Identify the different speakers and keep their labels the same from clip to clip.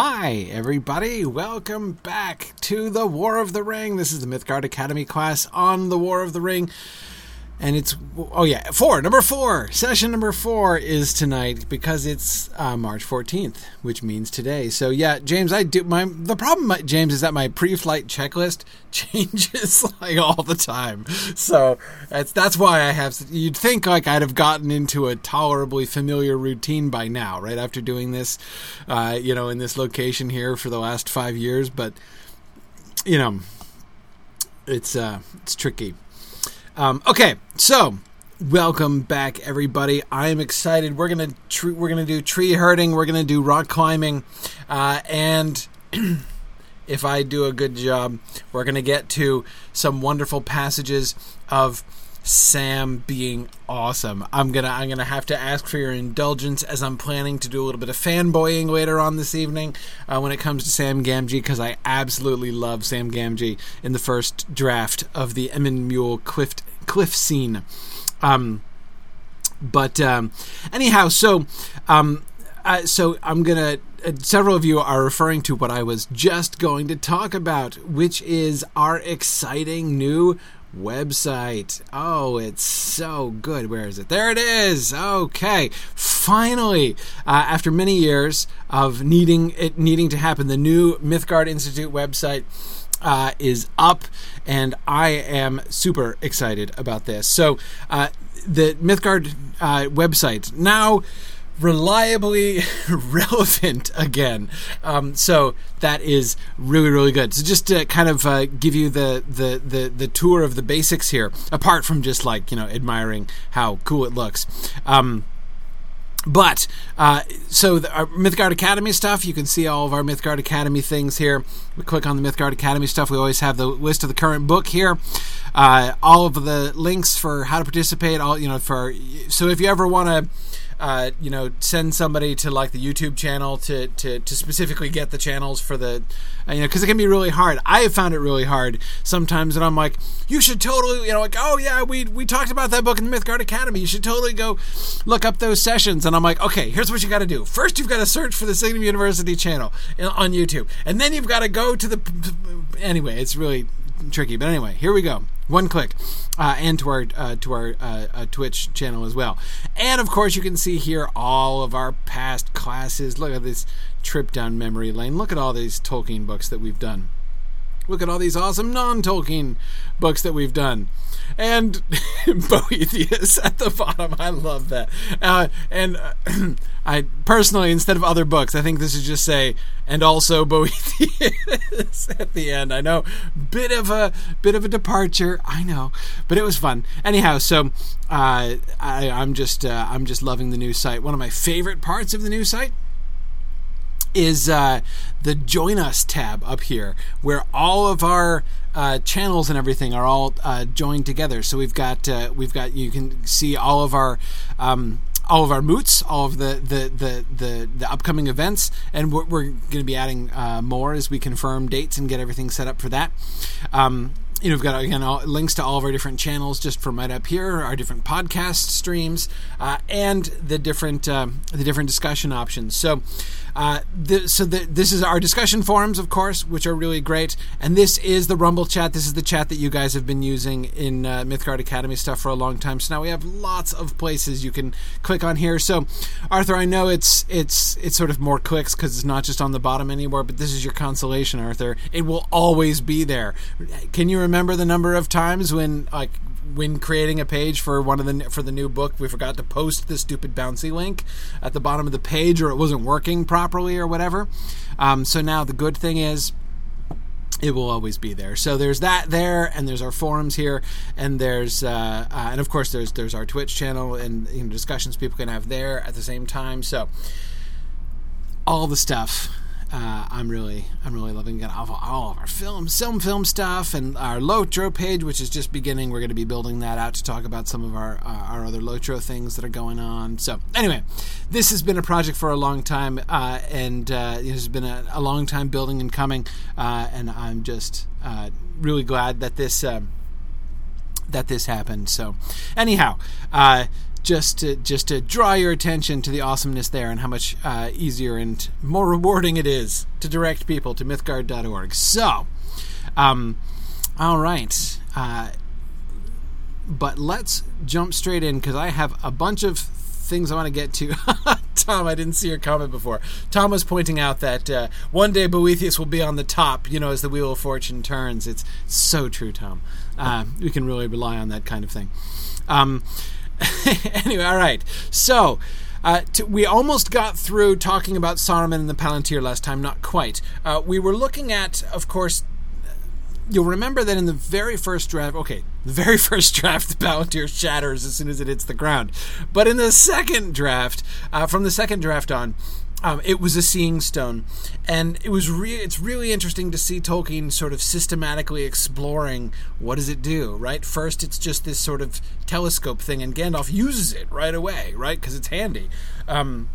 Speaker 1: Hi, everybody. Welcome back to the War of the Ring. This is the Mythgard Academy class on the War of the Ring. And it's, oh yeah, four, number four. Session number four is tonight because it's uh, March 14th, which means today. So yeah, James, I do, my, the problem, James, is that my pre flight checklist changes like all the time. So that's, that's why I have, you'd think like I'd have gotten into a tolerably familiar routine by now, right? After doing this, uh, you know, in this location here for the last five years, but, you know, it's, uh, it's tricky. Um, okay, so welcome back, everybody. I am excited. We're gonna we're gonna do tree herding. We're gonna do rock climbing, uh, and if I do a good job, we're gonna get to some wonderful passages of Sam being awesome. I'm gonna I'm gonna have to ask for your indulgence as I'm planning to do a little bit of fanboying later on this evening uh, when it comes to Sam Gamgee because I absolutely love Sam Gamgee in the first draft of the Emyn Muil cliff cliff scene. Um, but um, anyhow, so um, uh, so I'm gonna. Uh, several of you are referring to what I was just going to talk about, which is our exciting new website. Oh, it's so good. Where is it? There it is. Okay, finally, uh, after many years of needing it needing to happen, the new Mythgard Institute website. Uh, is up, and I am super excited about this. So, uh, the Mythgard uh, website now reliably relevant again. Um, so that is really really good. So just to kind of uh, give you the, the the the tour of the basics here, apart from just like you know admiring how cool it looks. Um, but uh, so the, our Mythgard Academy stuff, you can see all of our Mythgard Academy things here. We click on the Mythgard Academy stuff. We always have the list of the current book here. Uh, all of the links for how to participate. All you know for so if you ever want to uh, you know, send somebody to like the YouTube channel to, to, to specifically get the channels for the, uh, you know, because it can be really hard. I have found it really hard sometimes, and I'm like, you should totally, you know, like, oh yeah, we we talked about that book in the Mythgard Academy. You should totally go look up those sessions. And I'm like, okay, here's what you got to do. First, you've got to search for the Signum University channel on YouTube, and then you've got to go to the. Anyway, it's really tricky. But anyway, here we go. One click, uh, and to our uh, to our uh, uh, Twitch channel as well. And of course, you can see here all of our past classes. Look at this trip down memory lane. Look at all these Tolkien books that we've done. Look at all these awesome non-Tolkien books that we've done and Boethius at the bottom. I love that. Uh, and uh, I personally, instead of other books, I think this should just say and also Boethius at the end. I know, bit of a bit of a departure. I know, but it was fun. Anyhow, so uh, I, I'm just uh, I'm just loving the new site. One of my favorite parts of the new site is uh, the join us tab up here where all of our uh, channels and everything are all uh, joined together so we've got uh, we've got you can see all of our um, all of our moots, all of the the the the, the upcoming events, and we're, we're going to be adding uh, more as we confirm dates and get everything set up for that. Um, you know, we've got again all, links to all of our different channels just from right up here, our different podcast streams, uh, and the different uh, the different discussion options. So, uh, the, so the, this is our discussion forums, of course, which are really great. And this is the Rumble chat. This is the chat that you guys have been using in uh, Mythgard Academy stuff for a long time. So now we have lots of places you can click on here. So, Arthur, I know it's it's it's sort of more clicks because it's not just on the bottom anymore. But this is your consolation, Arthur. It will always be there. Can you remember the number of times when like when creating a page for one of the for the new book, we forgot to post the stupid bouncy link at the bottom of the page, or it wasn't working properly, or whatever. Um, so now the good thing is it will always be there. So there's that there, and there's our forums here, and there's uh, uh, and of course there's there's our Twitch channel and you know, discussions people can have there at the same time. So all the stuff uh, I'm really I'm really loving it. All, all of our film film film stuff and our Lotro page, which is just beginning. We're going to be building that out to talk about some of our uh, our other Lotro things that are going on. So anyway, this has been a project for a long time, uh, and uh, it has been a, a, long time building and coming. Uh, and I'm just uh, really glad that this. That this happened. So, anyhow, just to just to draw your attention to the awesomeness there and how much uh, easier and more rewarding it is to direct people to mythgard.org. So, um, all right. Uh, but let's jump straight in because I have a bunch of things I want to get to. Tom, I didn't see your comment before. Tom was pointing out that uh, one day Boethius will be on the top, you know, as the wheel of fortune turns. It's so true, Tom. Uh, we can really rely on that kind of thing. Um, anyway, all right. So. Uh, to, we almost got through talking about Saruman and the Palantir last time, not quite. Uh, we were looking at, of course, you'll remember that in the very first draft, okay, the very first draft, the Palantir shatters as soon as it hits the ground. But in the second draft, uh, from the second draft on, um, it was a seeing stone, and it was re- it's really interesting to see Tolkien sort of systematically exploring what does it do. Right, first it's just this sort of telescope thing, and Gandalf uses it right away, right, because it's handy. Um,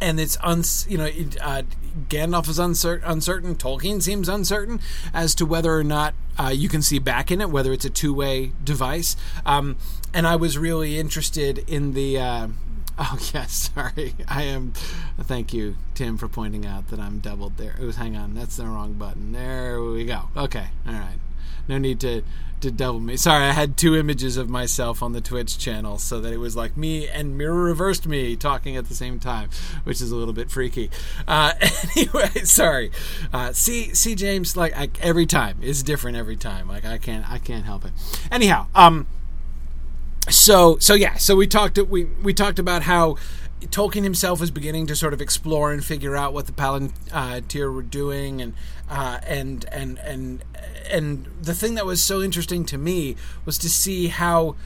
Speaker 1: and it's uns you know it, uh, Gandalf is uncertain, uncertain. Tolkien seems uncertain as to whether or not uh, you can see back in it, whether it's a two way device. Um, and I was really interested in the. Uh, oh yes, sorry. I am. Thank you, Tim, for pointing out that I'm doubled there. Hang on, that's the wrong button. There we go. Okay, all right. No need to to double me. Sorry, I had two images of myself on the Twitch channel, so that it was like me and mirror reversed me talking at the same time, which is a little bit freaky. Uh, anyway, sorry. Uh, see, see, James, like I, every time it's different every time. Like I can't, I can't help it. Anyhow, um, so so yeah, so we talked we we talked about how Tolkien himself was beginning to sort of explore and figure out what the Palantir were doing, and uh, and and and and the thing that was so interesting to me was to see how.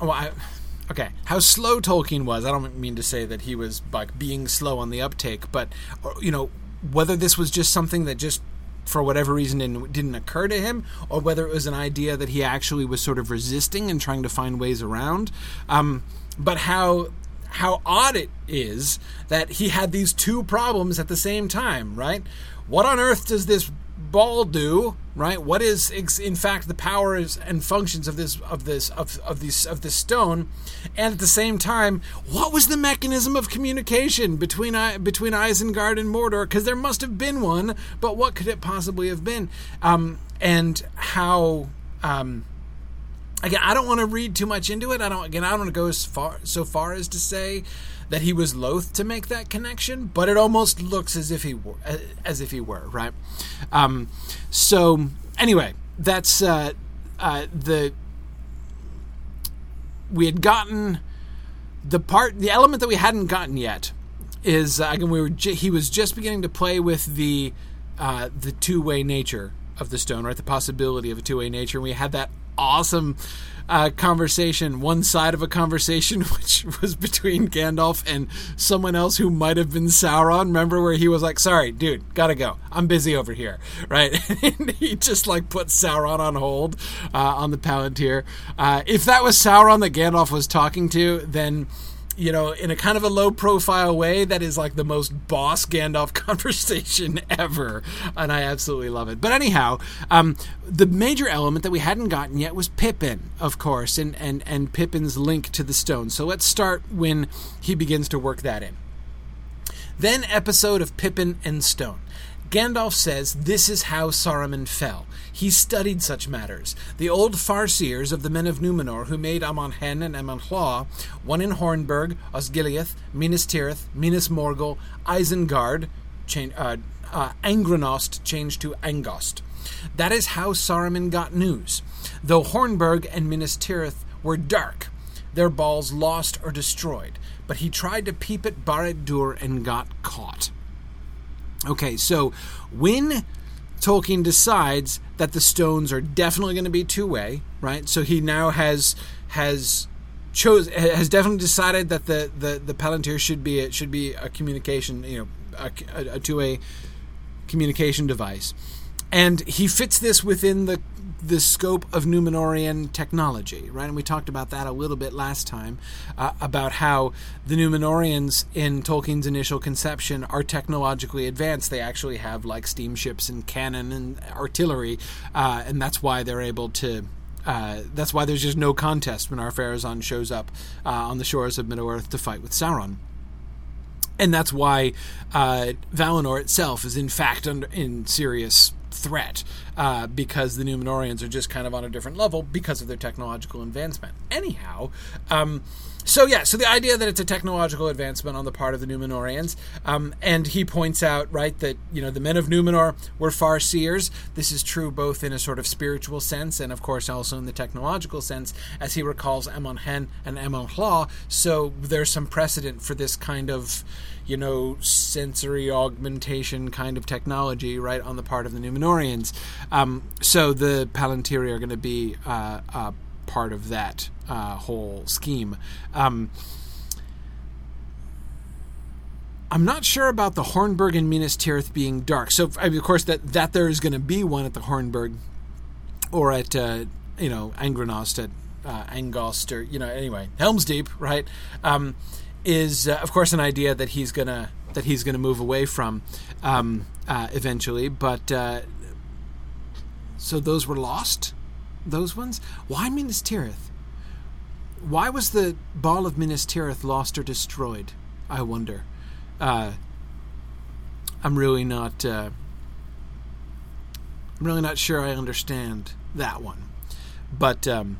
Speaker 1: Oh, I, okay, how slow Tolkien was. I don't mean to say that he was like being slow on the uptake, but you know whether this was just something that just for whatever reason didn't, didn't occur to him, or whether it was an idea that he actually was sort of resisting and trying to find ways around. Um, but how how odd it is that he had these two problems at the same time, right? What on earth does this ball do right? What is in fact the powers and functions of this of this of, of this of this stone? And at the same time what was the mechanism of communication between between Isengard and Mordor? Because there must have been one but what could it possibly have been? Um, and how um, again I don't want to read too much into it. I don't again I don't want to go as far so far as to say that he was loath to make that connection, but it almost looks as if he were, as if he were right. Um, so anyway, that's uh, uh, the we had gotten the part, the element that we hadn't gotten yet is uh, again we were j- he was just beginning to play with the uh, the two way nature of the stone, right? The possibility of a two way nature. And we had that awesome uh, conversation, one side of a conversation, which was between Gandalf and someone else who might have been Sauron. Remember where he was like, "Sorry, dude, gotta go. I'm busy over here," right? and he just like put Sauron on hold uh, on the Palantir. Uh, if that was Sauron that Gandalf was talking to, then you know, in a kind of a low profile way that is like the most boss Gandalf conversation ever. And I absolutely love it. But anyhow, um, the major element that we hadn't gotten yet was Pippin, of course, and, and, and Pippin's link to the stone. So let's start when he begins to work that in. Then, episode of Pippin and Stone. Gandalf says this is how Saruman fell. He studied such matters. The old farseers of the men of Numenor who made Amon Hen and Amon Lhaw, one in Hornburg, Osgiliath, Minas Tirith, Minas Morgul, Isengard, cha- uh, uh, changed to Angost. That is how Saruman got news. Though Hornburg and Minas Tirith were dark, their balls lost or destroyed, but he tried to peep at Barad-dûr and got caught. Okay, so when Tolkien decides that the stones are definitely going to be two way, right? So he now has has chose has definitely decided that the the the Palantir should be it should be a communication, you know, a, a, a two way communication device, and he fits this within the the scope of Numenorian technology, right? And we talked about that a little bit last time uh, about how the Numenorians in Tolkien's initial conception are technologically advanced. They actually have like steamships and cannon and artillery, uh, and that's why they're able to uh, that's why there's just no contest when Ar-Pharazôn shows up uh, on the shores of Middle Earth to fight with Sauron. And that's why uh, Valinor itself is in fact under, in serious threat uh, because the Numenorians are just kind of on a different level because of their technological advancement. Anyhow, um, so yeah, so the idea that it's a technological advancement on the part of the Numenorians, um, and he points out right that you know the men of Numenor were far seers. This is true both in a sort of spiritual sense and of course also in the technological sense, as he recalls Amon Hen and Amon Lhaw. So there's some precedent for this kind of you know sensory augmentation kind of technology right on the part of the Numenorians. Um, so the Palantiri are going to be uh, uh, part of that uh, whole scheme. Um, I'm not sure about the Hornburg and Minas Tirith being dark. So, of course, that, that there is going to be one at the Hornburg or at, uh, you know, Angrenost, at uh, Angost, or, you know, anyway, Helm's Deep, right? Um, is, uh, of course, an idea that he's to that he's to move away from um, uh, eventually. But uh, so those were lost, those ones. Why Minas Tirith? Why was the ball of Minas Tirith lost or destroyed? I wonder. Uh, I'm really not. Uh, I'm really not sure I understand that one, but um,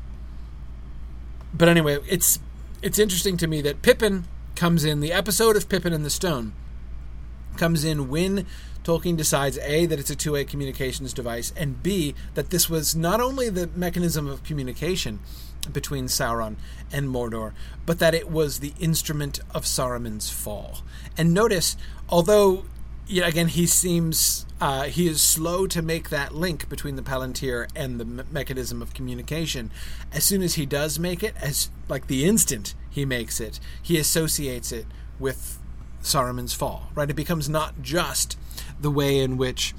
Speaker 1: but anyway, it's it's interesting to me that Pippin comes in the episode of Pippin and the Stone comes in when Tolkien decides A, that it's a two way communications device, and B, that this was not only the mechanism of communication between Sauron and Mordor, but that it was the instrument of Saruman's fall. And notice, although, yeah, again, he seems. Uh, he is slow to make that link between the Palantir and the me- mechanism of communication. As soon as he does make it, as like the instant he makes it, he associates it with Saruman's fall. Right? It becomes not just the way in which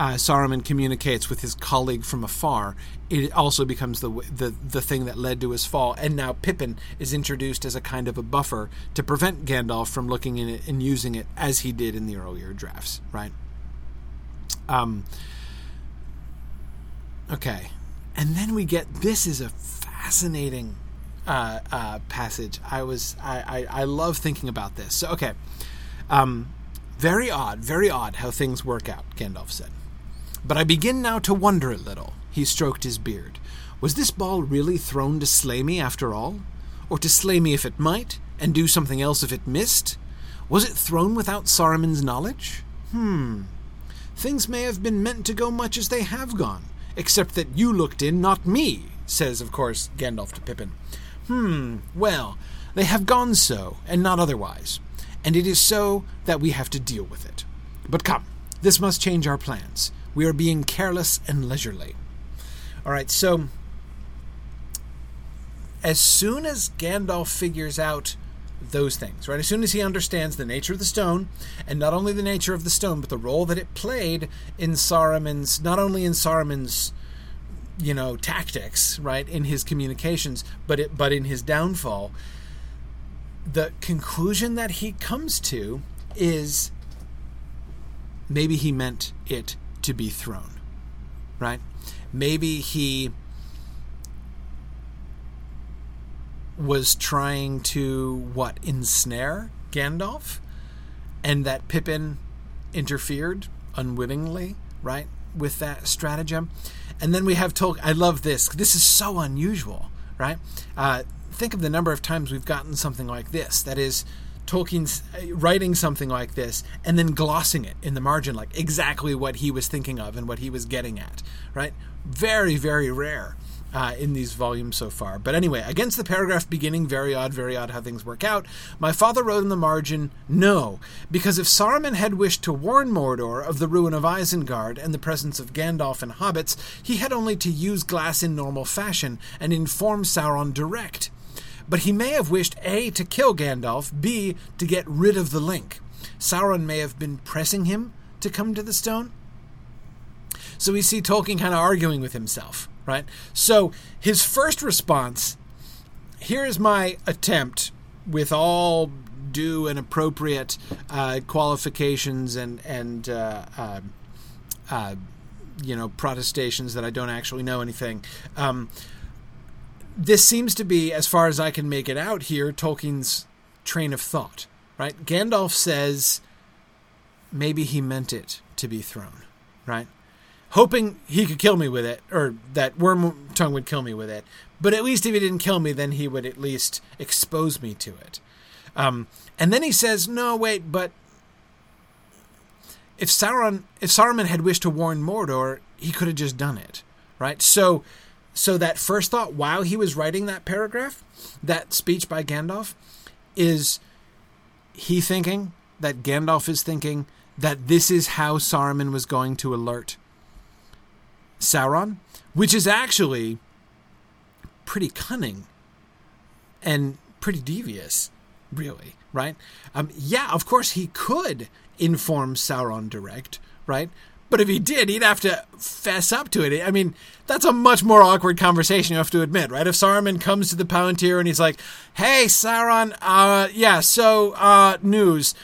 Speaker 1: uh, Saruman communicates with his colleague from afar, it also becomes the, the the thing that led to his fall. And now Pippin is introduced as a kind of a buffer to prevent Gandalf from looking in it and using it as he did in the earlier drafts. Right. Um. Okay, and then we get this is a fascinating uh, uh, passage. I was I, I I love thinking about this. So okay. Um, very odd, very odd how things work out, Gandalf said. But I begin now to wonder a little. He stroked his beard. Was this ball really thrown to slay me after all? Or to slay me if it might, and do something else if it missed? Was it thrown without Saruman's knowledge? Hmm. Things may have been meant to go much as they have gone, except that you looked in, not me, says, of course, Gandalf to Pippin. Hmm, well, they have gone so, and not otherwise and it is so that we have to deal with it. But come, this must change our plans. We are being careless and leisurely. All right, so as soon as Gandalf figures out those things, right? As soon as he understands the nature of the stone, and not only the nature of the stone, but the role that it played in Saruman's, not only in Saruman's, you know, tactics, right, in his communications, but it, but in his downfall, the conclusion that he comes to is maybe he meant it to be thrown, right? Maybe he was trying to what ensnare Gandalf, and that Pippin interfered unwittingly, right, with that stratagem. And then we have Tolkien. I love this. This is so unusual, right? Uh, think of the number of times we've gotten something like this. That is, Tolkien's uh, writing something like this and then glossing it in the margin, like exactly what he was thinking of and what he was getting at, right? Very, very rare. Uh, in these volumes so far. But anyway, against the paragraph beginning, very odd, very odd how things work out, my father wrote in the margin, no, because if Saruman had wished to warn Mordor of the ruin of Isengard and the presence of Gandalf and hobbits, he had only to use glass in normal fashion and inform Sauron direct. But he may have wished A, to kill Gandalf, B, to get rid of the link. Sauron may have been pressing him to come to the stone. So we see Tolkien kind of arguing with himself, right? So his first response here is my attempt with all due and appropriate uh, qualifications and and uh, uh, uh you know protestations that I don't actually know anything. Um, this seems to be, as far as I can make it out here, Tolkien's train of thought. Right? Gandalf says maybe he meant it to be thrown. Right? Hoping he could kill me with it, or that Wormtongue would kill me with it. But at least if he didn't kill me, then he would at least expose me to it. Um, and then he says, "No, wait, but if Sauron, if Saruman had wished to warn Mordor, he could have just done it, right? So, so that first thought while he was writing that paragraph, that speech by Gandalf, is he thinking that Gandalf is thinking that this is how Saruman was going to alert Sauron, which is actually pretty cunning and pretty devious, really, right? Um, yeah, of course he could inform Sauron direct, right? But if he did, he'd have to fess up to it. I mean, that's a much more awkward conversation, you have to admit, right? If Saruman comes to the Palantir and he's like, hey, Sauron, uh, yeah, so, uh, news.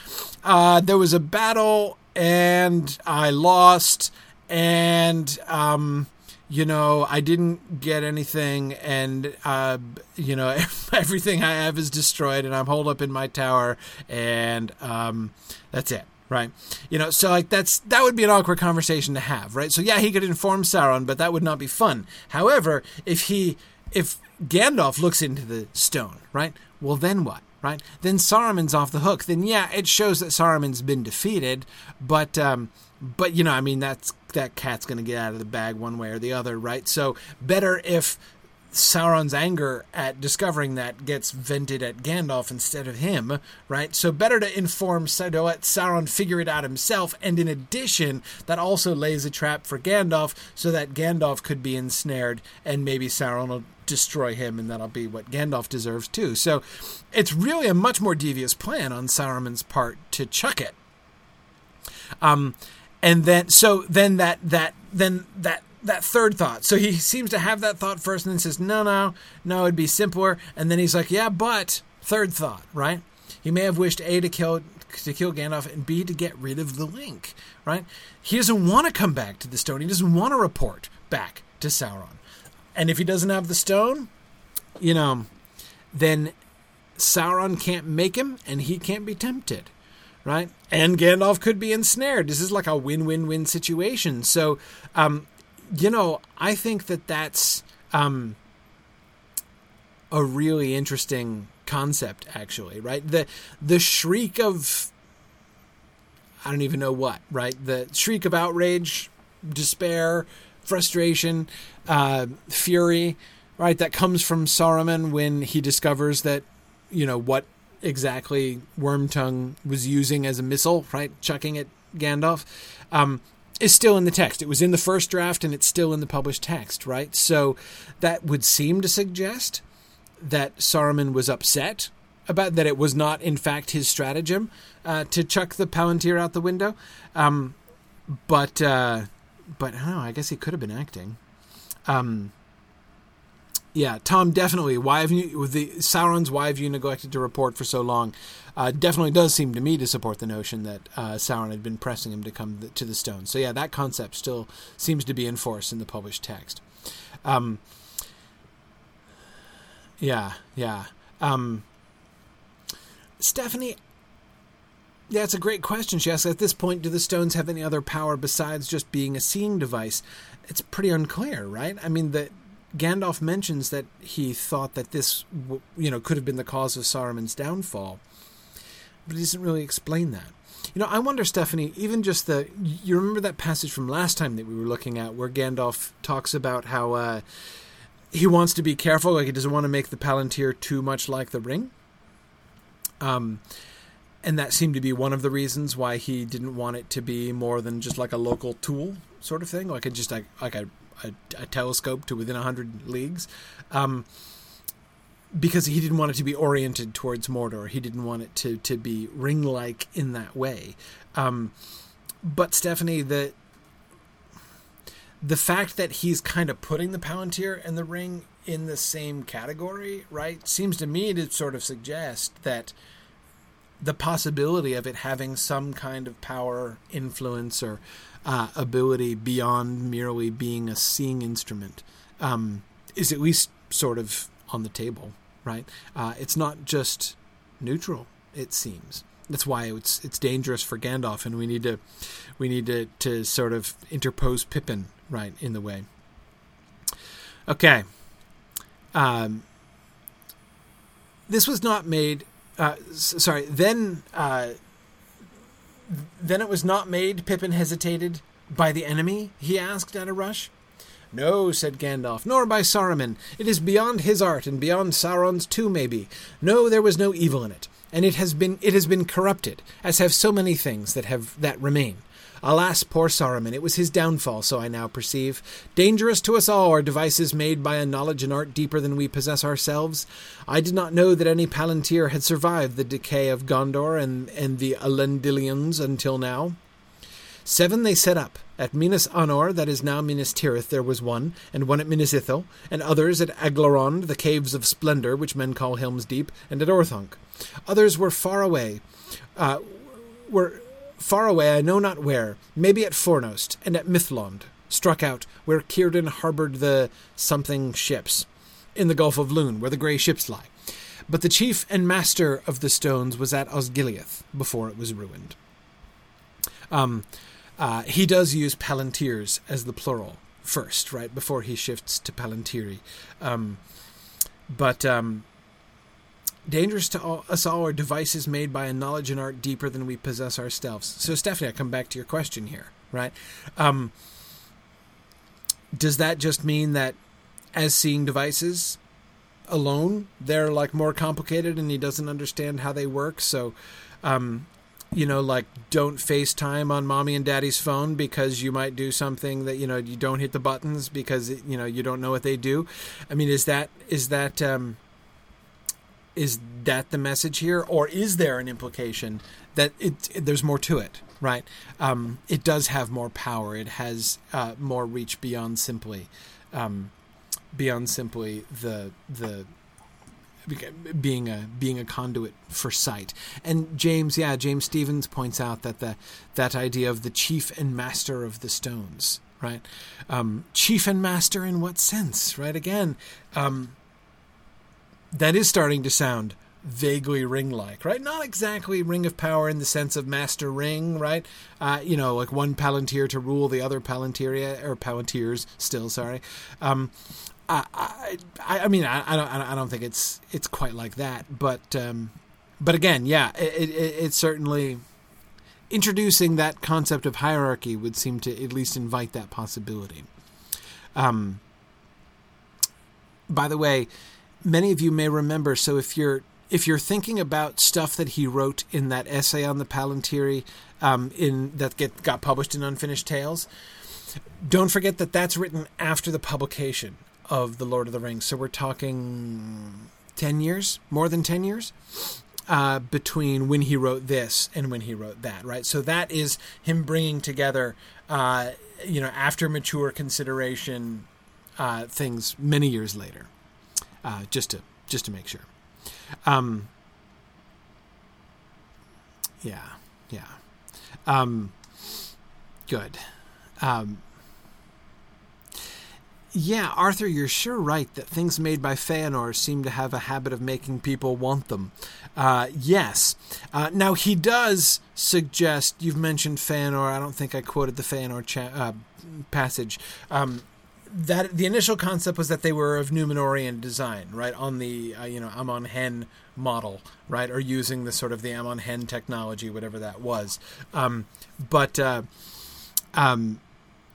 Speaker 1: Uh, there was a battle and I lost and, um, you know, I didn't get anything, and uh, you know, everything I have is destroyed, and I'm holed up in my tower, and um, that's it right? You know, so like that's that would be an awkward conversation to have, right? So yeah, he could inform Sauron, but that would not be fun. However, if he if Gandalf looks into the stone, right? Well, then what? Right? Then Saruman's off the hook. Then yeah, it shows that Saruman's been defeated, but um, but you know, I mean, that's that cat's going to get out of the bag one way or the other, right? So better if Sauron's anger at discovering that gets vented at Gandalf instead of him, right? So better to inform let Sauron figure it out himself, and in addition, that also lays a trap for Gandalf so that Gandalf could be ensnared and maybe Sauron will destroy him and that'll be what Gandalf deserves too. So it's really a much more devious plan on Saruman's part to chuck it. Um and then so then that that then that that third thought. So he seems to have that thought first and then says, no, no, no, it'd be simpler. And then he's like, yeah, but third thought, right? He may have wished A to kill to kill Gandalf and B to get rid of the link, right? He doesn't want to come back to the stone. He doesn't want to report back to Sauron. And if he doesn't have the stone, you know, then Sauron can't make him and he can't be tempted, right? And Gandalf could be ensnared. This is like a win-win-win situation. So, um, you know, I think that that's um, a really interesting concept, actually. Right? The the shriek of I don't even know what. Right? The shriek of outrage, despair, frustration, uh, fury. Right? That comes from Saruman when he discovers that you know what exactly Wormtongue was using as a missile. Right? Chucking at Gandalf. Um, is still in the text. It was in the first draft and it's still in the published text, right? So that would seem to suggest that Saruman was upset about that it was not, in fact, his stratagem uh, to chuck the Palantir out the window. Um, but, uh, but I don't know, I guess he could have been acting. Um, yeah, Tom, definitely. Why have you with the Sauron's? Why have you neglected to report for so long? Uh, definitely does seem to me to support the notion that uh, Sauron had been pressing him to come to the stone. So yeah, that concept still seems to be in force in the published text. Um, yeah, yeah. Um, Stephanie, yeah, it's a great question. She asks, at this point, do the stones have any other power besides just being a seeing device? It's pretty unclear, right? I mean, the Gandalf mentions that he thought that this, you know, could have been the cause of Saruman's downfall, but he doesn't really explain that. You know, I wonder, Stephanie, even just the. You remember that passage from last time that we were looking at where Gandalf talks about how uh, he wants to be careful, like he doesn't want to make the Palantir too much like the ring? Um, and that seemed to be one of the reasons why he didn't want it to be more than just like a local tool sort of thing, like a, just like, like a a, a telescope to within 100 leagues. Um, because he didn't want it to be oriented towards Mordor. He didn't want it to, to be ring like in that way. Um, but Stephanie, the the fact that he's kind of putting the Palantir and the ring in the same category, right, seems to me to sort of suggest that the possibility of it having some kind of power, influence, or uh, ability beyond merely being a seeing instrument um, is at least sort of on the table, right? Uh, it's not just neutral. It seems that's why it's it's dangerous for Gandalf, and we need to we need to to sort of interpose Pippin right in the way. Okay. Um, this was not made. Uh, sorry. Then, uh, then it was not made. Pippin hesitated by the enemy. He asked at a rush. No, said Gandalf, nor by Saruman. It is beyond his art, and beyond Sauron's too, maybe. No, there was no evil in it, and it has been it has been corrupted, as have so many things that have that remain. Alas, poor Saruman, it was his downfall, so I now perceive. Dangerous to us all are devices made by a knowledge and art deeper than we possess ourselves. I did not know that any Palantir had survived the decay of Gondor and, and the Elendilions until now. Seven they set up. At Minas Anor, that is now Minas Tirith, there was one, and one at Minas Ithil, and others at Aglarond, the caves of splendor, which men call Helm's Deep, and at Orthanc. Others were far away, uh, were Far away, I know not where, maybe at Fornost and at Mithlond, struck out where Círdan harboured the something ships, in the Gulf of Lune, where the grey ships lie. But the chief and master of the stones was at Osgiliath before it was ruined. Um, uh, he does use Palantirs as the plural first, right, before he shifts to Palantiri. Um, but um, Dangerous to all, us all are devices made by a knowledge and art deeper than we possess ourselves. So, Stephanie, I come back to your question here, right? Um, does that just mean that as seeing devices alone, they're like more complicated and he doesn't understand how they work? So, um, you know, like don't FaceTime on mommy and daddy's phone because you might do something that, you know, you don't hit the buttons because, you know, you don't know what they do. I mean, is that, is that, um, is that the message here, or is there an implication that it, it there's more to it? Right? Um, it does have more power. It has uh, more reach beyond simply um, beyond simply the the being a being a conduit for sight. And James, yeah, James Stevens points out that the that idea of the chief and master of the stones, right? Um, chief and master in what sense, right? Again, um, that is starting to sound vaguely ring like, right? Not exactly Ring of Power in the sense of Master Ring, right? Uh, you know, like one Palantir to rule the other Palantir, or Palantirs, still, sorry. Um, I, I, I mean, I, I, don't, I don't think it's it's quite like that, but um, but again, yeah, it, it, it's certainly introducing that concept of hierarchy would seem to at least invite that possibility. Um, by the way, many of you may remember. So if you're if you're thinking about stuff that he wrote in that essay on the Palantiri um, in that get got published in Unfinished Tales, don't forget that that's written after the publication of the Lord of the Rings. So we're talking ten years, more than ten years. Uh, between when he wrote this and when he wrote that, right? So that is him bringing together, uh, you know, after mature consideration, uh, things many years later uh, just to just to make sure. Um, yeah, yeah. Um, good. Um, yeah, Arthur, you're sure right that things made by Feanor seem to have a habit of making people want them. Uh, yes. Uh, now, he does suggest, you've mentioned Feanor, I don't think I quoted the Feanor cha- uh, passage. Um, that the initial concept was that they were of Numenorian design, right? On the uh, you know Amon Hen model, right, or using the sort of the Amon Hen technology, whatever that was. Um, but uh, um,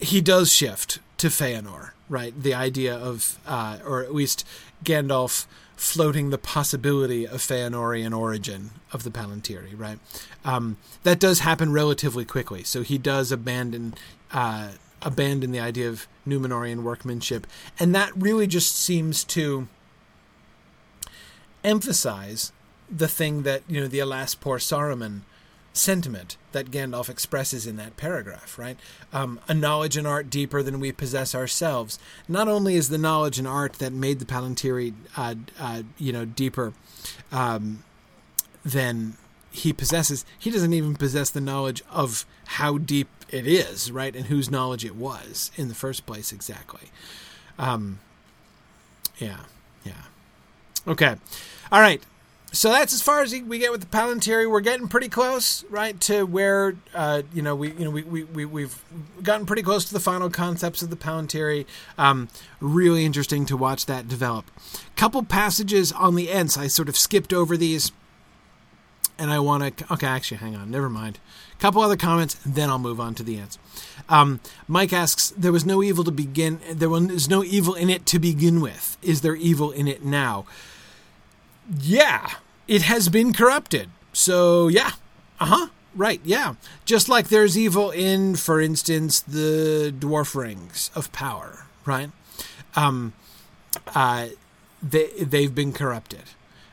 Speaker 1: he does shift to Feanor, right? The idea of, uh, or at least Gandalf floating the possibility of Feanorian origin of the Palantiri, right? Um, that does happen relatively quickly. So he does abandon uh, abandon the idea of Numenorian workmanship. And that really just seems to emphasize the thing that, you know, the alas poor Saruman sentiment that Gandalf expresses in that paragraph, right? Um, a knowledge and art deeper than we possess ourselves. Not only is the knowledge and art that made the Palantiri, uh, uh, you know, deeper um, than he possesses, he doesn't even possess the knowledge of how deep it is, right? And whose knowledge it was in the first place exactly. Um, yeah, yeah. Okay. All right. So that's as far as we get with the Palantiri. We're getting pretty close, right, to where uh, you know we you know we, we, we we've gotten pretty close to the final concepts of the Palantiri. Um, really interesting to watch that develop. Couple passages on the Ents. I sort of skipped over these, and I want to. Okay, actually, hang on. Never mind. A Couple other comments, then I'll move on to the Ents. Um, Mike asks, "There was no evil to begin. There was no evil in it to begin with. Is there evil in it now?" Yeah, it has been corrupted. So, yeah. Uh huh. Right, yeah. Just like there's evil in, for instance, the dwarf rings of power, right? Um, uh, they, they've been corrupted.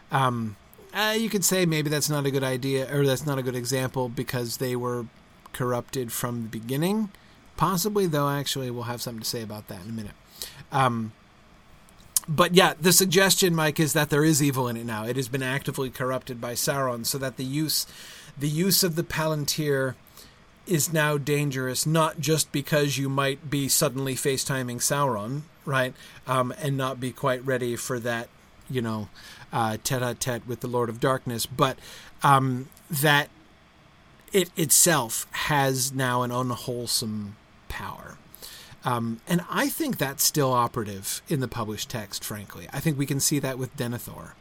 Speaker 1: Um, uh, you could say maybe that's not a good idea, or that's not a good example because they were corrupted from the beginning. Possibly, though, actually, we'll have something to say about that in a minute. Um, but yeah, the suggestion, Mike, is that there is evil in it now. It has been actively corrupted by Sauron, so that the use, the use of the Palantir, is now dangerous. Not just because you might be suddenly FaceTiming Sauron, right, um, and not be quite ready for that, you know, uh, tete-a-tete with the Lord of Darkness, but um, that it itself has now an unwholesome power. Um, and I think that's still operative in the published text, frankly. I think we can see that with Denethor,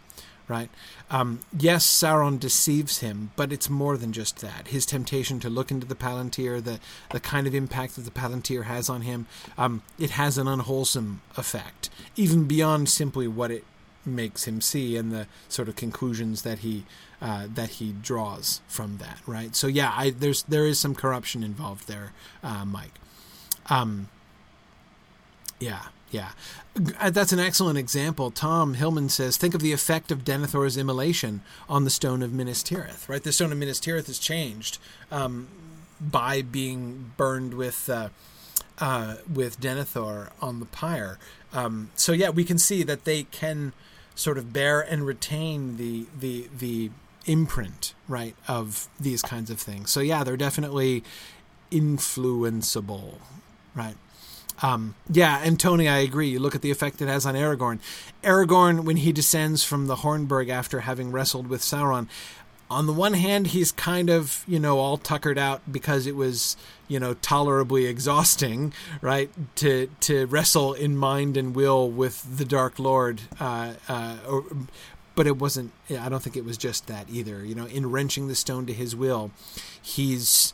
Speaker 1: right? Um, yes, Sauron deceives him, but it's more than just that. His temptation to look into the Palantir, the, the kind of impact that the Palantir has on him, um, it has an unwholesome effect, even beyond simply what it makes him see and the sort of conclusions that he uh, that he draws from that, right? So yeah, I, there's there is some corruption involved there, uh, Mike. Um, yeah, yeah. Uh, that's an excellent example. Tom Hillman says, think of the effect of Denethor's immolation on the stone of Minas Tirith, right? The stone of Minas Tirith is changed um, by being burned with, uh, uh, with Denethor on the pyre. Um, so yeah, we can see that they can sort of bear and retain the, the, the imprint, right, of these kinds of things. So yeah, they're definitely influenceable, right? Um, yeah, and Tony, I agree. You look at the effect it has on Aragorn. Aragorn, when he descends from the Hornburg after having wrestled with Sauron, on the one hand, he's kind of, you know, all tuckered out because it was, you know, tolerably exhausting, right? To to wrestle in mind and will with the Dark Lord. Uh, uh, or, but it wasn't. I don't think it was just that either. You know, in wrenching the stone to his will, he's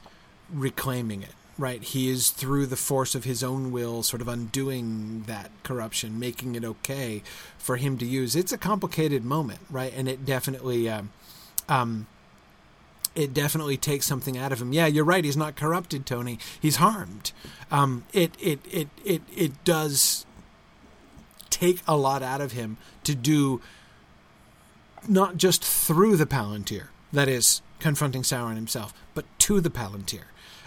Speaker 1: reclaiming it right? He is through the force of his own will, sort of undoing that corruption, making it okay for him to use. It's a complicated moment, right? And it definitely, um, um, it definitely takes something out of him. Yeah, you're right. He's not corrupted, Tony. He's harmed. Um, it, it, it, it, it does take a lot out of him to do not just through the Palantir, that is confronting Sauron himself, but to the Palantir.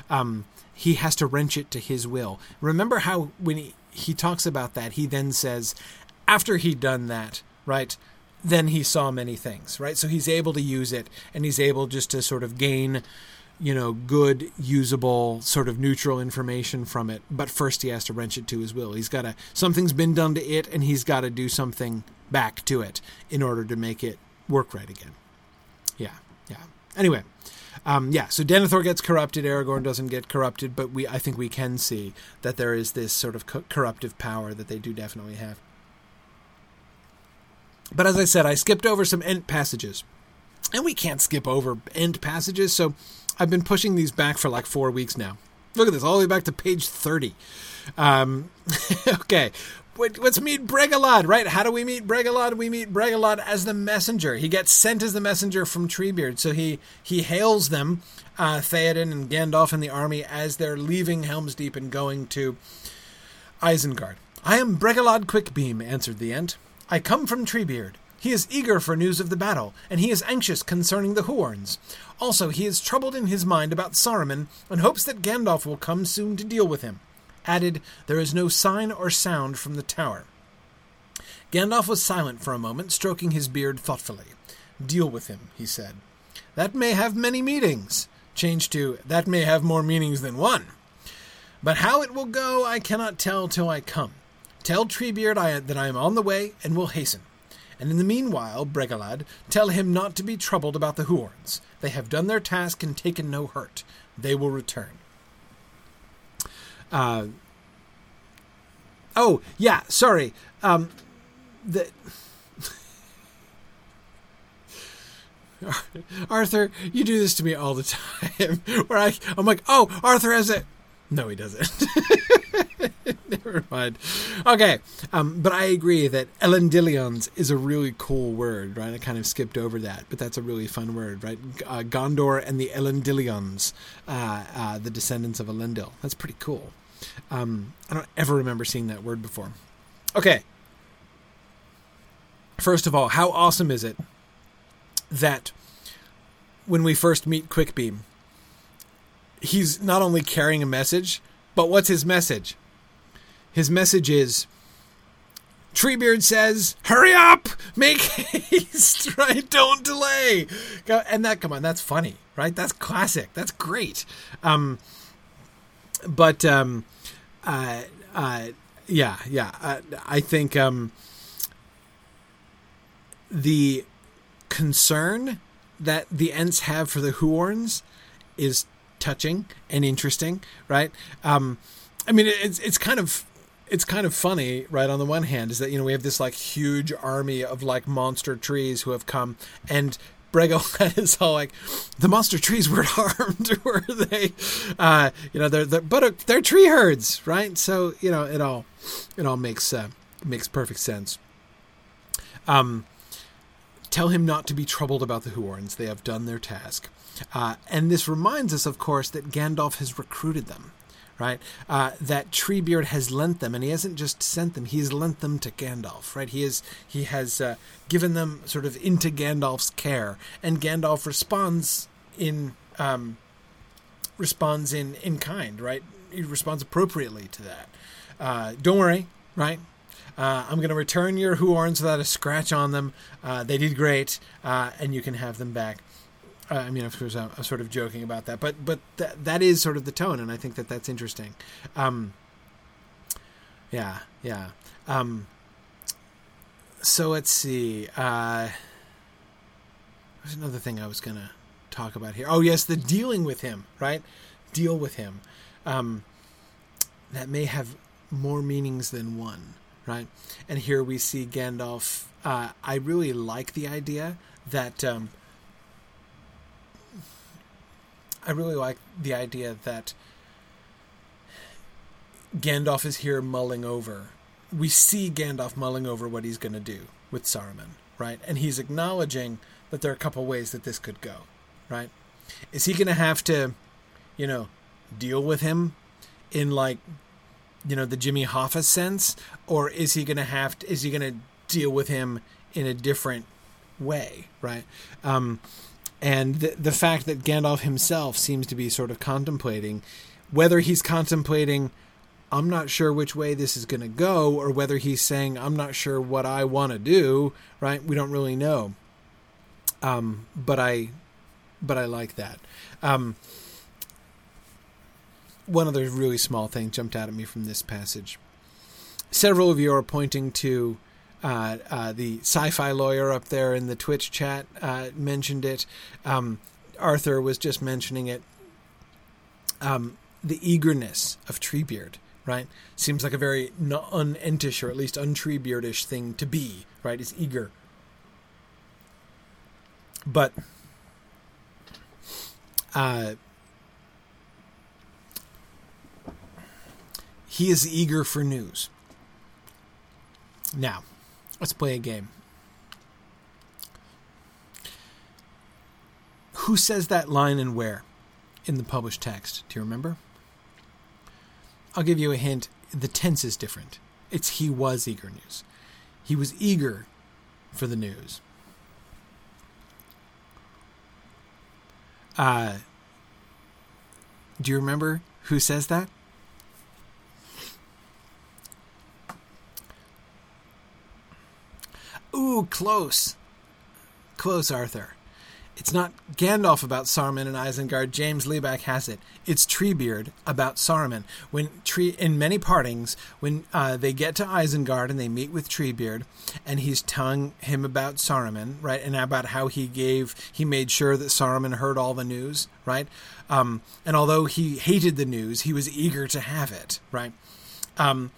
Speaker 1: Um, he has to wrench it to his will. Remember how when he, he talks about that, he then says, after he'd done that, right, then he saw many things, right? So he's able to use it and he's able just to sort of gain, you know, good, usable, sort of neutral information from it. But first he has to wrench it to his will. He's got to, something's been done to it and he's got to do something back to it in order to make it work right again. Yeah, yeah. Anyway, um, yeah, so Denethor gets corrupted, Aragorn doesn't get corrupted, but we I think we can see that there is this sort of co- corruptive power that they do definitely have. But as I said, I skipped over some Ent passages. And we can't skip over Ent passages, so I've been pushing these back for like four weeks now. Look at this, all the way back to page 30. Um, okay, let's meet Bregalad, right? How do we meet Bregalad? We meet Bregalad as the messenger. He gets sent as the messenger from Treebeard, so he he hails them, uh, Theoden and Gandalf and the army as they're leaving Helm's Deep and going to Isengard. I am Bregalad Quickbeam, answered the Ent. I come from Treebeard. He is eager for news of the battle, and he is anxious concerning the Huorns. Also, he is troubled in his mind about Saruman, and hopes that Gandalf will come soon to deal with him added, There is no sign or sound from the tower. Gandalf was silent for a moment, stroking his beard thoughtfully. Deal with him, he said. That may have many meanings. Change to, That may have more meanings than one. But how it will go, I cannot tell till I come. Tell Treebeard I, that I am on the way and will hasten. And in the meanwhile, Bregalad, tell him not to be troubled about the Huorns. They have done their task and taken no hurt. They will return. Uh, oh, yeah, sorry. Um, the. Arthur, you do this to me all the time. Where I, I'm like, oh, Arthur has it. No, he doesn't. Never mind. Okay, um, but I agree that Elendilions is a really cool word, right? I kind of skipped over that, but that's a really fun word, right? Uh, Gondor and the Elendilions, uh, uh, the descendants of Elendil. That's pretty cool. Um, I don't ever remember seeing that word before. Okay. First of all, how awesome is it that when we first meet Quickbeam, he's not only carrying a message, but what's his message? His message is Treebeard says, "Hurry up, make haste, right? Don't delay." And that, come on, that's funny, right? That's classic. That's great. Um, but um, uh, uh, yeah, yeah. Uh, I think um, the concern that the Ents have for the Huorns is touching and interesting, right? Um, I mean, it's it's kind of it's kind of funny, right? On the one hand, is that you know we have this like huge army of like monster trees who have come, and Brego is all like, the monster trees weren't harmed, were they? Uh, you know, they're, they're but uh, they're tree herds, right? So you know, it all it all makes uh, makes perfect sense. Um, tell him not to be troubled about the Huorns; they have done their task. Uh, and this reminds us, of course, that Gandalf has recruited them, right? Uh, that Treebeard has lent them, and he hasn't just sent them; he's lent them to Gandalf, right? He is he has uh, given them sort of into Gandalf's care, and Gandalf responds in um, responds in in kind, right? He responds appropriately to that. Uh, don't worry, right? Uh, I'm going to return your Huorns without a scratch on them. Uh, they did great, uh, and you can have them back. Uh, I mean, of course, I'm, sort of joking about that, but but th- that is sort of the tone, and I think that that's interesting. Um, yeah, yeah. Um, so let's see. Uh, there's another thing I was going to talk about here. Oh, yes, the dealing with him, right? Deal with him. Um, that may have more meanings than one, right? And here we see Gandalf. Uh, I really like the idea that um, I really like the idea that Gandalf is here mulling over. We see Gandalf mulling over what he's going to do with Saruman, right? And he's acknowledging that there are a couple ways that this could go, right? Is he going to have to, you know, deal with him in like, you know, the Jimmy Hoffa sense, or is he going to have to? Is he going to deal with him in a different way, right? Um, and the, the fact that Gandalf himself seems to be sort of contemplating whether he's contemplating I'm not sure which way this is going to go or whether he's saying I'm not sure what I want to do, right? We don't really know. Um, but I but I like that. Um, one other really small thing jumped out at me from this passage. Several of you are pointing to uh, uh, the sci-fi lawyer up there in the Twitch chat uh, mentioned it. Um, Arthur was just mentioning it. Um, the eagerness of Treebeard, right? Seems like a very un-entish or at least untreebeardish thing to be, right? Is eager. But uh, he is eager for news. Now, Let's play a game. Who says that line and where in the published text? Do you remember? I'll give you a hint. The tense is different. It's he was eager news. He was eager for the news. Uh, do you remember who says that? Close. Close, Arthur. It's not Gandalf about Saruman and Isengard. James Libak has it. It's Treebeard about Saruman. When Tree in many partings, when uh, they get to Isengard and they meet with Treebeard, and he's telling him about Saruman, right, and about how he gave, he made sure that Saruman heard all the news, right, um, and although he hated the news, he was eager to have it, right. Um,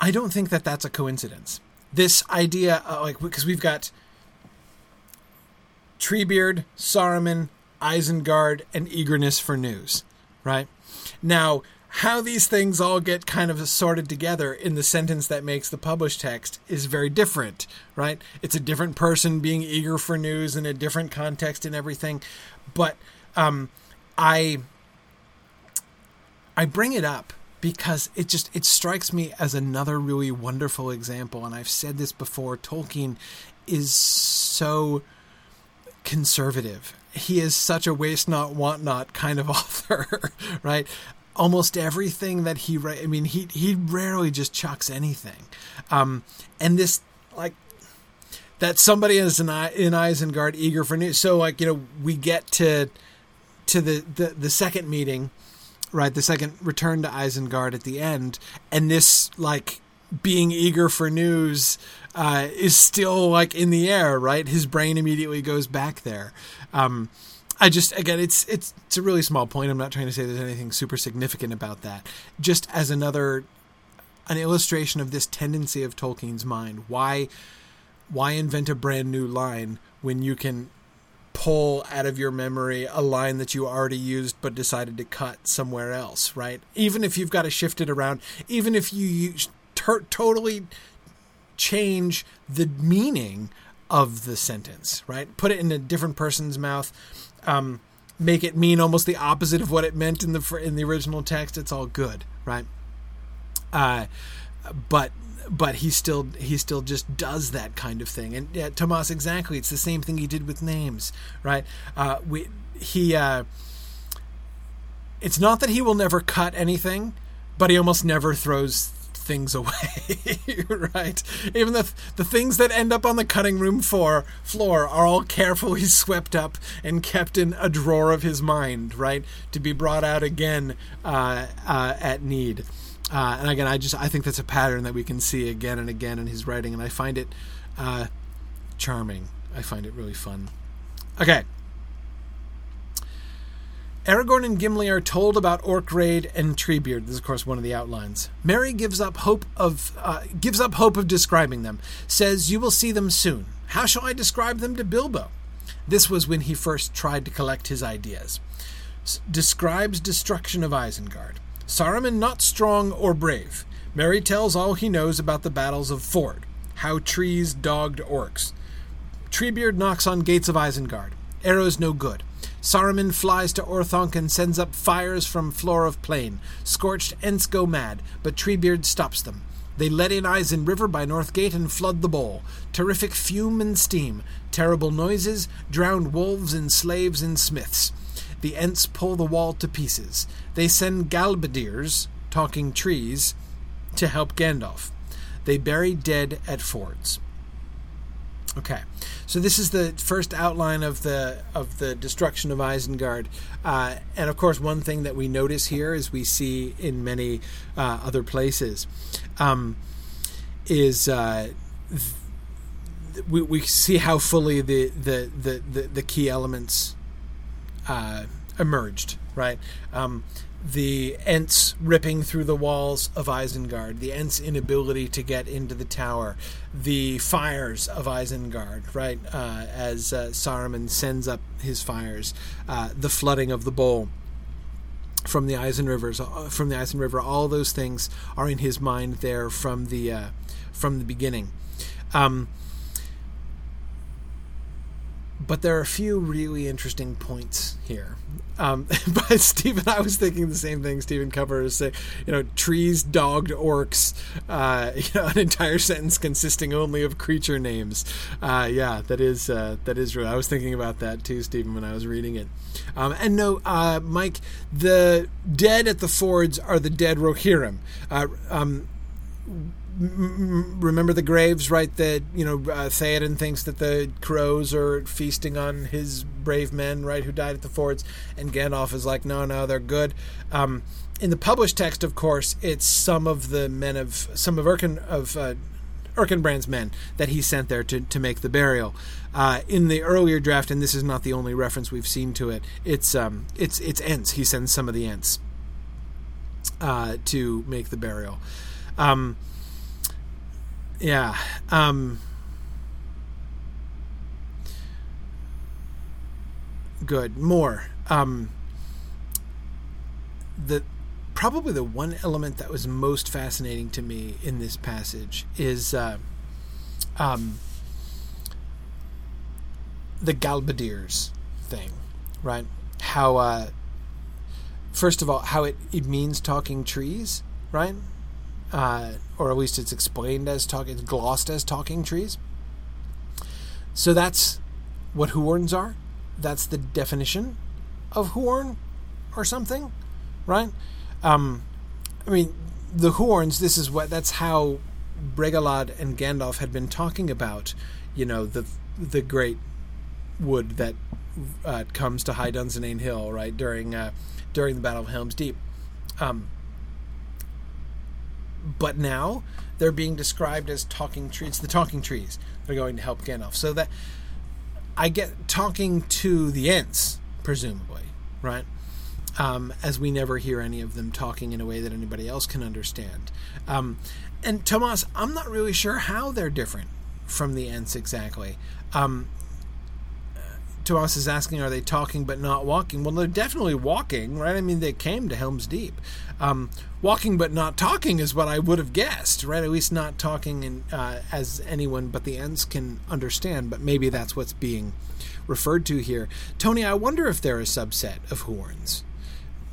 Speaker 1: I don't think that that's a coincidence this idea, uh, like because we've got Treebeard, Saruman, Isengard, and eagerness for news, right? Now, how these things all get kind of sorted together in the sentence that makes the published text is very different, right? It's a different person being eager for news in a different context and everything, but um, I I bring it up because it just it strikes me as another really wonderful example and I've said this before Tolkien is so conservative. He is such a waste not want not kind of author right? Almost everything that he write I mean he he rarely just chucks anything. Um and this like that somebody is in, in Isengard eager for news. So like you know we get to to the the, the second meeting right? The second return to Isengard at the end, and this like being eager for news uh, is still like in the air, right? His brain immediately goes back there. Um, I just again, it's it's it's a really small point. I'm not trying to say there's anything super significant about that. Just as another an illustration of this tendency of Tolkien's mind. Why why invent a brand new line when you can pull out of your memory a line that you already used but decided to cut somewhere else, right? Even if you've got to shift it around, even if you use, ter- totally change the meaning of the sentence, right? Put it in a different person's mouth, um, make it mean almost the opposite of what it meant in the in the original text. It's all good, right? Uh, but but he still he still just does that kind of thing. And yeah, Tomas, exactly, it's the same thing he did with names, right? Uh, we he. Uh, it's not that he will never cut anything, but he almost never throws things away, right? Even the the things that end up on the cutting room floor floor are all carefully swept up and kept in a drawer of his mind, right, to be brought out again uh, uh, at need. Uh, and again, I just I think that's a pattern that we can see again and again in his writing, and I find it uh, charming. I find it really fun. Okay. Aragorn and Gimli are told about Orcraid and Treebeard. This is, of course, one of the outlines. Merry gives up hope of uh, gives up hope of describing them. Says, "You will see them soon. How shall I describe them to Bilbo?" This was when he first tried to collect his ideas. S- describes destruction of Isengard. Saruman not strong or brave. Merry tells all he knows about the battles of Ford, how trees dogged orcs. Treebeard knocks on gates of Isengard. Arrows no good. Saruman flies to Orthanc and sends up fires from floor of plain. Scorched Ents go mad, but Treebeard stops them. They let in Isen River by North Gate and flood the bowl. Terrific fume and steam. Terrible noises. Drowned wolves and slaves and smiths. The Ents pull the wall to pieces. They send Galbedirs, talking trees, to help Gandalf. They bury dead at fords. Okay, so this is the first outline of the of the destruction of Isengard, uh, and of course, one thing that we notice here, as we see in many uh, other places, um, is uh, th- we, we see how fully the the, the, the, the key elements uh, emerged, right? Um, the Ents ripping through the walls of Isengard, the Ents' inability to get into the tower, the fires of Isengard, right? Uh, as uh, Saruman sends up his fires, uh, the flooding of the bowl from the Isen rivers, uh, from the Isen River, all those things are in his mind there from the uh, from the beginning. Um, but there are a few really interesting points here. Um, but Stephen, I was thinking the same thing. Stephen covers, you know, trees, dogged orcs, uh, you know, an entire sentence consisting only of creature names. Uh, yeah, that is uh, that is real. I was thinking about that too, Stephen, when I was reading it. Um, and no, uh, Mike, the dead at the fords are the dead Rohirrim. Uh, um, remember the graves, right? That you know, uh, Theoden thinks that the crows are feasting on his brave men, right, who died at the forts, and Gandalf is like, no, no, they're good. Um, in the published text, of course, it's some of the men of some of Erkin of uh, Erkenbrand's men that he sent there to, to make the burial. Uh, in the earlier draft, and this is not the only reference we've seen to it, it's um, it's it's Ents. He sends some of the Ents uh, to make the burial. Um, yeah. Um, good. More. Um, the probably the one element that was most fascinating to me in this passage is uh, um, the Galbedirs thing, right? How, uh, first of all, how it, it means talking trees, right? Uh, or at least it's explained as talking, it's glossed as talking trees. So that's what Huorns are. That's the definition of Huorn or something, right? Um, I mean, the Huorns. This is what. That's how Bregalad and Gandalf had been talking about. You know, the the great wood that uh, comes to High Dunsinane Hill, right during uh, during the Battle of Helm's Deep. Um, but now they're being described as talking trees. The talking trees. They're going to help Gandalf. So that I get talking to the Ents, presumably, right? um, as we never hear any of them talking in a way that anybody else can understand. Um, and Tomas, I'm not really sure how they're different from the Ents exactly. Um, Tomas is asking, are they talking but not walking? Well, they're definitely walking, right? I mean, they came to Helm's Deep. Um, walking but not talking is what I would have guessed, right? At least not talking in, uh, as anyone but the Ents can understand, but maybe that's what's being referred to here. Tony, I wonder if they're a subset of Huorns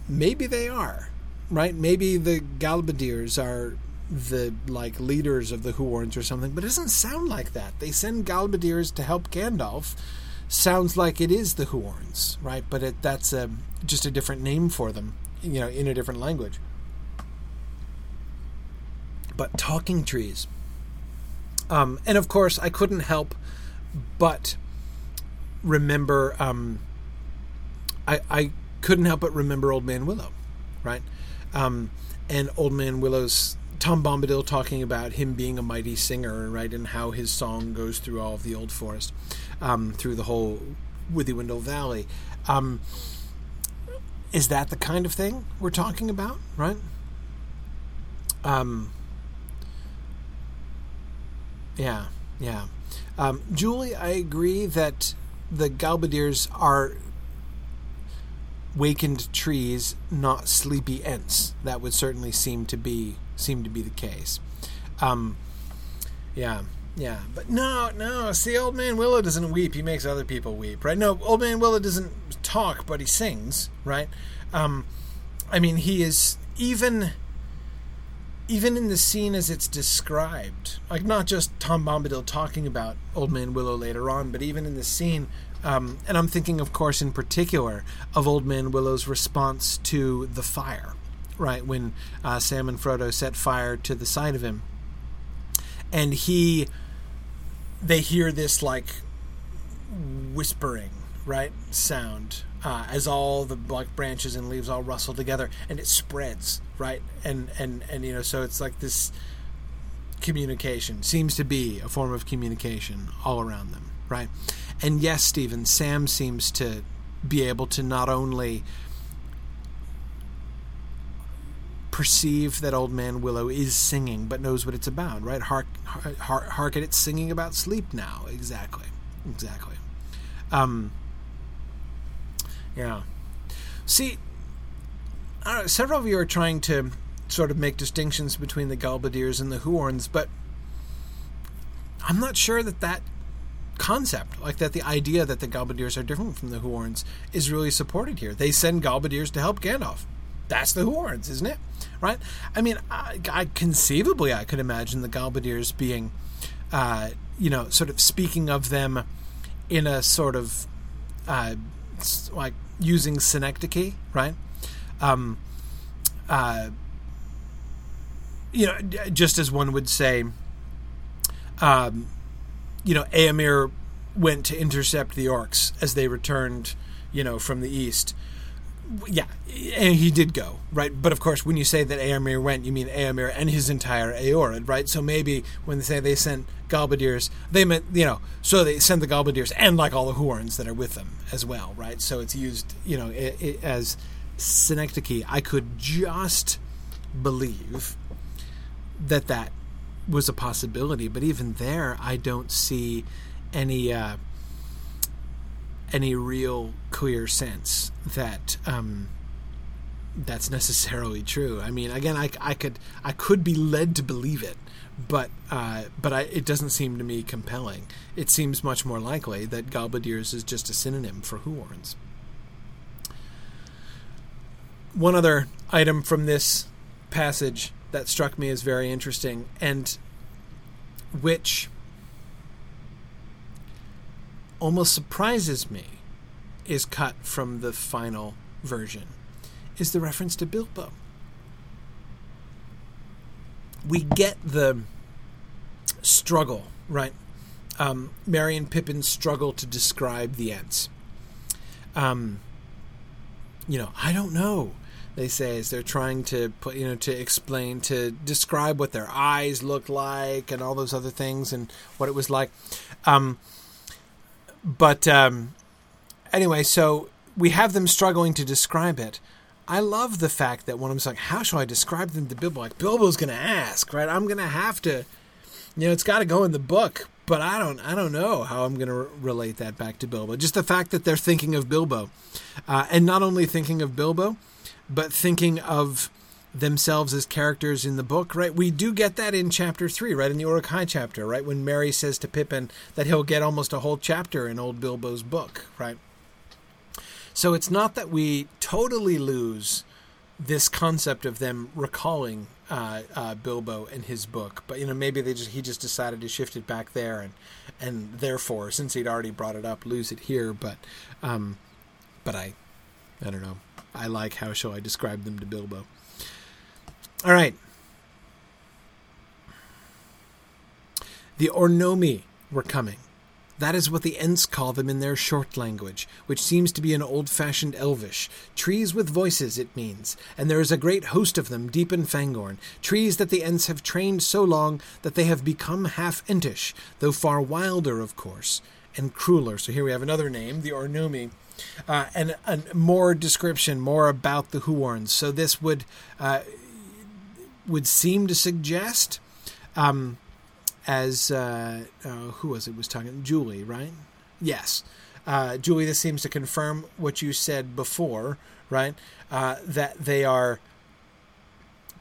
Speaker 1: maybe they are, right? Maybe the Galbedirs are the like leaders of the Huorns or something, but it doesn't sound like that. They send Galbedirs to help Gandalf. Sounds like it is the Huorns, right? But it, that's a, just a different name for them, you know, in a different language. But talking trees. Um, and of course, I couldn't help but remember. Um, I, I couldn't help but remember Old Man Willow, right? Um, and Old Man Willow's Tom Bombadil talking about him being a mighty singer, right, and how his song goes through all of the old forest, um, through the whole Withywindle Valley. Um, is that the kind of thing we're talking about, right? Um, yeah, yeah. Um, Julie, I agree that the Galbedirs are wakened trees, not sleepy ents. That would certainly seem to be seem to be the case. Um, yeah, yeah, but no, no. See, Old Man Willow doesn't weep; he makes other people weep, right? No, Old Man Willow doesn't talk, but he sings, right? Um, I mean, he is even even in the scene as it's described, like not just Tom Bombadil talking about Old Man Willow later on, but even in the scene um, and I'm thinking, of course, in particular, of Old Man Willow's response to the fire, right? When uh, Sam and Frodo set fire to the side of him. And he, they hear this like whispering, right? Sound. Uh, as all the like branches and leaves all rustle together and it spreads right and and and you know so it's like this communication seems to be a form of communication all around them right and yes, Stephen, Sam seems to be able to not only perceive that Old Man Willow is singing, but knows what it's about, right? Hark, hark, hark at it singing about sleep now. Exactly. Exactly. Um, yeah. See, know, several of you are trying to sort of make distinctions between the Galbedirs and the Huorns, but I'm not sure that that concept, like that the idea that the Galbedirs are different from the Huorns is really supported here. They send Galbedirs to help Gandalf. That's the Huorns, isn't it? Right? I mean, I, I conceivably I could imagine the Galbedirs being, uh, you know, sort of speaking of them in a sort of uh, like using synecdoche, right? Um, uh, you know, just as one would say, um, you know, Eomer went to intercept the orcs as they returned, you know, from the east. Yeah, he did go, right? But of course, when you say that Eomer went, you mean Eomer and his entire Eored, right? So maybe when they say they sent Galbedirs, they meant, you know, so they sent the Galbedirs and like all the Huorns that are with them as well, right? So it's used, you know, it, it, as synecdoche. I could just believe that that was a possibility, but even there, I don't see any uh, any real clear sense that um, that's necessarily true. I mean, again, I, I could I could be led to believe it, but uh, but I, it doesn't seem to me compelling. It seems much more likely that Galbedirs is just a synonym for Huorns. One other item from this passage that struck me as very interesting, and which almost surprises me is cut from the final version is the reference to Bilbo. We get the struggle, right? Um, Merry and Pippin struggle to describe the Ents. Um, you know, I don't know. They say as they're trying to put, you know, to explain, to describe what their eyes look like and all those other things and what it was like. Um, but um, anyway, so we have them struggling to describe it. I love the fact that one of them's like, "How shall I describe them to Bilbo?" Like Bilbo's going to ask, right? I'm going to have to, you know, it's got to go in the book, but I don't, I don't know how I'm going to re- relate that back to Bilbo. Just the fact that they're thinking of Bilbo, uh, and not only thinking of Bilbo, but thinking of themselves as characters in the book, right? We do get that in chapter three, right? In the Uruk-hai chapter, right? When Merry says to Pippin that he'll get almost a whole chapter in old Bilbo's book, right? So it's not that we totally lose this concept of them recalling uh, uh, Bilbo and his book, but you know maybe they just he just decided to shift it back there, and and therefore since he'd already brought it up, lose it here. But um, but I I don't know. I like how shall I describe them to Bilbo. All right. The Ornomi were coming. That is what the Ents call them in their short language, which seems to be an old fashioned Elvish. Trees with voices, it means, and there is a great host of them deep in Fangorn. Trees that the Ents have trained so long that they have become half Entish, though far wilder, of course, and crueler. So here we have another name, the Ornomi. Uh, and, and more description, more about the Huorns. So this would uh, would seem to suggest, um, as uh, uh, who was it was talking? Julie, right? Yes, uh, Julie. This seems to confirm what you said before, right? Uh, that they are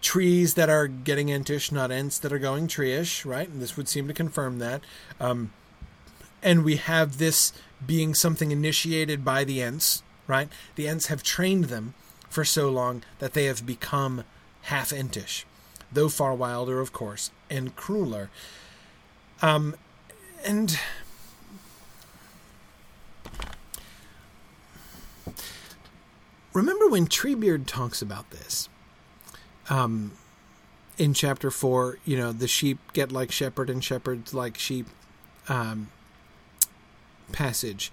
Speaker 1: trees that are getting entish, not ents that are going treeish, right? And this would seem to confirm that. Um, and we have this being something initiated by the ents, right? The ents have trained them for so long that they have become half entish though far wilder, of course, and crueler. Um, and remember when Treebeard talks about this? Um, in chapter four, you know, the sheep get like shepherd and shepherds like sheep. Um, passage.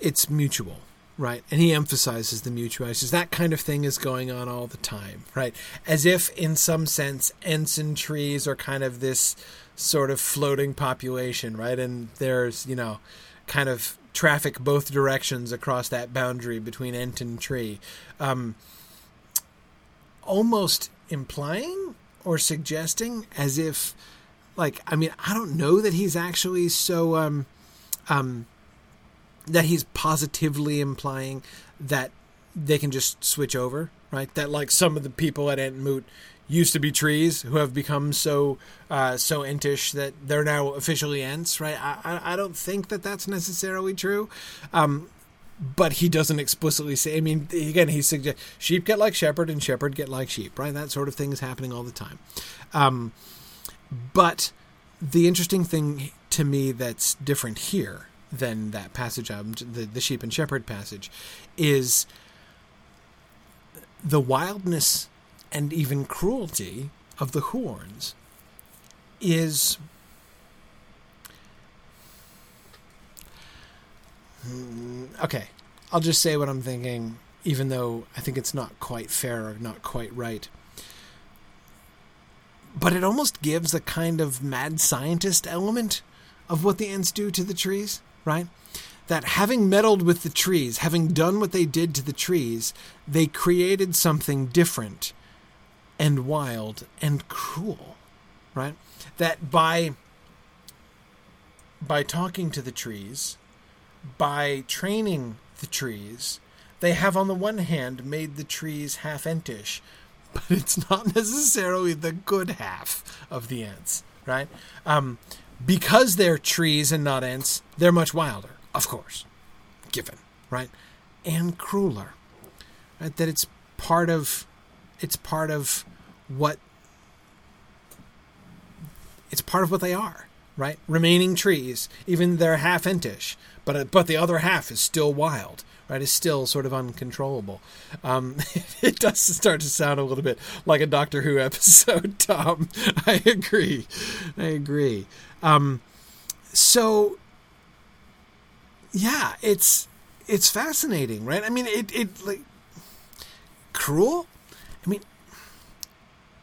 Speaker 1: It's mutual right? And he emphasizes the mutualizes. That kind of thing is going on all the time, right? As if, in some sense, ensign trees are kind of this sort of floating population, right? And there's, you know, kind of traffic both directions across that boundary between ent and tree. Um, almost implying or suggesting as if, like, I mean, I don't know that he's actually so. Um, um, that he's positively implying that they can just switch over, right? That like some of the people at Entmoot used to be trees who have become so uh, so entish that they're now officially ents, right? I, I, I don't think that that's necessarily true. Um, but he doesn't explicitly say. I mean, again, he suggests sheep get like shepherd and shepherd get like sheep, right? That sort of thing is happening all the time. Um, but the interesting thing to me that's different here than that passage, um, the, the sheep and shepherd passage, is the wildness and even cruelty of the Huorns is Hmm, okay. I'll just say what I'm thinking, even though I think it's not quite fair or not quite right. But it almost gives a kind of mad scientist element of what the Ents do to the trees, right? That having meddled with the trees, having done what they did to the trees, they created something different and wild and cruel, right? That by by talking to the trees, by training the trees, they have on the one hand made the trees half entish, but it's not necessarily the good half of the Ents, right? Um, because they're trees and not Ents, they're much wilder, of course, given, right? And crueler. Right? That it's part of it's part of what it's part of what they are, right? Remaining trees, even they're half entish, but uh, but the other half is still wild, right? Is still sort of uncontrollable. Um, it does start to sound a little bit like a Doctor Who episode, Tom. I agree. I agree. Um, so yeah, it's it's fascinating, right? I mean, it it like cruel. I mean,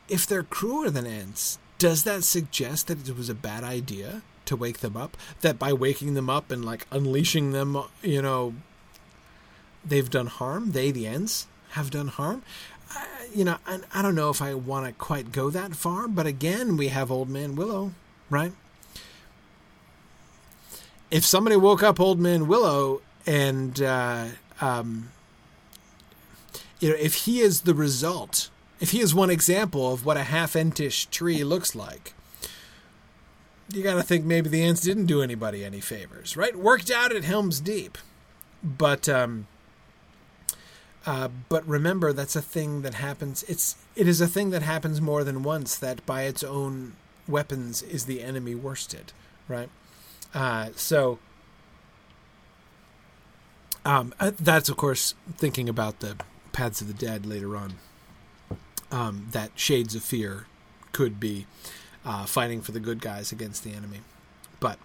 Speaker 1: if they're crueler than Ents, does that suggest that it was a bad idea to wake them up? That by waking them up and like unleashing them, you know, they've done harm? They, the Ents, have done harm? You know, I, I don't know if I want to quite go that far, but again, we have Old Man Willow, right? If somebody woke up Old Man Willow and, uh, um, you know, if he is the result if he is one example of what a half entish tree looks like, you got to think maybe the Ents didn't do anybody any favors, right? Worked out at Helm's Deep, but um, uh, but remember that's a thing that happens. It's it is a thing that happens more than once. That by its own weapons is the enemy worsted, right? Uh, so um, uh, that's of course thinking about the Paths of the Dead later on um, that Shades of Fear could be uh, fighting for the good guys against the enemy. But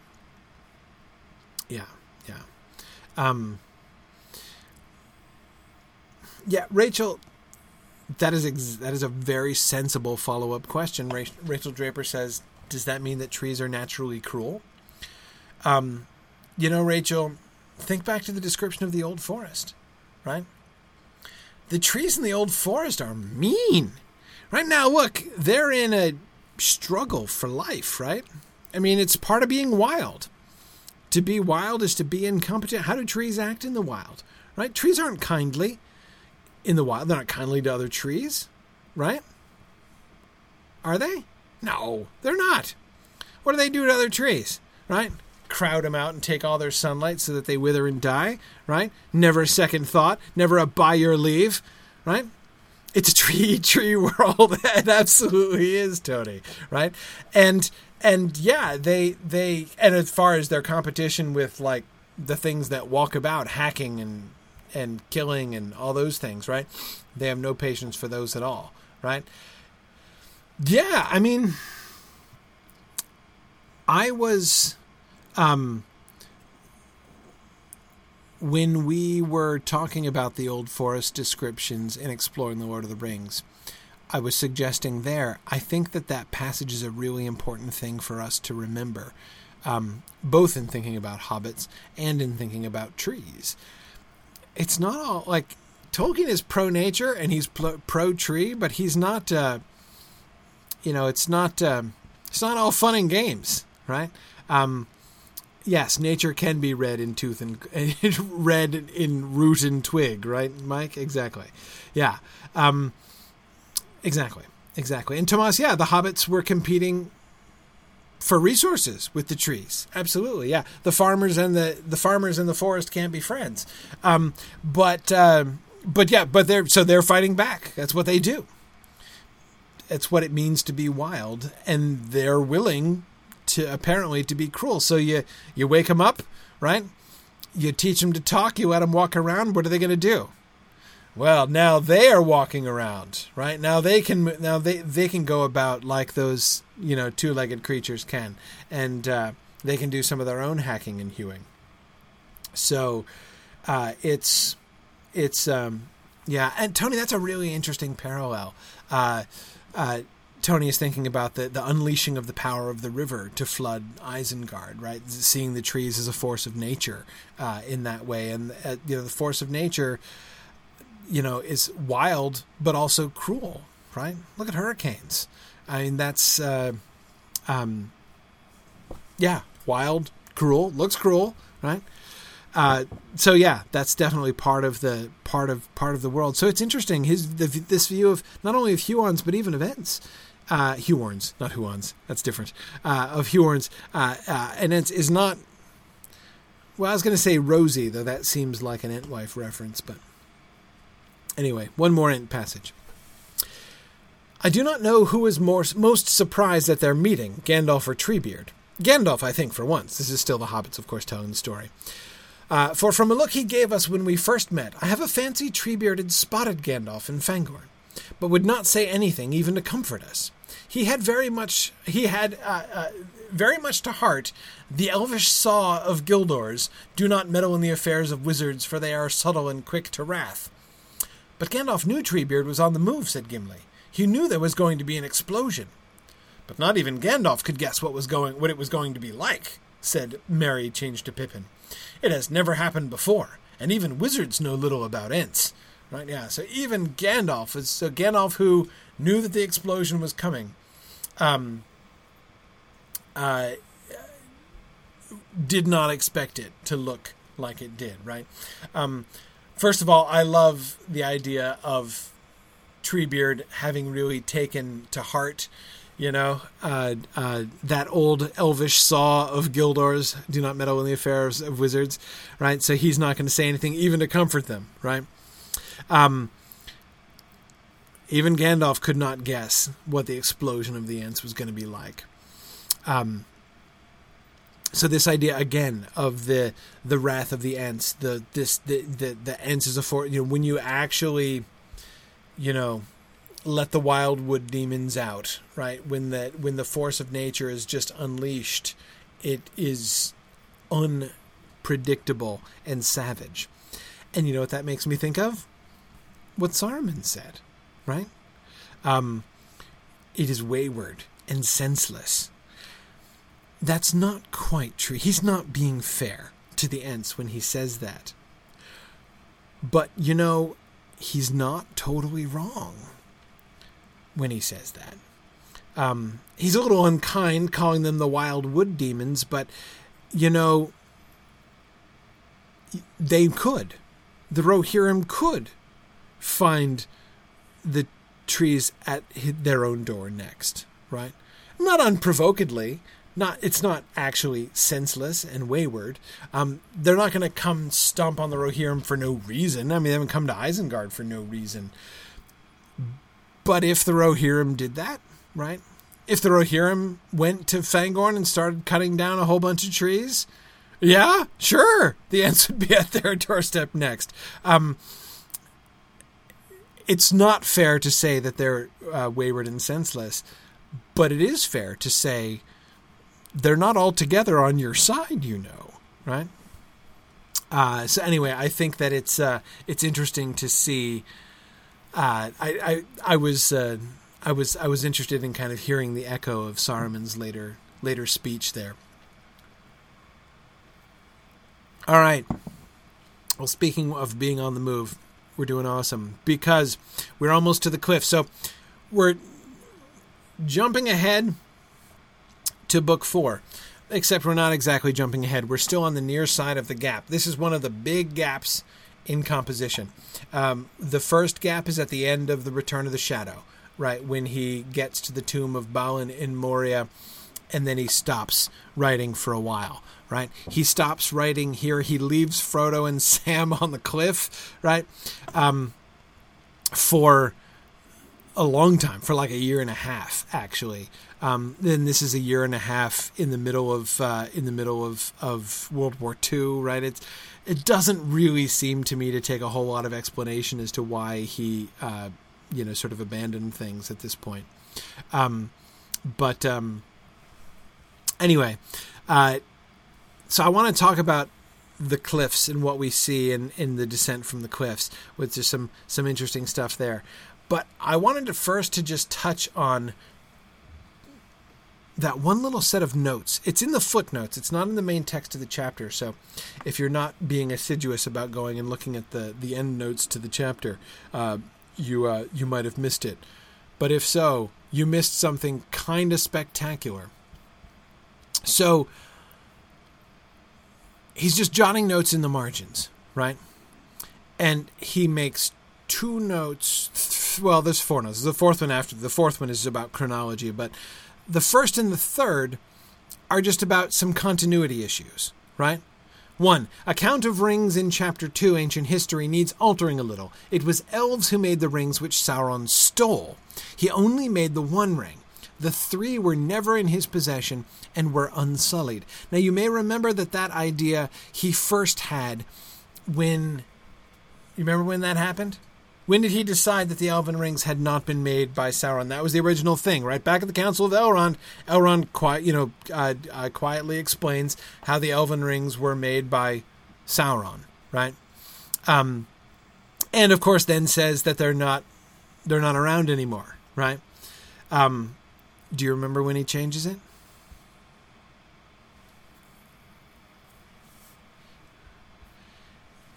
Speaker 1: yeah, yeah, um, yeah. Rachel, that is ex- that is a very sensible follow up question. Rachel, Rachel Draper says, "Does that mean that trees are naturally cruel?" Um, you know, Rachel, think back to the description of the old forest, right? the trees in the old forest are mean. Right now, look, they're in a struggle for life, right? I mean, it's part of being wild. To be wild is to be incompetent. How do trees act in the wild? Right? Trees aren't kindly in the wild. They're not kindly to other trees, right? Are they? No, they're not. What do they do to other trees, right? Crowd them out and take all their sunlight so that they wither and die, right? Never a second thought, never a by your leave, right? It's a tree tree world. it absolutely is, Tony, right? And and yeah, they they and as far as their competition with like the things that walk about, hacking and and killing and all those things, right? They have no patience for those at all, right? Yeah, I mean I was um, when we were talking about the old forest descriptions in exploring the Lord of the Rings, I was suggesting there, I think that that passage is a really important thing for us to remember, um, both in thinking about hobbits and in thinking about trees. It's not all like Tolkien is pro nature and he's pro tree, but he's not. Uh, you know, it's not. Uh, it's not all fun and games, right? Um, yes, nature can be red in tooth and red in root and twig, right, Mike? Exactly. Yeah. Um, exactly. Exactly. And Tomas, yeah, the hobbits were competing for resources with the trees. Absolutely, yeah. The farmers and the the farmers in the forest can't be friends. Um, but uh, but yeah, but they're so they're fighting back. That's what they do. It's what it means to be wild, and they're willing to apparently to be cruel. So you you wake them up, right? You teach them to talk. You let them walk around. What are they going to do? well, now they are walking around, right? Now they can now they they can go about like those you know two-legged creatures can, and uh, they can do some of their own hacking and hewing. So uh, it's it's um, yeah, and Tony, that's a really interesting parallel. Uh, uh, Tony is thinking about the, the unleashing of the power of the river to flood Isengard, right? Seeing the trees as a force of nature uh, in that way, and uh, you know the force of nature, you know, is wild but also cruel, right? Look at hurricanes. I mean, that's uh, um, yeah, wild, cruel, looks cruel, right? Uh, so yeah, that's definitely part of the part of part of the world. So it's interesting his the, this view of not only of Huorns but even of Ents. Uh, Huorns, not Huons. That's different. Uh, of Huorns, uh, uh, and it is not. Well, I was going to say Rosie, though that seems like an Entwife reference. But anyway, one more Ent passage. I do not know who is more, most surprised at their meeting, Gandalf or Treebeard. Gandalf, I think, for once. This is still the hobbits, of course, telling the story. Uh, for from a look he gave us when we first met, I have a fancy Treebeard had spotted Gandalf in Fangorn, but would not say anything even to comfort us. He had very much he had uh, uh, very much to heart the elvish saw of Gildors: "Do not meddle in the affairs of wizards, for they are subtle and quick to wrath." But Gandalf knew Treebeard was on the move," said Gimli. "He knew there was going to be an explosion." But not even Gandalf could guess what was going what it was going to be like," said Merry, changed to Pippin. It has never happened before, and even wizards know little about Ents. Right? Yeah. So even Gandalf is so Gandalf who knew that the explosion was coming, um, uh, did not expect it to look like it did. Right. Um, first of all, I love the idea of Treebeard having really taken to heart you know, uh, uh, that old elvish saw of Gildors, do not meddle in the affairs of wizards, right? So he's not going to say anything even to comfort them, right? Um, even Gandalf could not guess what the explosion of the Ents was going to be like. Um, so this idea again of the the wrath of the Ents, the this the the, the Ents is a for you know when you actually, you know, let the wildwood demons out, right? When that when the force of nature is just unleashed, it is unpredictable and savage. And you know what that makes me think of? What Saruman said, right? Um, it is wayward and senseless. That's not quite true. He's not being fair to the Ents when he says that. But, you know, he's not totally wrong when he says that. Um, he's a little unkind calling them the wild wood demons, but you know, they could. The Rohirrim could find the trees at their own door next, right? Not unprovokedly. Not it's not actually senseless and wayward. Um, they're not going to come stomp on the Rohirrim for no reason. I mean, they haven't come to Isengard for no reason. But if the Rohirrim did that, right? If the Rohirrim went to Fangorn and started cutting down a whole bunch of trees, yeah, sure, the Ents would be at their doorstep next. Um, it's not fair to say that they're uh, wayward and senseless, but it is fair to say they're not altogether on your side, you know, right? Uh, so anyway, I think that it's uh, it's interesting to see uh, I, I I was uh, I was I was interested in kind of hearing the echo of Saruman's later later speech there. All right. Well, speaking of being on the move, we're doing awesome because we're almost to the cliff. So we're jumping ahead to book four, except we're not exactly jumping ahead. We're still on the near side of the gap. This is one of the big gaps in composition. Um, the first gap is at the end of the Return of the Shadow, right when he gets to the tomb of Balin in Moria, and then he stops writing for a while. Right, he stops writing here. He leaves Frodo and Sam on the cliff. Right, um, for a long time for like a year and a half actually. Um, then this is a year and a half in the middle of uh, in the middle of, of World War II, right? It's it doesn't really seem to me to take a whole lot of explanation as to why he uh, you know sort of abandoned things at this point. Um, but um, anyway, uh, so I want to talk about the cliffs and what we see in, in the descent from the cliffs, which is some some interesting stuff there. But I wanted to first to just touch on that one little set of notes. It's in the footnotes. It's not in the main text of the chapter. So, if you're not being assiduous about going and looking at the the end notes to the chapter, uh, you uh, you might have missed it. But if so, you missed something kind of spectacular. So he's just jotting notes in the margins, right? And he makes two notes. Well, there's four notes. The fourth one after the fourth one is about chronology, but the first and the third are just about some continuity issues, right? 1. Account of rings in Chapter 2 Ancient History needs altering a little. It was elves who made the rings which Sauron stole. He only made the one ring. The three were never in his possession and were unsullied. Now, you may remember that that idea he first had when. You remember when that happened? When did he decide that the Elven rings had not been made by Sauron? That was the original thing, right? Back at the Council of Elrond, Elrond quiet, you know, uh, uh, quietly explains how the Elven rings were made by Sauron, right? Um, and of course, then says that they're not they're not around anymore, right? Um, do you remember when he changes it?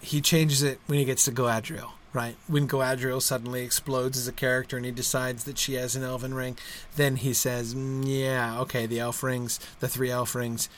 Speaker 1: He changes it when he gets to Galadriel right? When Galadriel suddenly explodes as a character and he decides that she has an elven ring, then he says, mm, "Yeah, okay, the elf rings, the three elf rings,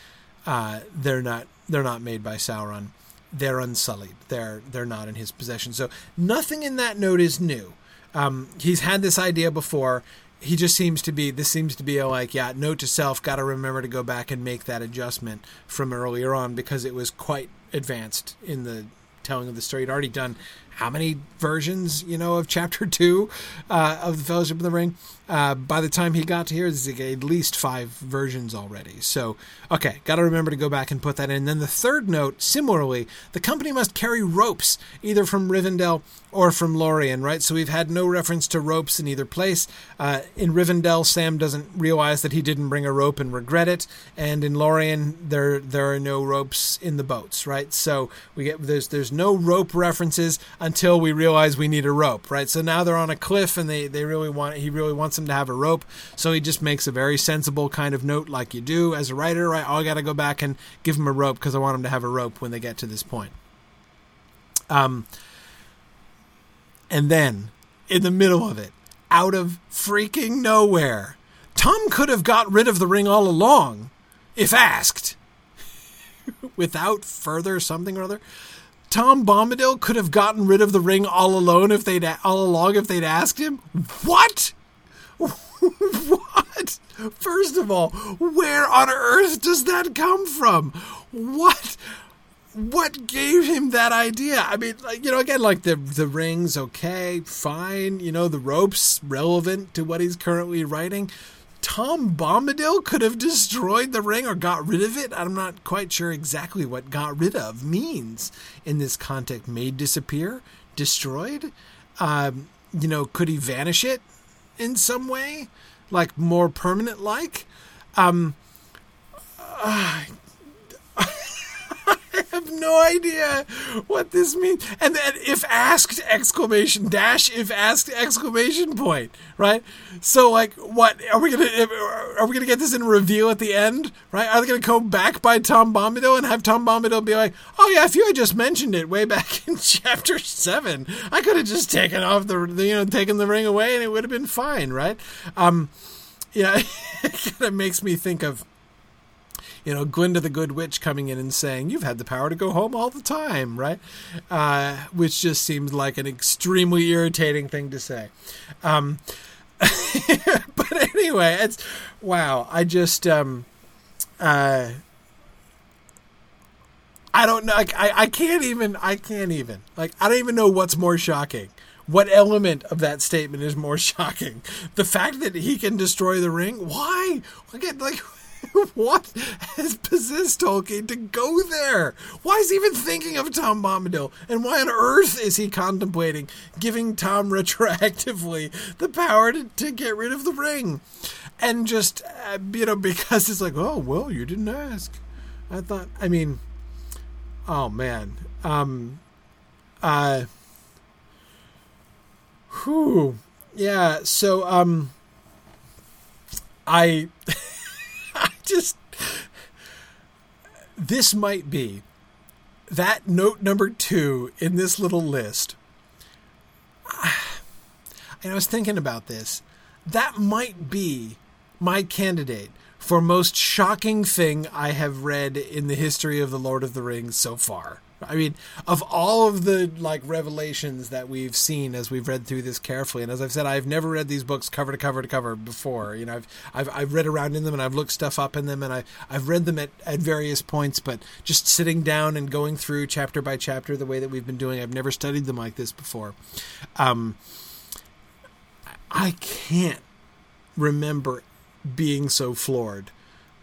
Speaker 1: uh, they're not they're not made by Sauron. They're unsullied. They're they're not in his possession. So nothing in that note is new. Um, he's had this idea before. He just seems to be this seems to be a like yeah note to self got to remember to go back and make that adjustment from earlier on because it was quite advanced in the telling of the story. He'd already done how many versions, you know, of chapter two uh, of the Fellowship of the Ring. Uh, by the time he got to here, there's at least five versions already. So, okay, got to remember to go back and put that in. Then the third note, similarly, the company must carry ropes either from Rivendell or from Lorien, right? So we've had no reference to ropes in either place. Uh, in Rivendell, Sam doesn't realize that he didn't bring a rope and regret it, and in Lorien, there there are no ropes in the boats, right? So we get there's there's no rope references until we realize we need a rope, right? So now they're on a cliff and they, they really want he really wants them to have a rope. So he just makes a very sensible kind of note like you do as a writer, right? Oh, I got to go back and give him a rope because I want him to have a rope when they get to this point. Um, and then in the middle of it, out of freaking nowhere, Tom could have got rid of the ring all along if asked. Without further something or other. Tom Bombadil could have gotten rid of the ring all alone if they'd all along if they'd asked him. What? what? First of all, where on earth does that come from? What? What gave him that idea? I mean, you know, again, like the the rings, okay, fine. You know, the ropes relevant to what he's currently writing. Tom Bombadil could have destroyed the ring or got rid of it. I'm not quite sure exactly what got rid of means in this context. Made disappear? Destroyed? Um, you know, could he vanish it in some way? Like more permanent like? Um, uh, have no idea what this means. And then if asked exclamation dash if asked exclamation point, right? So like what are we to are we to get this in reveal at the end, right? Are they to come back by Tom Bombadil and have Tom Bombadil be like, "Oh yeah, if you had just mentioned it way back in chapter 7, I could have just taken off the you know, taken the ring away and it would have been fine, right?" Um yeah, it kind of makes me think of you know, Glinda the Good Witch coming in and saying, You've had the power to go home all the time, right? Uh, which just seems like an extremely irritating thing to say. Um, but anyway, it's wow. I just, um, uh, I don't know. Like, I, I can't even, I can't even, like, I don't even know what's more shocking what element of that statement is more shocking? The fact that he can destroy the ring? Why? Again, like, what has possessed Tolkien to go there? Why is he even thinking of Tom Bombadil? And why on earth is he contemplating giving Tom retroactively the power to, to get rid of the ring? And just, uh, you know, because it's like, oh, well, you didn't ask. I thought, I mean, oh, man. Um, uh, whew. Yeah, so, um, I. Just this might be that note number two in this little list. And I was thinking about this. That might be my candidate for most shocking thing I have read in the history of the Lord of the Rings so far. I mean, of all of the like revelations that we've seen as we've read through this carefully, and as I've said, I've never read these books cover to cover to cover before. You know, I've I've, I've read around in them and I've looked stuff up in them and I I've read them at, at various points, but just sitting down and going through chapter by chapter the way that we've been doing, I've never studied them like this before. Um, I can't remember being so floored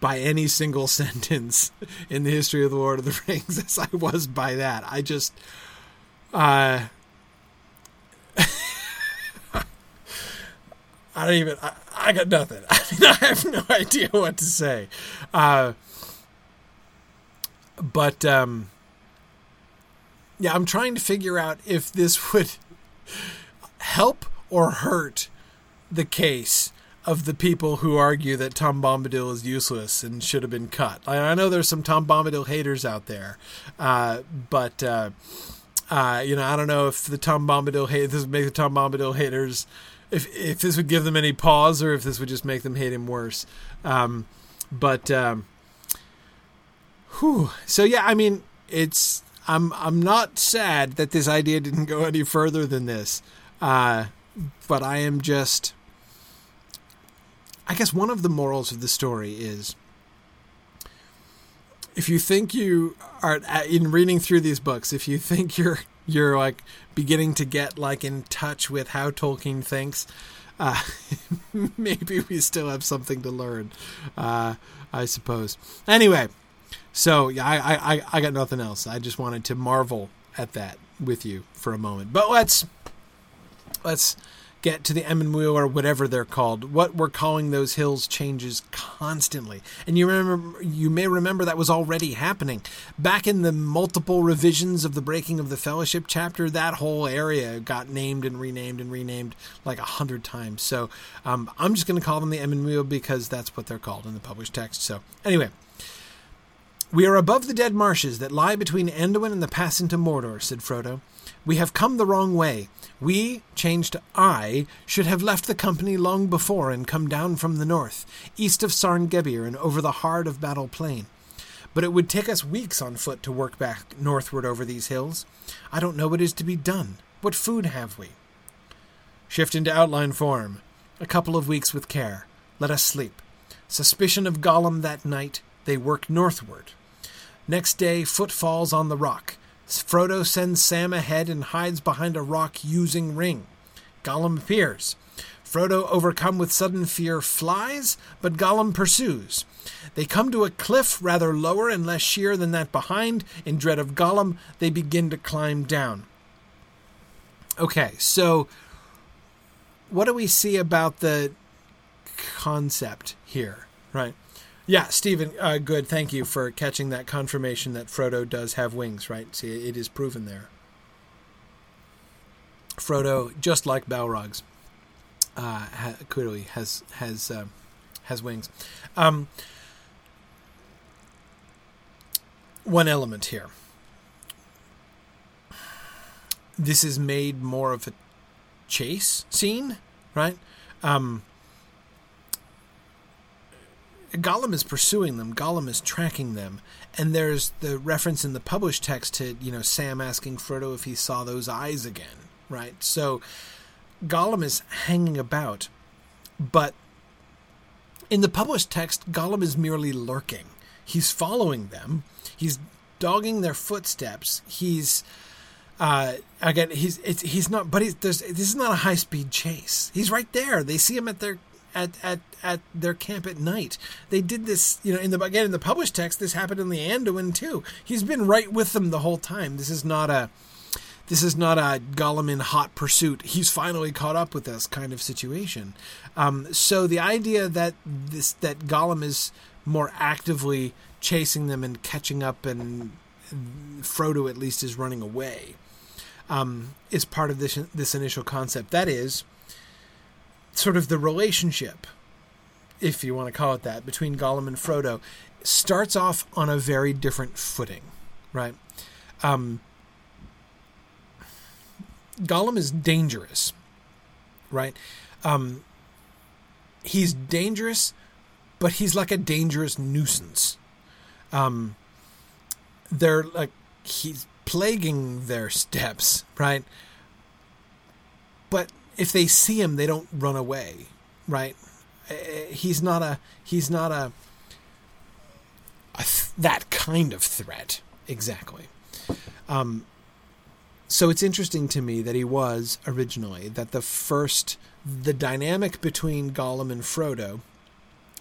Speaker 1: by any single sentence in the history of the Lord of the Rings as I was by that. I just, uh, I don't even. I, I, got nothing. I mean, I have no idea what to say. Uh, but um, yeah, I'm trying to figure out if this would help or hurt the case of the people who argue that Tom Bombadil is useless and should have been cut. I, I know there's some Tom Bombadil haters out there, uh, but uh, uh, you know I don't know if the Tom Bombadil hate this would make the Tom Bombadil haters if if this would give them any pause or if this would just make them hate him worse. Um, but um, whew. so yeah, I mean it's I'm I'm not sad that this idea didn't go any further than this, uh, but I am just I guess one of the morals of the story is if you think you are in reading through these books, if you think you're you're like beginning to get like in touch with how Tolkien thinks, uh, maybe we still have something to learn. Uh, I suppose. Anyway, so yeah, I, I I got nothing else. I just wanted to marvel at that with you for a moment. But let's let's get to the Emyn or whatever they're called. What we're calling those hills changes constantly. And you remember you may remember that was already happening. Back in the multiple revisions of the Breaking of the Fellowship chapter, that whole area got named and renamed and renamed like a hundred times. So um, I'm just going to call them the Emyn because that's what they're called in the published text. So anyway, we are above the dead marshes that lie between Anduin and the pass into Mordor, said Frodo. We have come the wrong way. We, changed to I, should have left the company long before and come down from the north, east of Sarn Gebir and over the heart of Battle Plain. But it would take us weeks on foot to work back northward over these hills. I don't know what is to be done. What food have we? Shift into outline form. A couple of weeks with care. Let us sleep. Suspicion of Gollum that night, they work northward. Next day, footfalls on the rock. Frodo sends Sam ahead and hides behind a rock using ring. Gollum appears. Frodo, overcome with sudden fear, flies, but Gollum pursues. They come to a cliff rather lower and less sheer than that behind. In dread of Gollum, they begin to climb down. Okay, so what do we see about the concept here, right? Yeah, Stephen, uh, good. Thank you for catching that confirmation that Frodo does have wings, right? See, it is proven there. Frodo, just like Balrogs, uh, ha- clearly has has uh, has wings. Um, one element here. This is made more of a chase scene, right? Um, Gollum is pursuing them. Gollum is tracking them, and there's the reference in the published text to you know Sam asking Frodo if he saw those eyes again, right? So Gollum is hanging about, but in the published text, Gollum is merely lurking. He's following them. He's dogging their footsteps. He's uh, again, he's it's, he's not, but he's there's this is not a high speed chase. He's right there. They see him at their at, at at their camp at night. They did this, you know, in the again in the published text. This happened in the Anduin too. He's been right with them the whole time. This is not a this is not a Gollum in hot pursuit. He's finally caught up with us kind of situation. Um, so the idea that this that Gollum is more actively chasing them and catching up, and Frodo at least is running away, um, is part of this this initial concept. That is sort of the relationship, if you want to call it that, between Gollum and Frodo starts off on a very different footing, right? Um, Gollum is dangerous, right? Um, he's dangerous, but he's like a dangerous nuisance. Um, they're like he's plaguing their steps, right? But if they see him, they don't run away, right? Eh, he's not a he's not a, a th- that kind of threat exactly. Um, so it's interesting to me that he was originally that the first the dynamic between Gollum and Frodo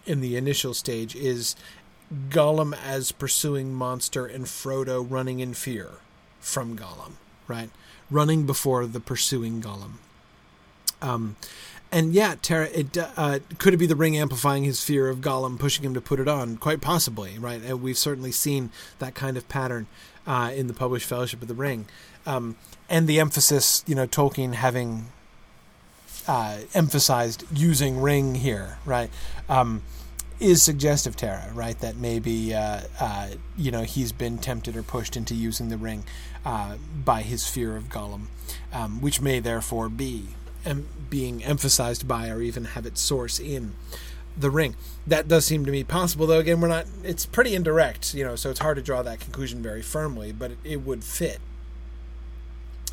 Speaker 1: in the initial stage is Gollum as pursuing monster and Frodo running in fear from Gollum, right? Running before the pursuing Gollum. Um, and yeah, Tara, it uh, could it be the ring amplifying his fear of Gollum, pushing him to put it on? Quite possibly, right? And we've certainly seen that kind of pattern uh, in the published Fellowship of the Ring, um, and the emphasis, you know, Tolkien having uh, emphasized using ring here, right? Um, is suggestive, Tara, right? That maybe uh, uh, you know he's been tempted or pushed into using the ring uh, by his fear of Gollum, um, which may therefore be em- being emphasized by or even have its source in the ring. That does seem to me possible, though. Again, we're not. It's pretty indirect, you know, so it's hard to draw that conclusion very firmly, but it, it would fit.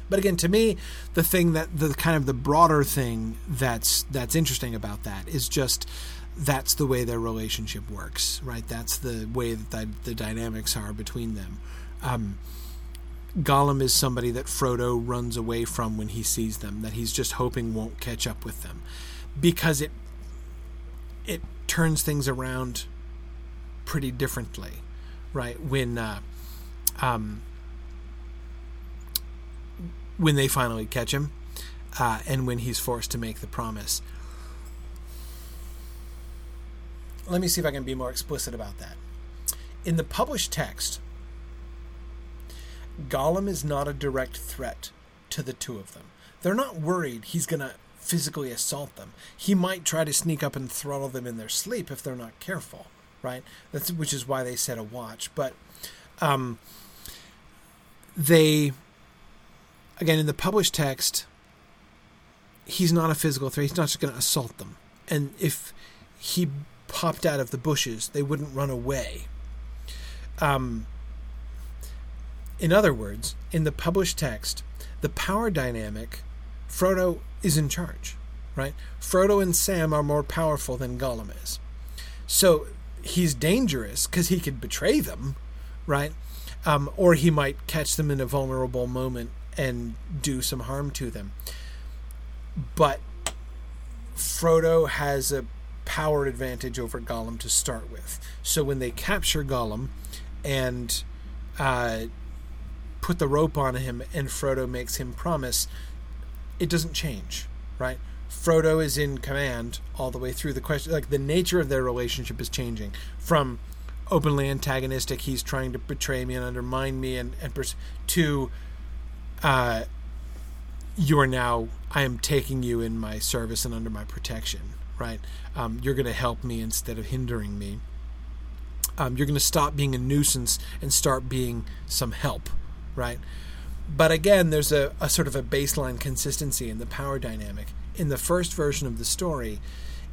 Speaker 1: But again, to me, the thing that the kind of the broader thing that's that's interesting about that is just that's the way their relationship works, right? That's the way that the, the dynamics are between them. Um, Gollum is somebody that Frodo runs away from when he sees them, that he's just hoping won't catch up with them, because it it turns things around pretty differently, right? When uh, um, when they finally catch him, uh, and when he's forced to make the promise. Let me see if I can be more explicit about that. In the published text, Gollum is not a direct threat to the two of them. They're not worried he's going to physically assault them. He might try to sneak up and throttle them in their sleep if they're not careful, right? That's which is why they set a watch. But um, they, again, in the published text, he's not a physical threat. He's not just going to assault them. And if he popped out of the bushes, they wouldn't run away. Um, in other words, in the published text, the power dynamic, Frodo is in charge, right? Frodo and Sam are more powerful than Gollum is. So he's dangerous because he could betray them, right? Um, or he might catch them in a vulnerable moment and do some harm to them. But Frodo has a power advantage over Gollum to start with. So when they capture Gollum and uh, put the rope on him and Frodo makes him promise, it doesn't change, right? Frodo is in command all the way through. The question, like the nature of their relationship, is changing from openly antagonistic. He's trying to betray me and undermine me, and and pers- to uh, you are now. I am taking you in my service and under my protection. Right? Um, you're going to help me instead of hindering me. Um, you're going to stop being a nuisance and start being some help. Right? But again, there's a, a sort of a baseline consistency in the power dynamic. In the first version of the story,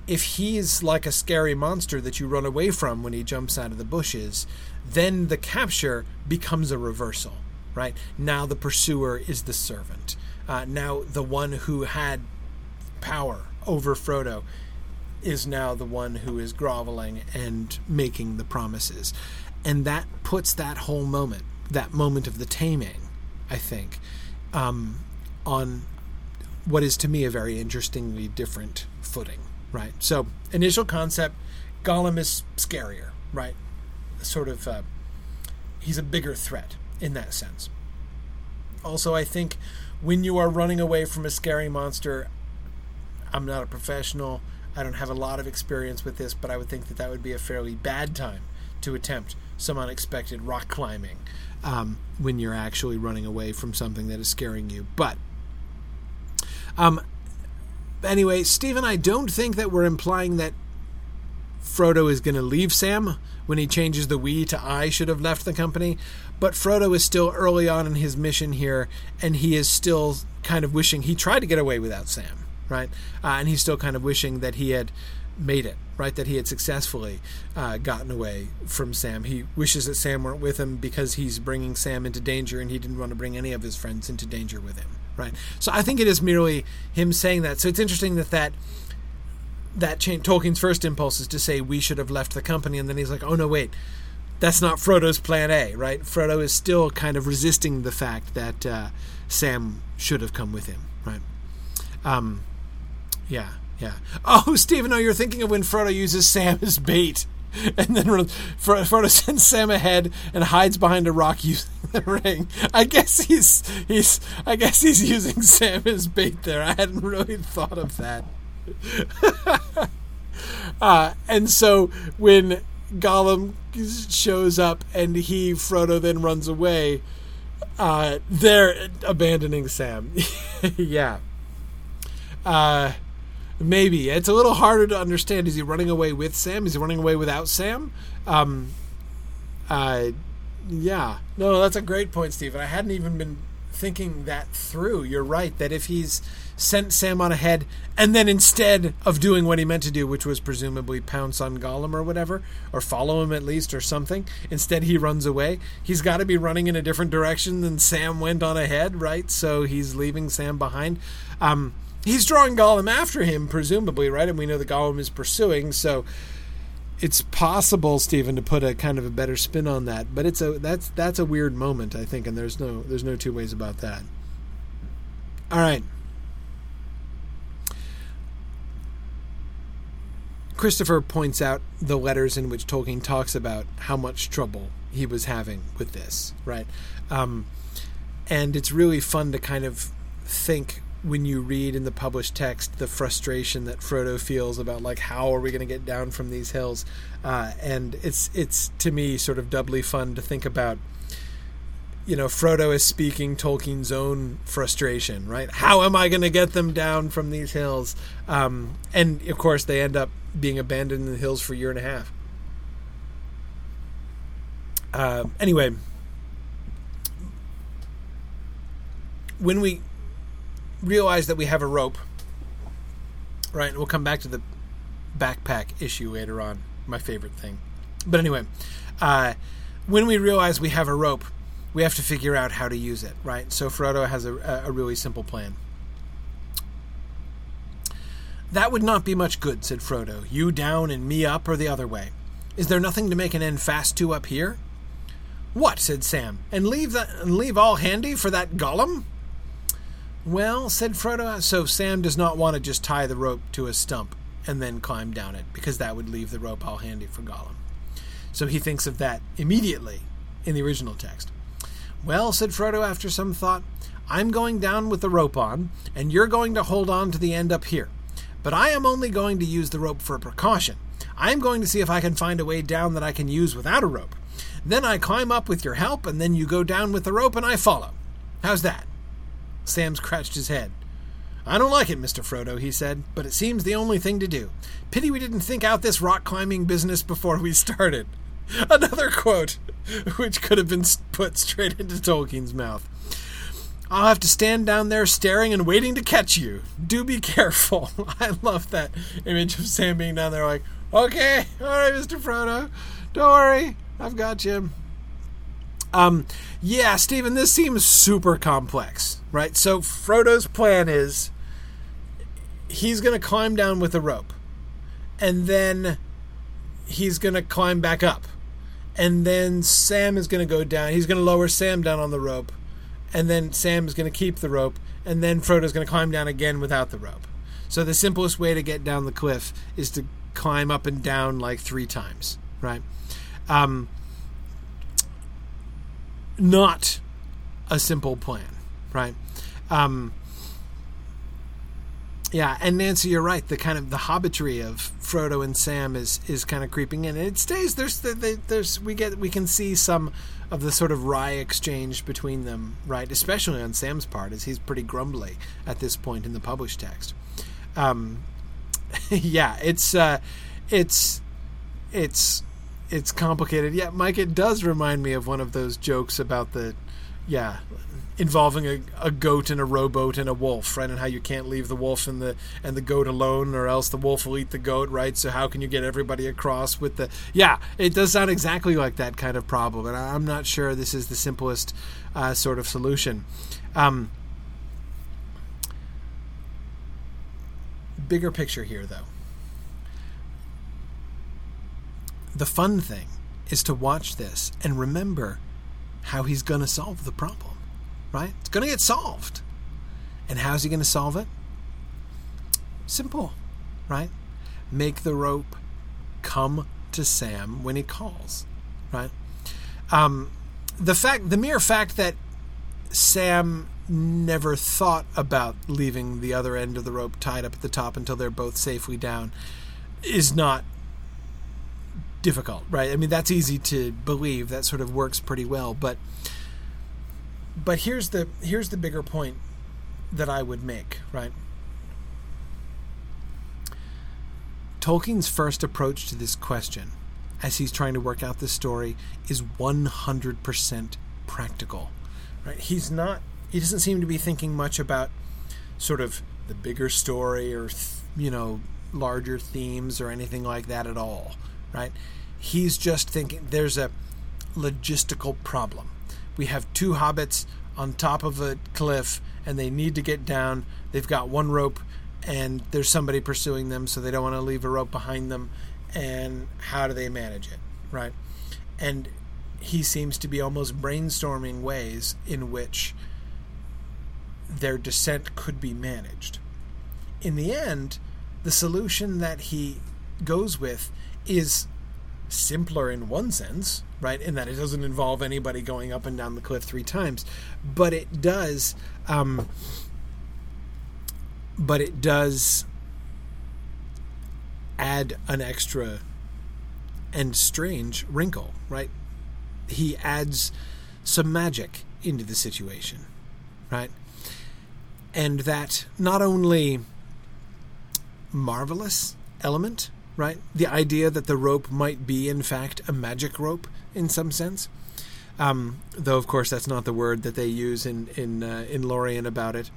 Speaker 1: if he's like a scary monster that you run away from when he jumps out of the bushes, then the capture becomes a reversal, right? Now the pursuer is the servant. Uh, now the one who had power over Frodo is now the one who is groveling and making the promises. And that puts that whole moment, that moment of the taming, I think, um, on what is to me a very interestingly different footing, right? So, initial concept Gollum is scarier, right? Sort of, uh, he's a bigger threat in that sense. Also, I think when you are running away from a scary monster, I'm not a professional. I don't have a lot of experience with this, but I would think that that would be a fairly bad time to attempt some unexpected rock climbing um, when you're actually running away from something that is scaring you. But um, anyway, Stephen, I don't think that we're implying that Frodo is going to leave Sam when he changes the we to I should have left the company. But Frodo is still early on in his mission here, and he is still kind of wishing he tried to get away without Sam, right? Uh, and he's still kind of wishing that he had made it, right? That he had successfully uh, gotten away from Sam. He wishes that Sam weren't with him because he's bringing Sam into danger, and he didn't want to bring any of his friends into danger with him, right? So I think it is merely him saying that. So it's interesting that that that change, Tolkien's first impulse is to say we should have left the company, and then he's like, oh no, wait, that's not Frodo's plan A, right? Frodo is still kind of resisting the fact that uh, Sam should have come with him, right? Um, yeah, yeah. Oh, Stephen, oh, you're thinking of when Frodo uses Sam as bait. And then Frodo sends Sam ahead and hides behind a rock using the ring. I guess he's he's I guess he's using Sam as bait there. I hadn't really thought of that. uh, and so when Gollum shows up and he Frodo then runs away, uh, they're abandoning Sam. yeah. Uh, maybe it's a little harder to understand. Is he running away with Sam? Is he running away without Sam? Um, uh, yeah. No, that's a great point, Stephen. I hadn't even been thinking that through. You're right that if he's sent Sam on ahead, and then instead of doing what he meant to do, which was presumably pounce on Gollum or whatever, or follow him at least or something, instead he runs away. He's got to be running in a different direction than Sam went on ahead, right? So he's leaving Sam behind. Um, he's drawing Gollum after him, presumably, right? And we know the Gollum is pursuing, so it's possible, Stephen, to put a kind of a better spin on that. But it's a that's that's a weird moment, I think, and there's no there's no two ways about that. All right. Christopher points out the letters in which Tolkien talks about how much trouble he was having with this, right? Um, and it's really fun to kind of think when you read in the published text the frustration that Frodo feels about like how are we going to get down from these hills, uh, and it's it's to me sort of doubly fun to think about you know, Frodo is speaking Tolkien's own frustration, right? How am I going to get them down from these hills? Um, and of course, they end up being abandoned in the hills for a year and a half. Uh, anyway, when we realize that we have a rope, right? We'll come back to the backpack issue later on, my favorite thing. But anyway, uh, when we realize we have a rope, we have to figure out how to use it, right? So Frodo has a, a really simple plan. That would not be much good, said Frodo. You down and me up, or the other way. Is there nothing to make an end fast to up here? What? said Sam. And leave that and leave all handy for that Gollum? Well, said Frodo, so Sam does not want to just tie the rope to a stump and then climb down it, because that would leave the rope all handy for Gollum. So he thinks of that immediately in the original text. Well, said Frodo after some thought, I'm going down with the rope on, and you're going to hold on to the end up here. But I am only going to use the rope for a precaution. I am going to see if I can find a way down that I can use without a rope. Then I climb up with your help, and then you go down with the rope and I follow. How's that? Sam scratched his head. I don't like it, Mr. Frodo, he said, but it seems the only thing to do. Pity we didn't think out this rock climbing business before we started. Another quote, which could have been put straight into Tolkien's mouth. I'll have to stand down there staring and waiting to catch you. Do be careful. I love that image of Sam being down there like, okay, all right, Mr. Frodo, don't worry, I've got you. Um, yeah, Stephen, this seems super complex, right? So Frodo's plan is he's going to climb down with a rope, and then he's going to climb back up, and then Sam is going to go down. He's going to lower Sam down on the rope, and then Sam is going to keep the rope, and then Frodo's going to climb down again without the rope. So the simplest way to get down the cliff is to climb up and down like three times, right? Um, not a simple plan, right? Um, yeah, and Nancy, you're right. The kind of the hobbitry of Frodo and Sam is is kind of creeping in, and it stays. There's there's we get we can see some of the sort of wry exchange between them, right? Especially on Sam's part, as he's pretty grumbly at this point in the published text. Um, yeah, it's uh, it's it's it's complicated. Yeah, Mike, it does remind me of one of those jokes about the yeah involving a, a goat and a rowboat and a wolf, right? And how you can't leave the wolf and the and the goat alone, or else the wolf will eat the goat, right? So how can you get everybody across with the? Yeah, it does sound exactly like that kind of problem, and I'm not sure this is the simplest uh, sort of solution. Um, bigger picture here, though. The fun thing is to watch this and remember how he's going to solve the problem right? It's going to get solved. And how's he going to solve it? Simple, right? Make the rope come to Sam when he calls, right? Um, the fact, the mere fact that Sam never thought about leaving the other end of the rope tied up at the top until they're both safely down is not difficult, right? I mean, that's easy to believe. That sort of works pretty well, but but here's the here's the bigger point that I would make, right? Tolkien's first approach to this question, as he's trying to work out this story, is 100% practical. Right? He's not. He doesn't seem to be thinking much about sort of the bigger story or you know larger themes or anything like that at all. Right? He's just thinking there's a logistical problem we have two hobbits on top of a cliff and they need to get down. They've got one rope and there's somebody pursuing them, so they don't want to leave a rope behind them. And how do they manage it, right? And he seems to be almost brainstorming ways in which their descent could be managed. In the end, the solution that he goes with is simpler in one sense, right? In that it doesn't involve anybody going up and down the cliff three times, but it does. Um, but it does add an extra and strange wrinkle, right? He adds some magic into the situation, right? And that not only marvelous element right? The idea that the rope might be, in fact, a magic rope in some sense. Um, though, of course, that's not the word that they use in in uh, in Lorien about it.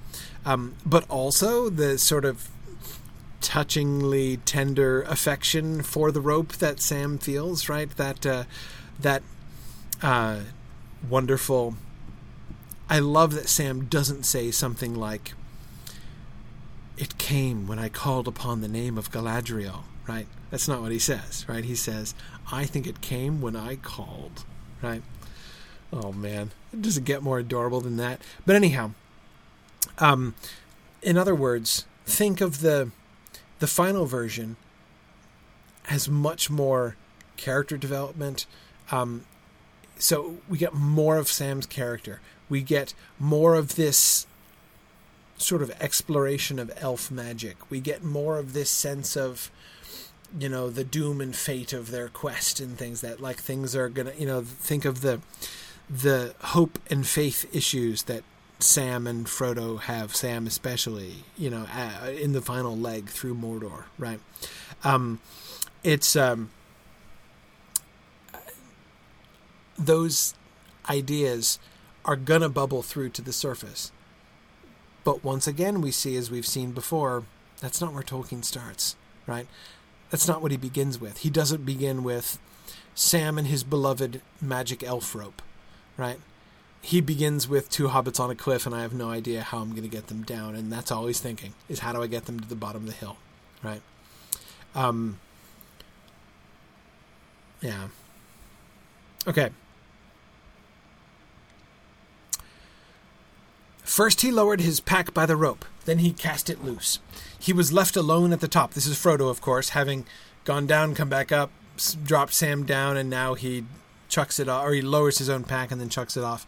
Speaker 1: Um, but also the sort of touchingly tender affection for the rope that Sam feels, right? That uh, that uh, wonderful. I love that Sam doesn't say something like, "It came when I called upon the name of Galadriel." Right? That's not what he says, right? He says, I think it came when I called, right? Oh man, it doesn't get more adorable than that. But anyhow, um, in other words, think of the the final version has much more character development. Um, so we get more of Sam's character. We get more of this sort of exploration of elf magic. We get more of this sense of you know the doom and fate of their quest and things that like things are gonna you know think of the the hope and faith issues that Sam and Frodo have Sam especially you know in the final leg through Mordor right? Um, it's um, those ideas are gonna bubble through to the surface. But once again we see as we've seen before that's not where Tolkien starts right that's not what he begins with. He doesn't begin with Sam and his beloved magic elf rope, right? He begins with two hobbits on a cliff, and I have no idea how I'm going to get them down. And that's all he's thinking is how do I get them to the bottom of the hill, right? Um, yeah. Okay. First, he lowered his pack by the rope. Then he cast it loose. He was left alone at the top. This is Frodo, of course, having gone down, come back up, dropped Sam down, and now he chucks it off, or he lowers his own pack and then chucks it off.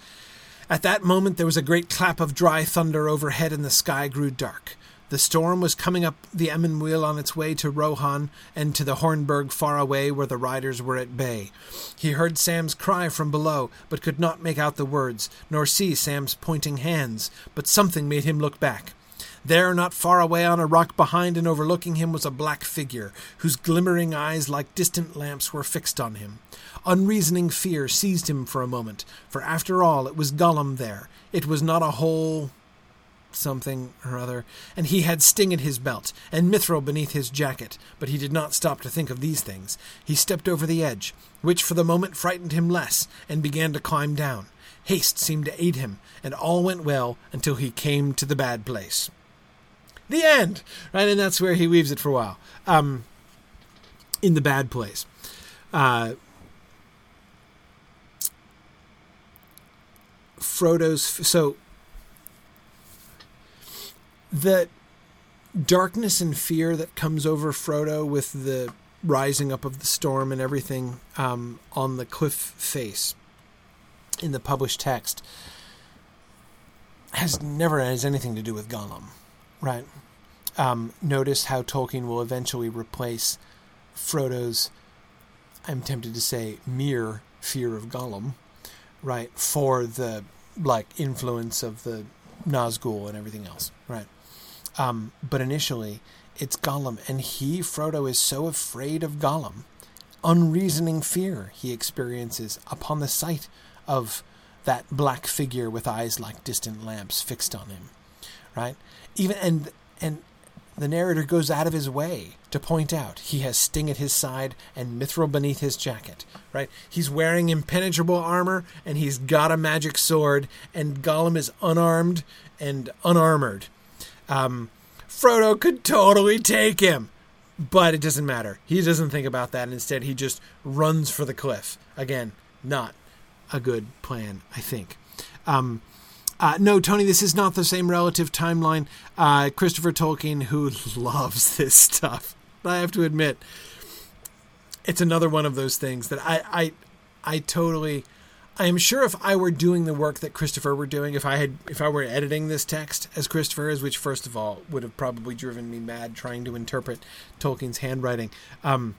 Speaker 1: At that moment, there was a great clap of dry thunder overhead, and the sky grew dark. The storm was coming up the Emyn Muil on its way to Rohan and to the Hornburg far away where the riders were at bay. He heard Sam's cry from below, but could not make out the words, nor see Sam's pointing hands, but something made him look back. There, not far away on a rock behind and overlooking him, was a black figure, whose glimmering eyes like distant lamps were fixed on him. Unreasoning fear seized him for a moment, for after all it was Gollum there. It was not a whole something or other, and he had Sting at his belt, and Mithril beneath his jacket, but he did not stop to think of these things. He stepped over the edge, which for the moment frightened him less, and began to climb down. Haste seemed to aid him, and all went well until he came to the bad place. The end! Right, and that's where he leaves it for a while. Um, in the bad place. Uh, Frodo's. So the darkness and fear that comes over Frodo with the rising up of the storm and everything um, on the cliff face in the published text has never has anything to do with Gollum, right? Um, notice how Tolkien will eventually replace Frodo's, I'm tempted to say, mere fear of Gollum, right, for the like influence of the Nazgul and everything else, right? Um, but initially, it's Gollum, and he, Frodo, is so afraid of Gollum. Unreasoning fear he experiences upon the sight of that black figure with eyes like distant lamps fixed on him. Right? Even and and the narrator goes out of his way to point out he has Sting at his side and Mithril beneath his jacket. Right? He's wearing impenetrable armor and he's got a magic sword, and Gollum is unarmed and unarmored. Um, Frodo could totally take him, but it doesn't matter. He doesn't think about that. Instead, he just runs for the cliff. Again, not a good plan, I think. Um, uh, no, Tony, this is not the same relative timeline. Uh, Christopher Tolkien, who loves this stuff, I have to admit, it's another one of those things that I, I, I totally. I am sure if I were doing the work that Christopher were doing, if I had, if I were editing this text as Christopher is, which first of all would have probably driven me mad trying to interpret Tolkien's handwriting. Um,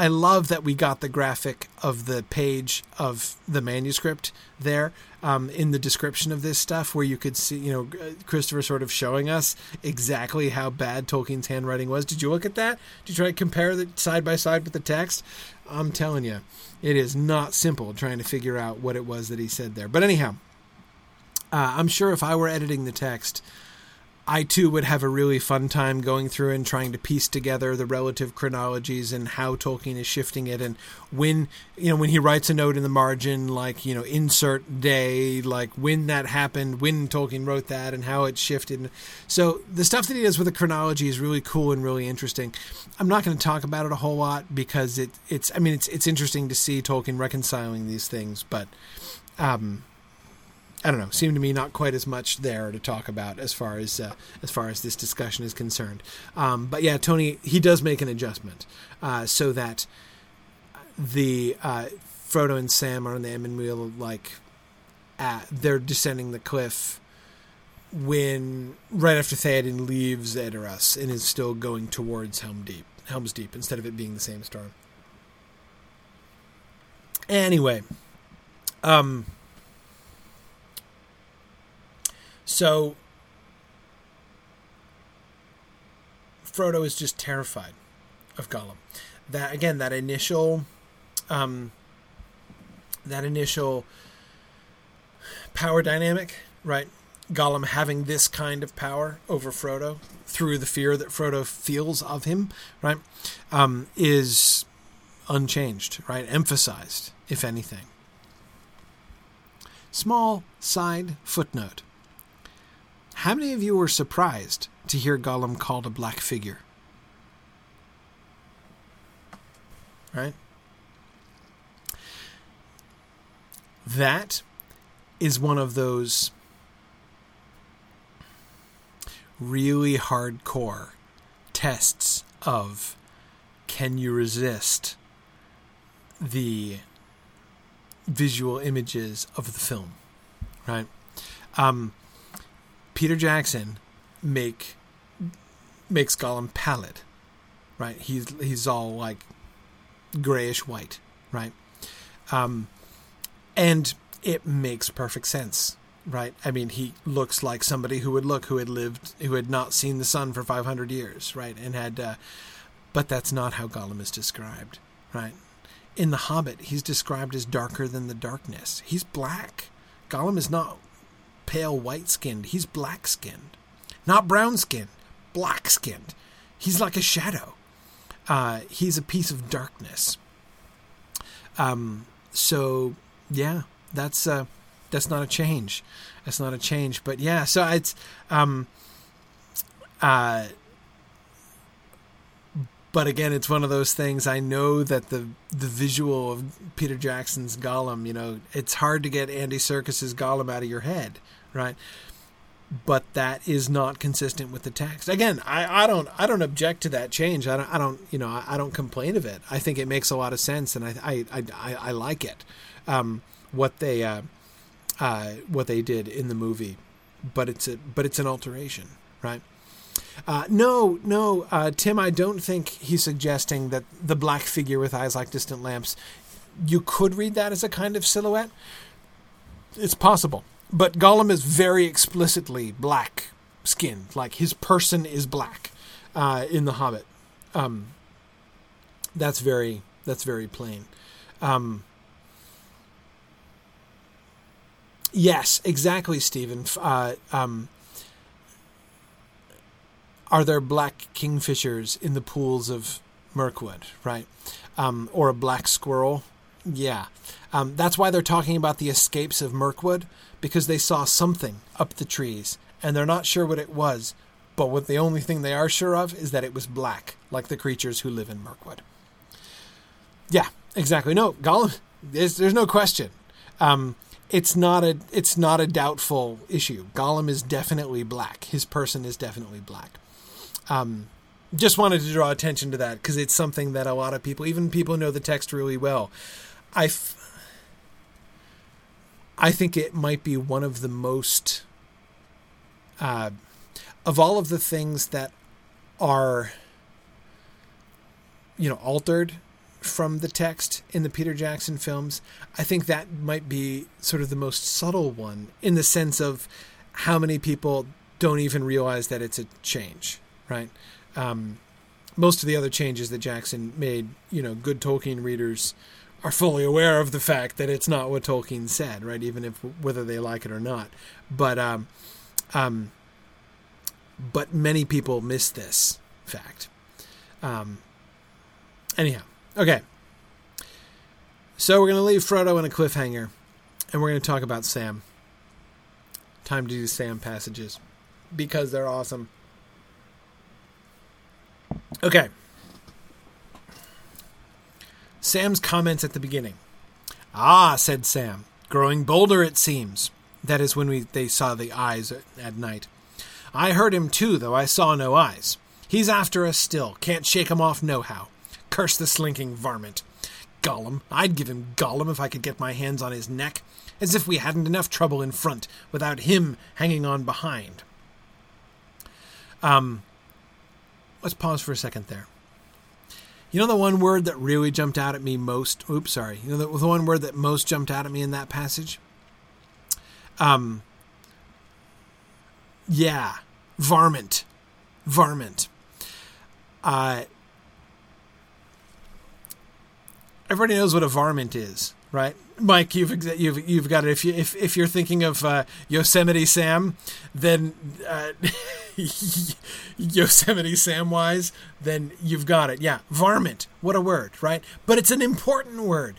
Speaker 1: I love that we got the graphic of the page of the manuscript there um, in the description of this stuff, where you could see, you know, Christopher sort of showing us exactly how bad Tolkien's handwriting was. Did you look at that? Did you try to compare the side by side with the text? I'm telling you, it is not simple trying to figure out what it was that he said there. But anyhow, uh, I'm sure if I were editing the text, I too would have a really fun time going through and trying to piece together the relative chronologies and how Tolkien is shifting it. And when you know when he writes a note in the margin like you know insert day like when that happened when Tolkien wrote that and how it shifted. So the stuff that he does with the chronology is really cool and really interesting. I'm not going to talk about it a whole lot because it it's I mean it's it's interesting to see Tolkien reconciling these things but um I don't know. Seemed to me not quite as much there to talk about as far as uh, as far as this discussion is concerned. Um, but yeah, Tony he does make an adjustment uh, so that the uh, Frodo and Sam are on the Emyn Muil, like at, they're descending the cliff when right after Theoden leaves Edoras and is still going towards Helm Deep, Helm's Deep, instead of it being the same storm. Anyway, um. So Frodo is just terrified of Gollum. That again, that initial, um, that initial power dynamic, right? Gollum having this kind of power over Frodo through the fear that Frodo feels of him, right, um, is unchanged, right? Emphasized, if anything. Small side footnote. How many of you were surprised to hear Gollum called a black figure? Right? That is one of those really hardcore tests of can you resist the visual images of the film, right? Um, Peter Jackson make makes Gollum pallid, right? He's he's all like grayish white, right? Um, and it makes perfect sense, right? I mean, he looks like somebody who would look who had lived who had not seen the sun for 500 years, right? And had, uh, but that's not how Gollum is described, right? In The Hobbit, he's described as darker than the darkness. He's black. Gollum is not pale white skinned. He's black skinned, not brown skinned, black skinned. He's like a shadow. Uh, he's a piece of darkness. Um, so yeah, that's uh, that's not a change. That's not a change. But yeah, so it's um, uh, but again, it's one of those things. I know that the the visual of Peter Jackson's Gollum, you know, it's hard to get Andy Serkis's Gollum out of your head, right? But that is not consistent with the text. Again, I, I don't I don't object to that change. I don't I don't you know I, I don't complain of it. I think it makes a lot of sense, and I I I, I like it. Um, what they uh, uh, what they did in the movie, but it's a but it's an alteration, right? Uh, no, no, uh, Tim. I don't think he's suggesting that the black figure with eyes like distant lamps. You could read that as a kind of silhouette. It's possible, but Gollum is very explicitly black skinned. Like his person is black uh, in The Hobbit. Um, that's very that's very plain. Um, Yes, exactly, Stephen. Uh, um, are there black kingfishers in the pools of Mirkwood, right? Um, or a black squirrel? Yeah. Um, that's why they're talking about the escapes of Mirkwood, because they saw something up the trees, and they're not sure what it was, but what the only thing they are sure of is that it was black, like the creatures who live in Mirkwood. Yeah, exactly. No, Gollum, there's, there's no question. Um, it's not a it's not a doubtful issue. Gollum is definitely black. His person is definitely black. Um, just wanted to draw attention to that because it's something that a lot of people, even people who know the text really well, I, I think it might be one of the most, uh, of all of the things that are, you know, altered from the text in the Peter Jackson films, I think that might be sort of the most subtle one in the sense of how many people don't even realize that it's a change, right? Um, most of the other changes that Jackson made, you know, good Tolkien readers are fully aware of the fact that it's not what Tolkien said, right? Even if whether they like it or not, but um, um, but many people miss this fact. Um, anyhow, Okay. So we're to leave Frodo in a cliffhanger, and we're to talk about Sam. Time to do Sam passages because they're awesome. Okay. Sam's comments at the beginning. Ah, said Sam, growing bolder it seems. That is when we they saw the eyes at, night. I heard him too, though I saw no eyes. He's after us still. Can't shake him off nohow. Curse the slinking varmint. Gollum. I'd give him Gollum if I could get my hands on his neck. As if we hadn't enough trouble in front without him hanging on behind. Um, let's pause for a second there. You know the one word that really jumped out at me most? Oops, sorry. You know the, the one word that most jumped out at me in that passage? Um, yeah, varmint. Varmint. Uh, everybody knows what a varmint is, right? Mike, you've you've you've got it. If you if, if you're thinking of uh, Yosemite Sam, then uh, Yosemite Sam wise, then you've got it. Yeah, varmint. What a word, right? But it's an important word.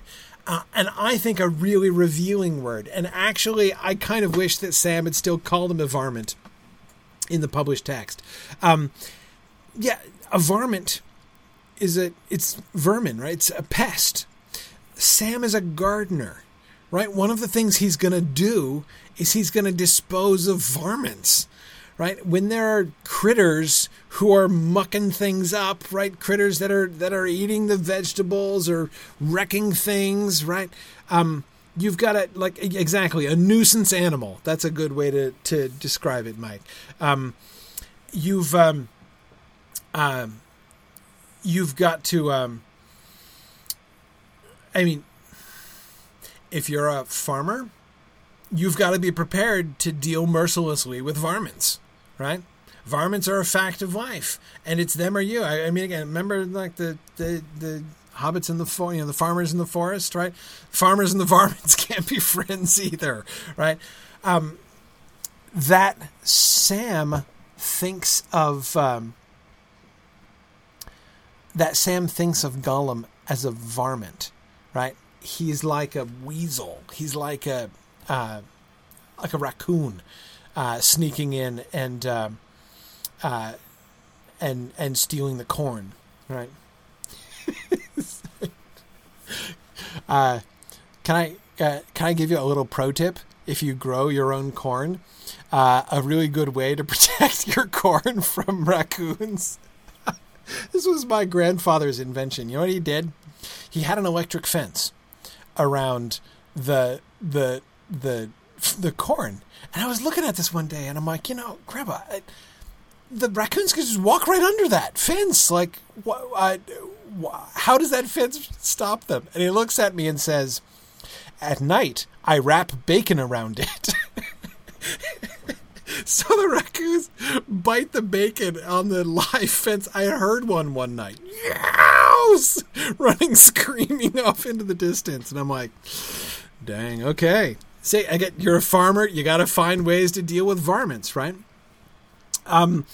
Speaker 1: Uh, and I think a really revealing word. And actually, I kind of wish that Sam had still called him a varmint in the published text. Um, yeah, a varmint is a it's vermin, right? It's a pest. Sam is a gardener, right? One of the things he's going to do is he's going to dispose of varmints, right? When there are critters who are mucking things up, right? Critters that are that are eating the vegetables or wrecking things, right? Um, you've got a like exactly a nuisance animal. That's a good way to to describe it, Mike. Um, you've um, um, you've got to. Um, I mean, if you're a farmer, you've got to be prepared to deal mercilessly with varmints, right? Varmints are a fact of life, and it's them or you. I, I mean, again, remember like the the the hobbits in the you know the farmers in the forest, right? Farmers and the varmints can't be friends either, right? Um, that Sam thinks of um, that Sam thinks of Gollum as a varmint, right? He's like a weasel. He's like a uh, like a raccoon uh, sneaking in and uh, uh and and stealing the corn, right? Uh, can I uh, can I give you a little pro tip? If you grow your own corn, a really good way to protect your corn from raccoons. this was my grandfather's invention. You know what he did? He had an electric fence around the the the the corn. And I was looking at this one day, and I'm like, you know, Grandpa, I, the raccoons could just walk right under that fence. Like, wh- I, how does that fence stop them? And he looks at me and says, "At night, I wrap bacon around it." so the raccoons bite the bacon on the live fence. I heard one one night, Yows! running screaming off into the distance, and I'm like, "Dang, okay." say I get you're a farmer, you got to find ways to deal with varmints, right? Um,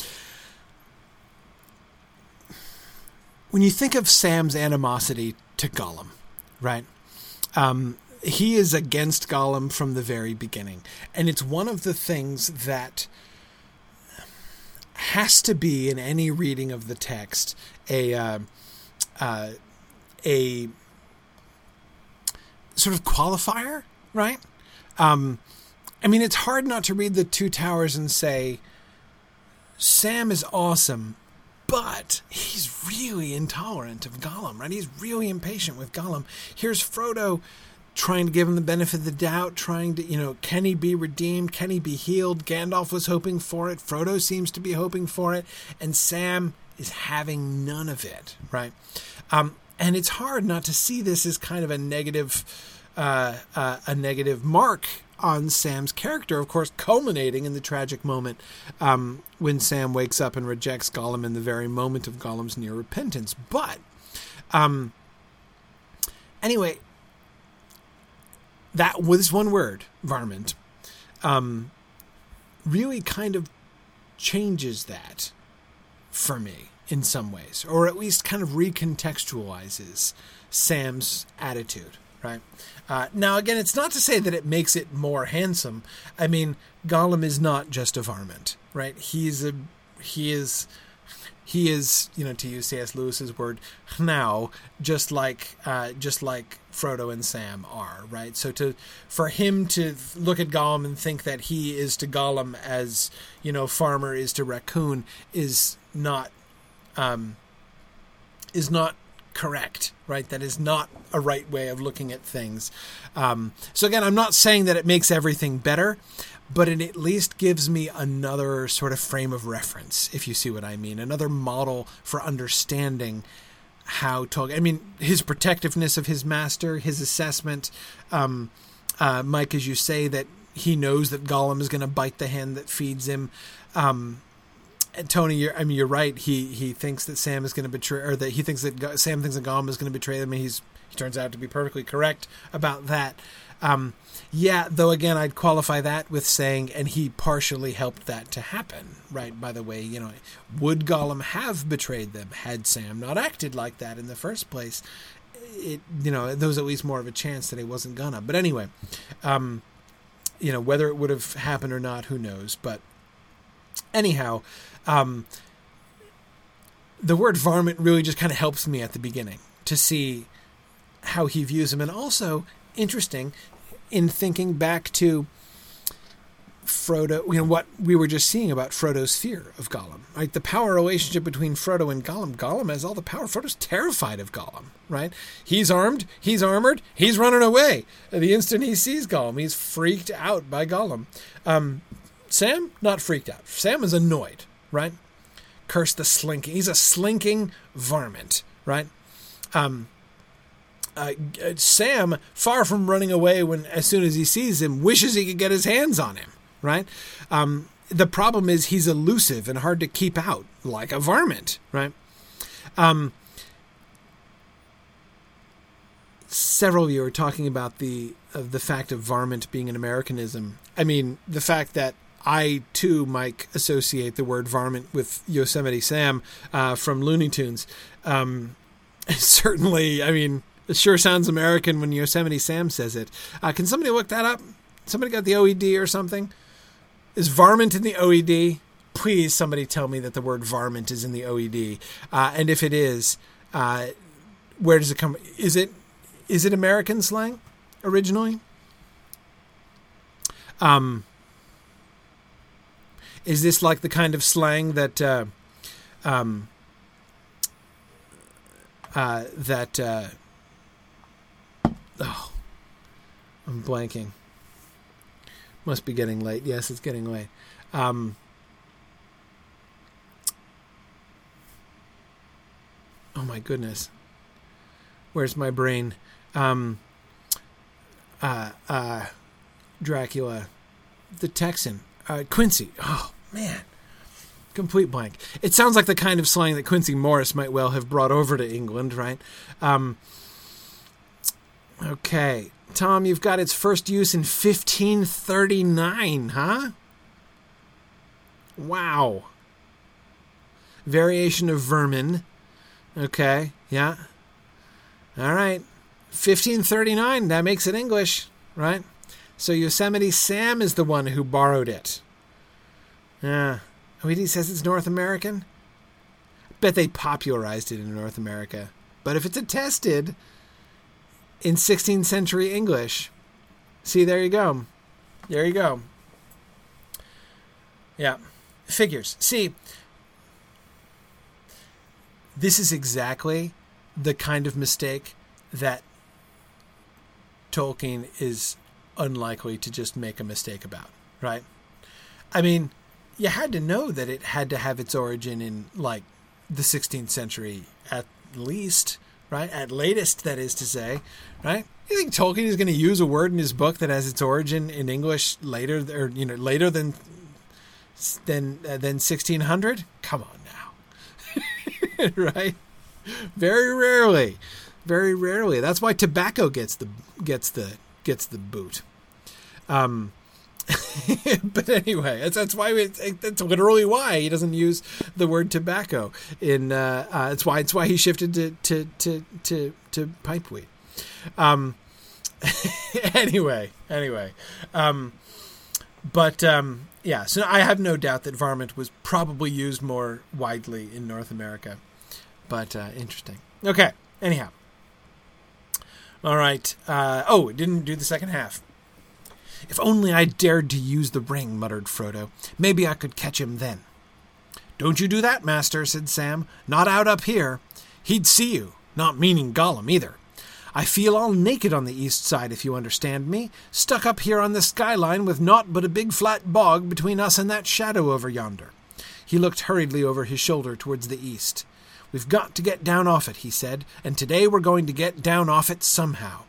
Speaker 1: when you think of Sam's animosity to Gollum, right? Um, he is against Gollum from the very beginning, and it's one of the things that has to be in any reading of the text a uh, uh, a sort of qualifier, right? Um, I mean, it's hard not to read the Two Towers and say, Sam is awesome, but he's really intolerant of Gollum, right? He's really impatient with Gollum. Here's Frodo trying to give him the benefit of the doubt, trying to, you know, can he be redeemed? Can he be healed? Gandalf was hoping for it. Frodo seems to be hoping for it. And Sam is having none of it, right? Um, and it's hard not to see this as kind of a negative uh, uh, a negative mark on Sam's character, of course, culminating in the tragic moment um, when Sam wakes up and rejects Gollum in the very moment of Gollum's near repentance. But um, anyway, that was one word, varmint, um, really kind of changes that for me in some ways, or at least kind of recontextualizes Sam's attitude right? Uh, hnau, again, it's not to say that it makes it more handsome. I mean, Gollum is not just a varmint, right? He's a he is he is you know to use C.S. Lewis's word now just like uh, just like Frodo and Sam are right. So to for him to look at Gollum and think that he is to Gollum as you know Farmer is to Raccoon is not um, is not correct, right? That is not a right way of looking at things. Um, so, again, I'm not saying that it makes everything better, but it at least gives me another sort of frame of reference, if you see what I mean, another model for understanding how to. I mean, his protectiveness of his master, his assessment. Um, uh, Mike, as you say, that he knows that Gollum is going to bite the hand that feeds him. Um, Tony, you're, I mean, you're right. He he thinks that Sam is going to betray, or that he thinks that Sam thinks that Gollum is going to betray them. And he's he turns out to be perfectly correct about that. Um, yeah, though again, I'd qualify that with saying, and he partially helped that to happen. Right. By the way, you know, would Gollum have betrayed them had Sam not acted like that in the first place? It you know there was at least more of a chance that he wasn't gonna. But anyway, um, you know whether it would have happened or not, who knows? But anyhow, um, the word varmint really just kind of helps me at the beginning to see how he views him, and also interesting in thinking back to Frodo, you know, what we were just seeing about Frodo's fear of Gollum, right? The power relationship between Frodo and Gollum. Gollum has all the power. Frodo's terrified of Gollum, right? He's armed, he's armored, he's running away. The instant he sees Gollum, he's freaked out by Gollum. Um, Sam, not freaked out. Sam is annoyed, right? Curse the slinking. He's a slinking varmint, right? Um, uh, Sam, far from running away when as soon as he sees him, wishes he could get his hands on him. Right. Um, the problem is he's elusive and hard to keep out, like a varmint. Right. Um, several of you are talking about the of the fact of varmint being an Americanism. I mean, the fact that I too might associate the word varmint with Yosemite Sam uh, from Looney Tunes. Um, certainly, I mean, it sure sounds American when Yosemite Sam says it. Uh, can somebody look that up? Somebody got the OED or something? Is varmint in the OED? Please, somebody tell me that the word varmint is in the OED. Uh, and if it is, uh, where does it come? Is it is it American slang originally? Um, is this like the kind of slang that uh, um, uh, that uh, Oh, I'm blanking. Must be getting late. Yes, it's getting late. Um, oh my goodness. Where's my brain? Um, uh, uh, Dracula, the Texan, uh, Quincey. Oh man, complete blank. It sounds like the kind of slang that Quincey Morris might well have brought over to England, right? Um, Okay. Tom, you've got its first use in 1539, huh? Wow. Variation of vermin. Okay, yeah. All right. 1539, that makes it English, right? So Yosemite Sam is the one who borrowed it. Yeah. Oh, he says it's North American? Bet they popularized it in North America. But if it's attested, in 16th century English. See, there you go. There you go. Yeah. Figures. See, this is exactly the kind of mistake that Tolkien is unlikely to just make a mistake about, right? I mean, you had to know that it had to have its origin in like the 16th century at least, right? At latest, that is to say, right? You think Tolkien is going to use a word in his book that has its origin in English later, or you know, later than than uh, than sixteen hundred? Come on now, right? Very rarely, very rarely. That's why tobacco gets the gets the gets the boot. Um, but anyway, that's, that's why we, that's literally why he doesn't use the word tobacco in. Uh, uh, it's why it's why he shifted to to to to, to pipeweed. Um, anyway, anyway, um, but um, yeah. So I have no doubt that varmint was probably used more widely in North America. But uh, interesting. Okay. Anyhow. All right. Uh, oh, it didn't do the second half. If only I dared to use the ring, muttered Frodo. Maybe I could catch him then. Don't you do that, master, said Sam. Not out up here. He'd see you, not meaning Gollum either. I feel all naked on the east side, if you understand me, stuck up here on the skyline with naught but a big flat bog between us and that shadow over yonder. He looked hurriedly over his shoulder towards the east. We've got to get down off it, he said, and today we're going to get down off it somehow.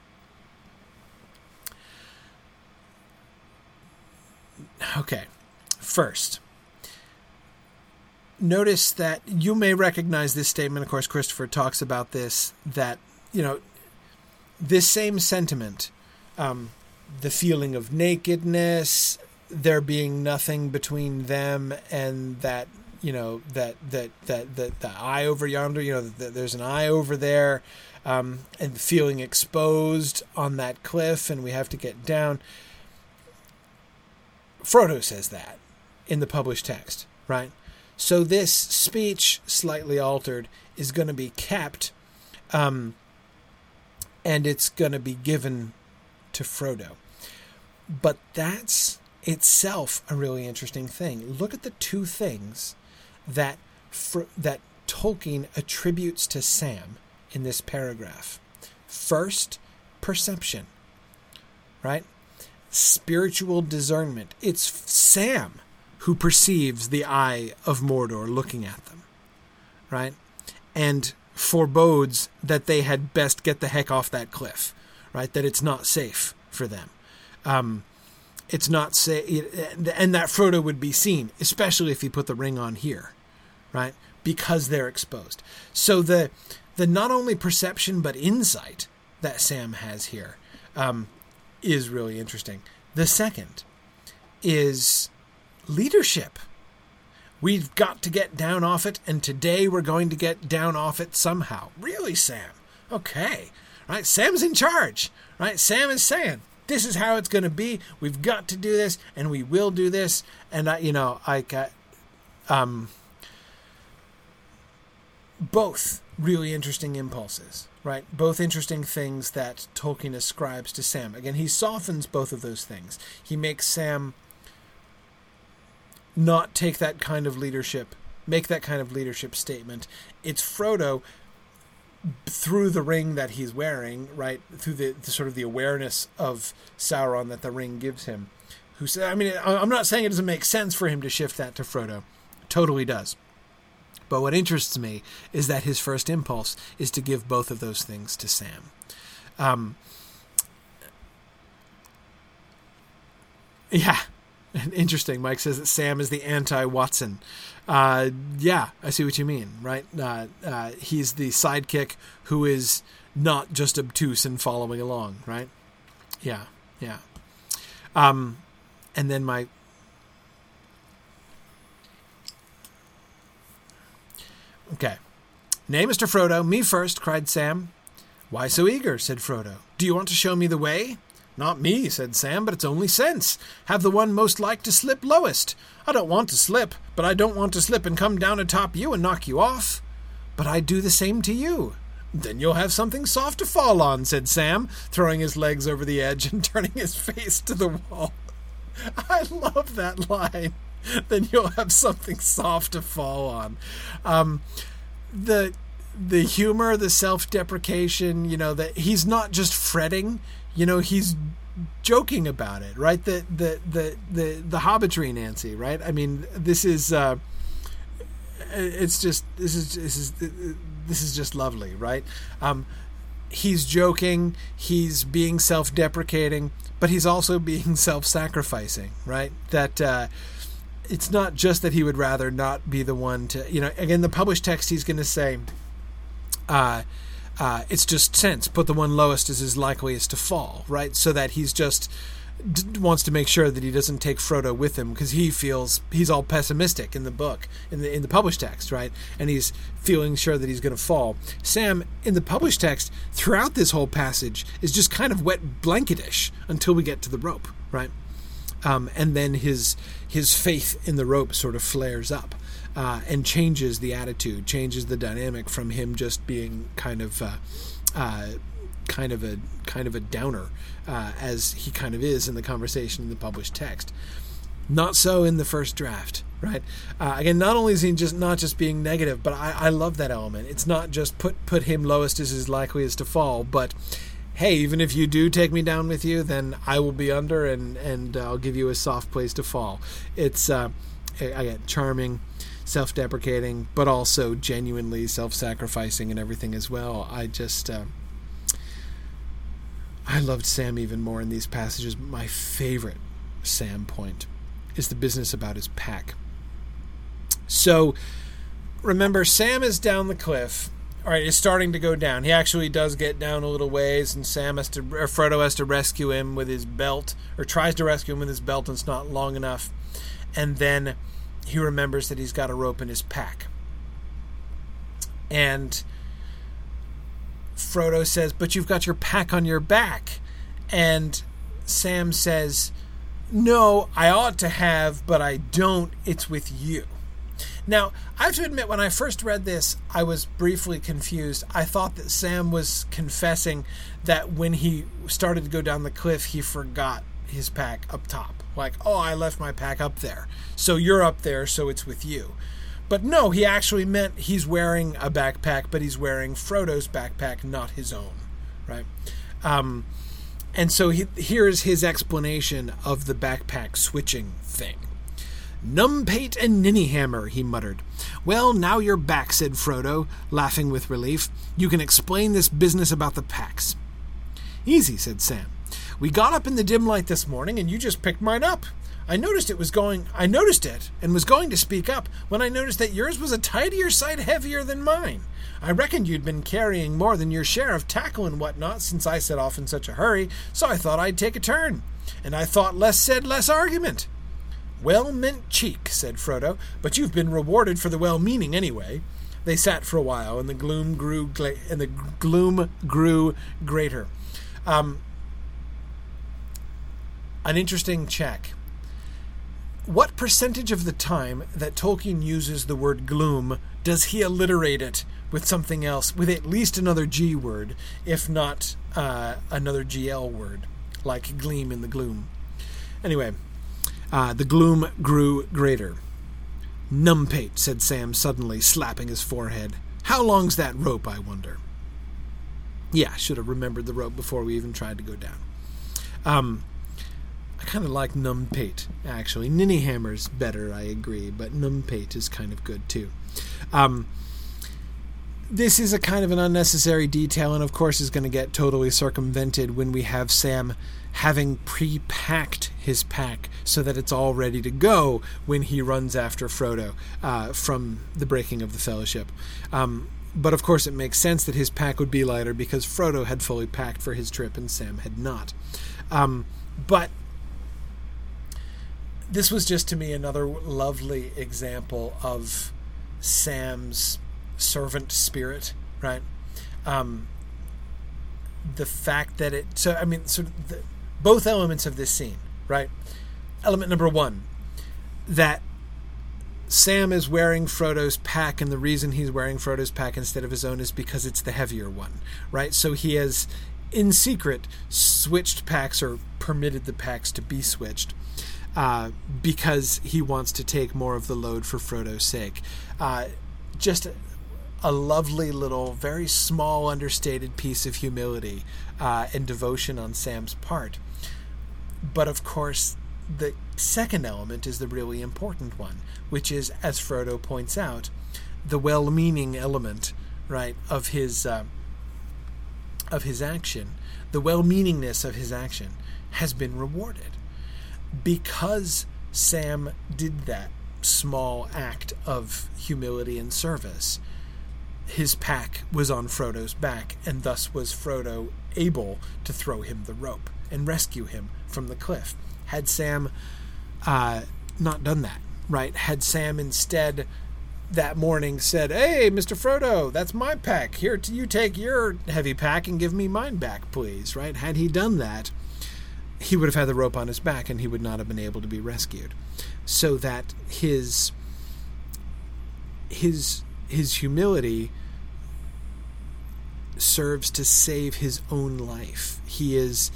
Speaker 1: Okay, first, notice that you may recognize this statement. Of course, Christopher talks about this that, you know, this same sentiment, um, the feeling of nakedness, there being nothing between them and that you know that that that that the eye over yonder you know there's an eye over there um, and feeling exposed on that cliff and we have to get down Frodo says that in the published text, right? So this speech, slightly altered, is going to be kept, um, and it's going to be given to Frodo. But that's itself a really interesting thing. Look at the two things that for, that Tolkien attributes to Sam in this paragraph. First, perception, right? Spiritual discernment. It's Sam who perceives the eye of Mordor looking at them, right? And forebodes that they had best get the heck off that cliff, right? That it's not safe for them. Um, it's not safe, and that Frodo would be seen, especially if he put the ring on here, right? Because they're exposed. So the the not only perception but insight that Sam has here um, is really interesting. The second is leadership. We've got to get down off it, and today we're going to get down off it somehow. Really, Sam? Okay. Right? Sam's in charge. Right? Sam is saying, this is how it's going to be. We've got to do this, and we will do this. And I, you know, I, got um, both really interesting impulses, right? Both interesting things that Tolkien ascribes to Sam. Again, he softens both of those things. He makes Sam not take that kind of leadership, make that kind of leadership statement. It's Frodo through the ring that he's wearing, right? Through the, the sort of the awareness of Sauron that the ring gives him. Who said, I mean, I'm not saying it doesn't make sense for him to shift that to Frodo. Totally does. But what interests me is that his first impulse is to give both of those things to Sam. Um, yeah, interesting. Mike says that Sam is the anti Watson. Uh, yeah, I see what you mean, right? Uh, uh, he's the sidekick who is not just obtuse and following along, right? Yeah, yeah. Um, and then my Okay. Nay, Mr. Frodo, me first, cried Sam. Why so eager? said Frodo. Do you want to show me the way? Not me, said Sam, but it's only sense. Have the one most like to slip lowest. I don't want to slip, but I don't want to slip and come down atop you and knock you off. But I'd do the same to you. Then you'll have something soft to fall on, said Sam, throwing his legs over the edge and turning his face to the wall. I love that line. then you'll have something soft to fall on. Um, the the humor, the self deprecation, you know, that he's not just fretting, you know, he's joking about it, right? The the the the the hobbitry Nancy, right? I mean, this is uh it's just this is this is this is just lovely, right? Um he's joking, he's being self-deprecating, but he's also being self-sacrificing, right? That uh it's not just that he would rather not be the one to, you know, again, the published text, he's going to say, uh, uh, it's just sense. Put the one lowest as is likeliest to fall, right? So that he's just d- wants to make sure that he doesn't take Frodo with him because he feels he's all pessimistic in the book, in the in the published text, right? And he's feeling sure that he's going to fall. Sam, in the published text, throughout this whole passage, is just kind of wet blanketish until we get to the rope, right? Um, and then his his faith in the rope sort of flares up uh, and changes the attitude, changes the dynamic from him just being kind of uh, uh, kind of a kind of a downer uh, as he kind of is in the conversation in the published text. Not so in the first draft, right? Uh, again, not only is he just not just being negative, but I, I love that element. It's not just put put him lowest as is likely as to fall, but hey, even if you do take me down with you, then I will be under and and I'll give you a soft place to fall. It's uh, again charming, self-deprecating, but also genuinely self-sacrificing and everything as well. I just uh, I loved Sam even more in these passages. My favorite Sam point is the business about his pack. So remember, Sam is down the cliff all right, it's starting to go down. He actually does get down a little ways, and Sam has to, or Frodo has to rescue him with his belt, or tries to rescue him with his belt, and it's not long enough. And then he remembers that he's got a rope in his pack. And Frodo says, But you've got your pack on your back. And Sam says, No, I ought to have, but I don't. It's with you. Now, I have to admit, when I first read this, I was briefly confused. I thought that Sam was confessing that when he started to go down the cliff, he forgot his pack up top. Like, oh, I left my pack up there. So you're up there, so it's with you. But no, he actually meant he's wearing a backpack, but he's wearing Frodo's backpack, not his own, right? Um, and so he, here's his explanation of the backpack switching thing. Numpate and Ninnyhammer, he muttered. Well, now you're back, said Frodo, laughing with relief. You can explain this business about the packs. Easy, said Sam. We got up in the dim light this morning and you just picked mine up. I noticed it was going I noticed it and was going to speak up when I noticed that yours was a tidier sight heavier than mine. I reckoned you'd been carrying more than your share of tackle and whatnot since I set off in such a hurry, so I thought I'd take a turn. And I thought less said, less argument. Well meant cheek, said Frodo, but you've been rewarded for the well meaning anyway. They sat for a while, and the gloom grew gla- and the gloom grew greater. Um, an interesting check. What percentage of the time that Tolkien uses the word gloom does he alliterate it with something else, with at least another G word, if not uh, another GL word, like gleam in the gloom? Anyway, uh, the gloom grew greater. Numpate, said Sam suddenly, slapping his forehead. How long's that rope, I wonder? Yeah, should have remembered the rope before we even tried to go down. Um, I kind of like Numpate, actually. Ninnyhammer's better, I agree, but Numpate is kind of good too. Um, this is a kind of an unnecessary detail, and of course is going to get totally circumvented when we have Sam having pre packed his pack so that it's all ready to go when he runs after Frodo uh, from the breaking of the Fellowship. Um, but of course, it makes sense that his pack would be lighter because Frodo had fully packed for his trip and Sam had not. Um, but this was just to me another lovely example of Sam's servant spirit, right? Um, the fact that it so I mean sort of the, both elements of this scene, right? Element number one, that Sam is wearing Frodo's pack, and the reason he's wearing Frodo's pack instead of his own is because it's the heavier one, right? So he has, in secret, switched packs or permitted the packs to be switched uh, because he wants to take more of the load for Frodo's sake. Uh, just a, a, lovely little, very small, understated piece of humility uh, and devotion on Sam's part. But of course, the second element is the really important one, which is, as Frodo points out, the well-meaning element, right, of his uh, of his action, the well-meaningness of his action has been rewarded. Because Sam did that small act of humility and service, his pack was on Frodo's back, and thus was Frodo able to throw him the rope and rescue him from the cliff. Had Sam uh, not done that, right? Had Sam instead that morning said, Hey, Mr. Frodo, that's my pack. Here, you take your heavy pack and give me mine back, please, right? Had he done that, he would have had the rope on his back and he would not have been able to be rescued. So that his his his humility serves to save his own life. He is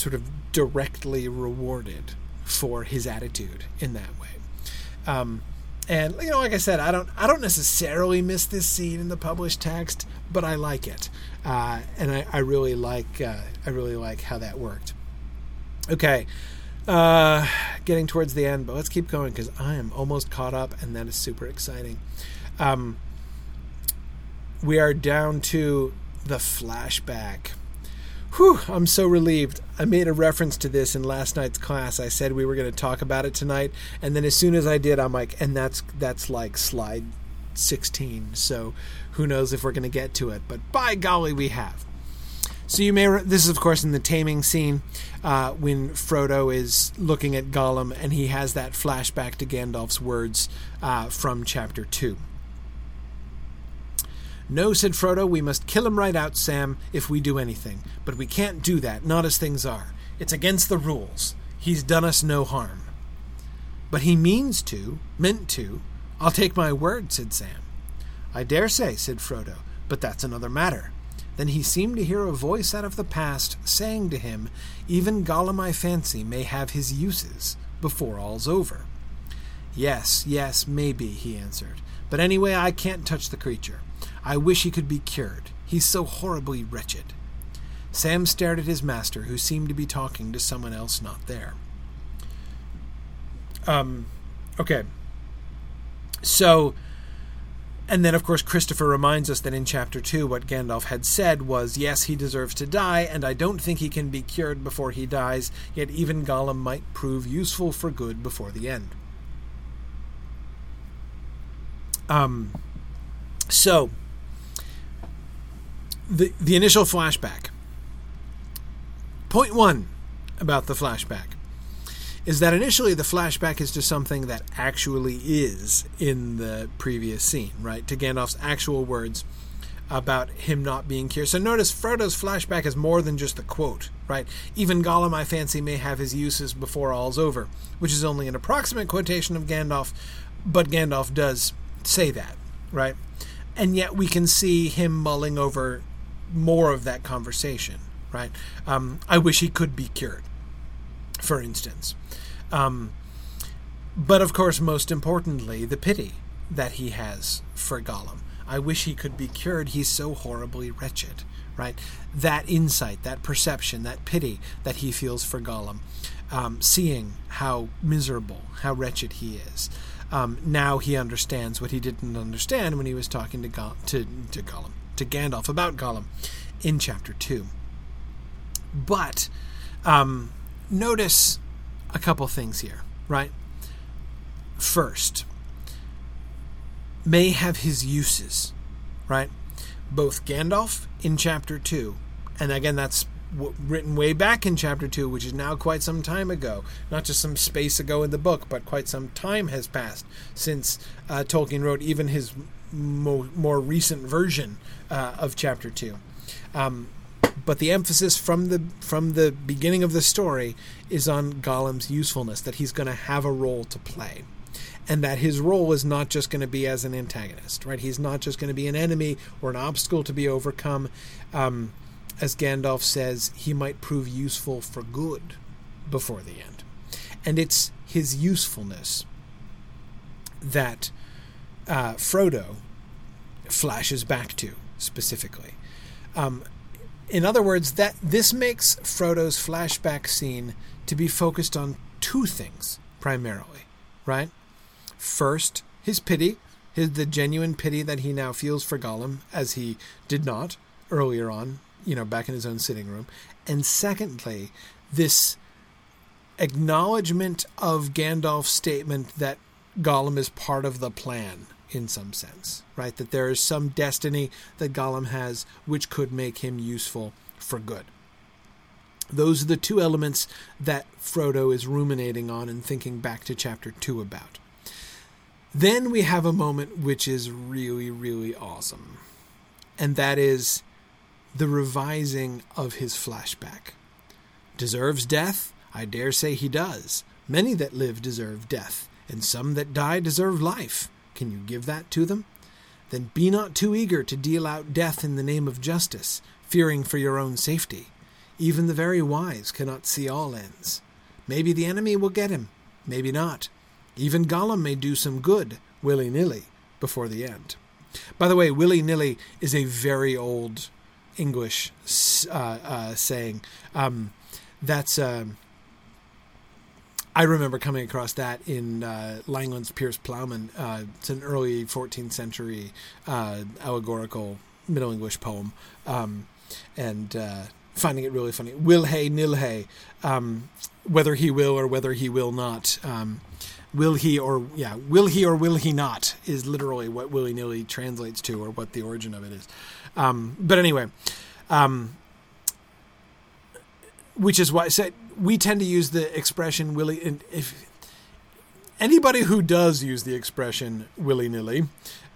Speaker 1: sort of directly rewarded for his attitude in that way. Um, and you know, like I said, I don't I don't necessarily miss this scene in the published text, but I like it, uh, and I, I really like uh, I really like how that worked. Okay. Uh, getting towards the end, but let's keep going because I am almost caught up, and that is super exciting. Um, we are down to the flashback. Whew, I'm so relieved. I made a reference to this in last night's class. I said we were going to talk about it tonight, and then as soon as I did, I'm like, and that's that's like slide 16. So who knows if we're going to get to it? But by golly, we have. So you may. Re- this is of course in the taming scene uh, when Frodo is looking at Gollum and he has that flashback to Gandalf's words uh, from chapter two. No, said Frodo, we must kill him right out, Sam, if we do anything. But we can't do that, not as things are. It's against the rules. He's done us no harm. But he means to, meant to. I'll take my word, said Sam. I dare say, said Frodo, but that's another matter. Then he seemed to hear a voice out of the past saying to him, Even Gollum, I fancy, may have his uses before all's over. Yes, yes, maybe, he answered. But anyway, I can't touch the creature. I wish he could be cured. He's so horribly wretched. Sam stared at his master, who seemed to be talking to someone else not there. Um, okay. So, and then, of course, Christopher reminds us that in chapter 2, what Gandalf had said was, Yes, he deserves to die, and I don't think he can be cured before he dies, yet even Gollum might prove useful for good before the end. Um, so, the, the initial flashback. Point one about the flashback is that initially the flashback is to something that actually is in the previous scene, right? To Gandalf's actual words about him not being cured. So notice Frodo's flashback is more than just a quote, right? Even Gollum, I fancy, may have his uses before all's over, which is only an approximate quotation of Gandalf, but Gandalf does say that, right? And yet we can see him mulling over more of that conversation, right? Um, I wish he could be cured, for instance. Um, but of course, most importantly, the pity that he has for Gollum. I wish he could be cured. He's so horribly wretched, right? That insight, that perception, that pity that he feels for Gollum, um, seeing how miserable, how wretched he is. Um, now he understands what he didn't understand when he was talking to, Go- to, to Gollum, to Gandalf about Gollum in chapter 2. But um, notice a couple things here, right? First, may have his uses, right? Both Gandalf in chapter 2, and again, that's written way back in chapter 2, which is now quite some time ago. Not just some space ago in the book, but quite some time has passed since uh, Tolkien wrote even his mo- more recent version uh, of chapter 2. Um, but the emphasis from the from the beginning of the story is on Gollum's usefulness that he's going to have a role to play. And that his role is not just going to be as an antagonist right? He's not just going to be an enemy or an obstacle to be overcome. Um, as Gandalf says he might prove useful for good before the end. And it's his usefulness that uh, Frodo flashes back to specifically um, in other words, that this makes Frodo's flashback scene to be focused on two things primarily, right? First, his pity, his the genuine pity that he now feels for Gollum as he did not earlier on, you know, back in his own sitting room. And secondly, this acknowledgement of Gandalf's statement that Gollum is part of the plan in some sense, right? That there is some destiny that Gollum has which could make him useful for good. Those are the two elements that Frodo is ruminating on and thinking back to chapter 2 about. Then we have a moment which is really, really awesome, and that is the revising of his flashback. Deserves death? I dare say he does. Many that live deserve death, and some that die deserve life. Can you give that to them? Then be not too eager to deal out death in the name of justice, fearing for your own safety. Even the very wise cannot see all ends. Maybe the enemy will get him, maybe not. Even Gollum may do some good, willy nilly, before the end. By the way, willy nilly is a very old English uh, uh, saying. Um, that's. Uh, I remember coming across that in uh, Langland's Piers Plowman. Uh, it's an early 14th century uh, allegorical Middle English poem, um, and uh, finding it really funny. Will he, nil he, um, whether he will or whether he will not. Um, will he or yeah, will he or will he not is literally what willy nilly translates to, or what the origin of it is. Um, but anyway, um, which is why I said we tend to use the expression willy and if anybody who does use the expression willy nilly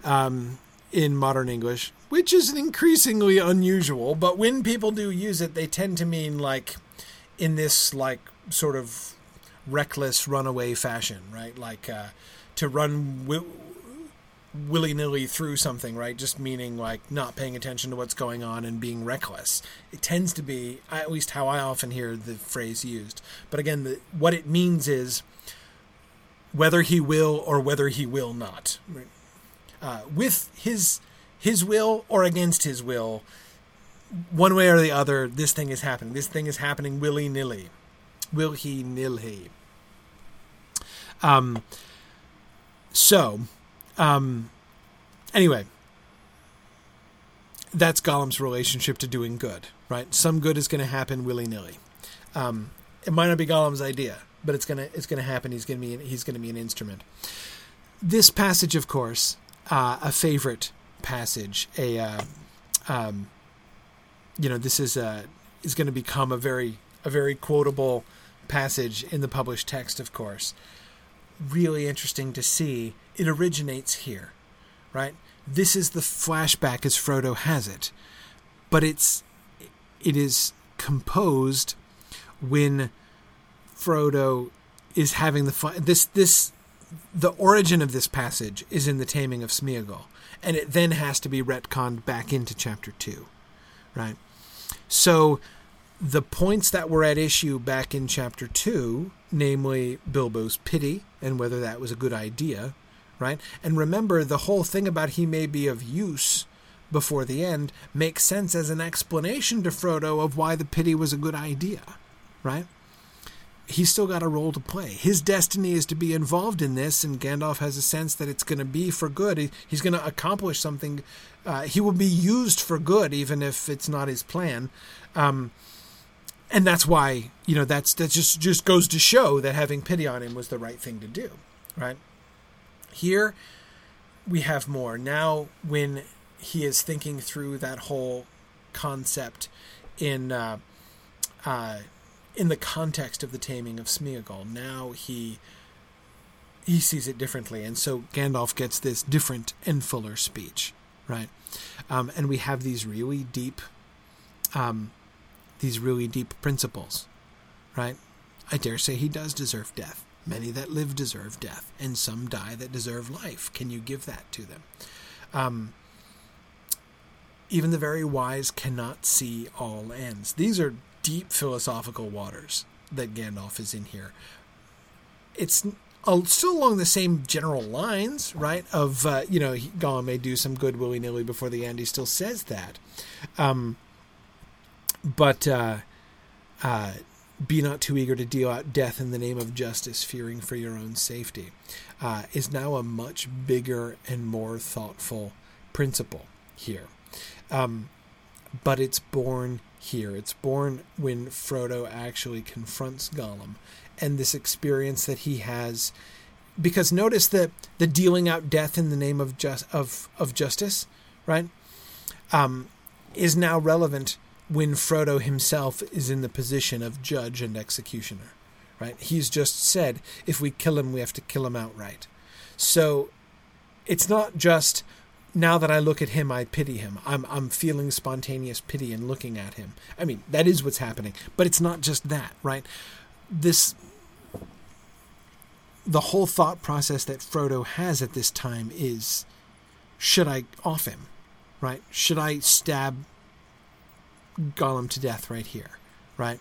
Speaker 1: um, in modern English, which is increasingly unusual, but when people do use it, they tend to mean like in this like sort of reckless runaway fashion, right? Like uh, to run wi- willy nilly through something, right? Just meaning like not paying attention to what's going on and being reckless. It tends to be, at least how I often hear the phrase used. But again, the, what it means is whether he will or whether he will not. Uh, with his his will or against his will, one way or the other, this thing is happening. This thing is happening willy nilly. Will he nilly? Um. So, um, anyway, that's Gollum's relationship to doing good, right? Some good is going to happen willy nilly. Um, it might not be Gollum's idea, but it's gonna it's gonna happen. He's gonna be he's gonna be an instrument. This passage, of course, uh, a favorite passage, a uh, um, you know, this is a is going to become a very a very quotable passage in the published text, of course. Really interesting to see. It originates here, right? This is the flashback as Frodo has it, but it's it is composed when Frodo is having the fun. This this the origin of this passage is in the taming of Smeagol, and it then has to be retconned back into chapter two, right? So the points that were at issue back in chapter two, namely Bilbo's pity and whether that was a good idea, right? And remember, the whole thing about he may be of use before the end makes sense as an explanation to Frodo of why the pity was a good idea, right? he's still got a role to play. His destiny is to be involved in this, and Gandalf has a sense that it's going to be for good. He's going to accomplish something. Uh, he will be used for good, even if it's not his plan. Um, and that's why you know that's that just just goes to show that having pity on him was the right thing to do, right? Here, we have more now when he is thinking through that whole concept in. Uh, uh, in the context of the taming of Smeagol. Now he he sees it differently, and so Gandalf gets this different and fuller speech, right? Um, and we have these really deep, um, these really deep principles, right? I dare say he does deserve death. Many that live deserve death, and some die that deserve life. Can you give that to them? Um, even the very wise cannot see all ends. These are deep philosophical waters that Gandalf is in here. It's still along the same general lines, right? Of uh, you know, Gollum may do some good willy nilly before the end. He still says that, um, but uh, uh, be not too eager to deal out death in the name of justice, fearing for your own safety, uh, is now a much bigger and more thoughtful principle here. Um, but it's born here. It's born when Frodo actually confronts Gollum and this experience that he has because notice that the dealing out death in the name of just of of justice, right? Um, is now relevant when Frodo himself is in the position of judge and executioner, right? He's just said, if we kill him, we have to kill him outright. So it's not just now that I look at him, I pity him. I'm I'm feeling spontaneous pity in looking at him. I mean, that is what's happening. But it's not just that, right? This the whole thought process that Frodo has at this time is should I off him? Right? Should I stab Gollum to death right here? Right?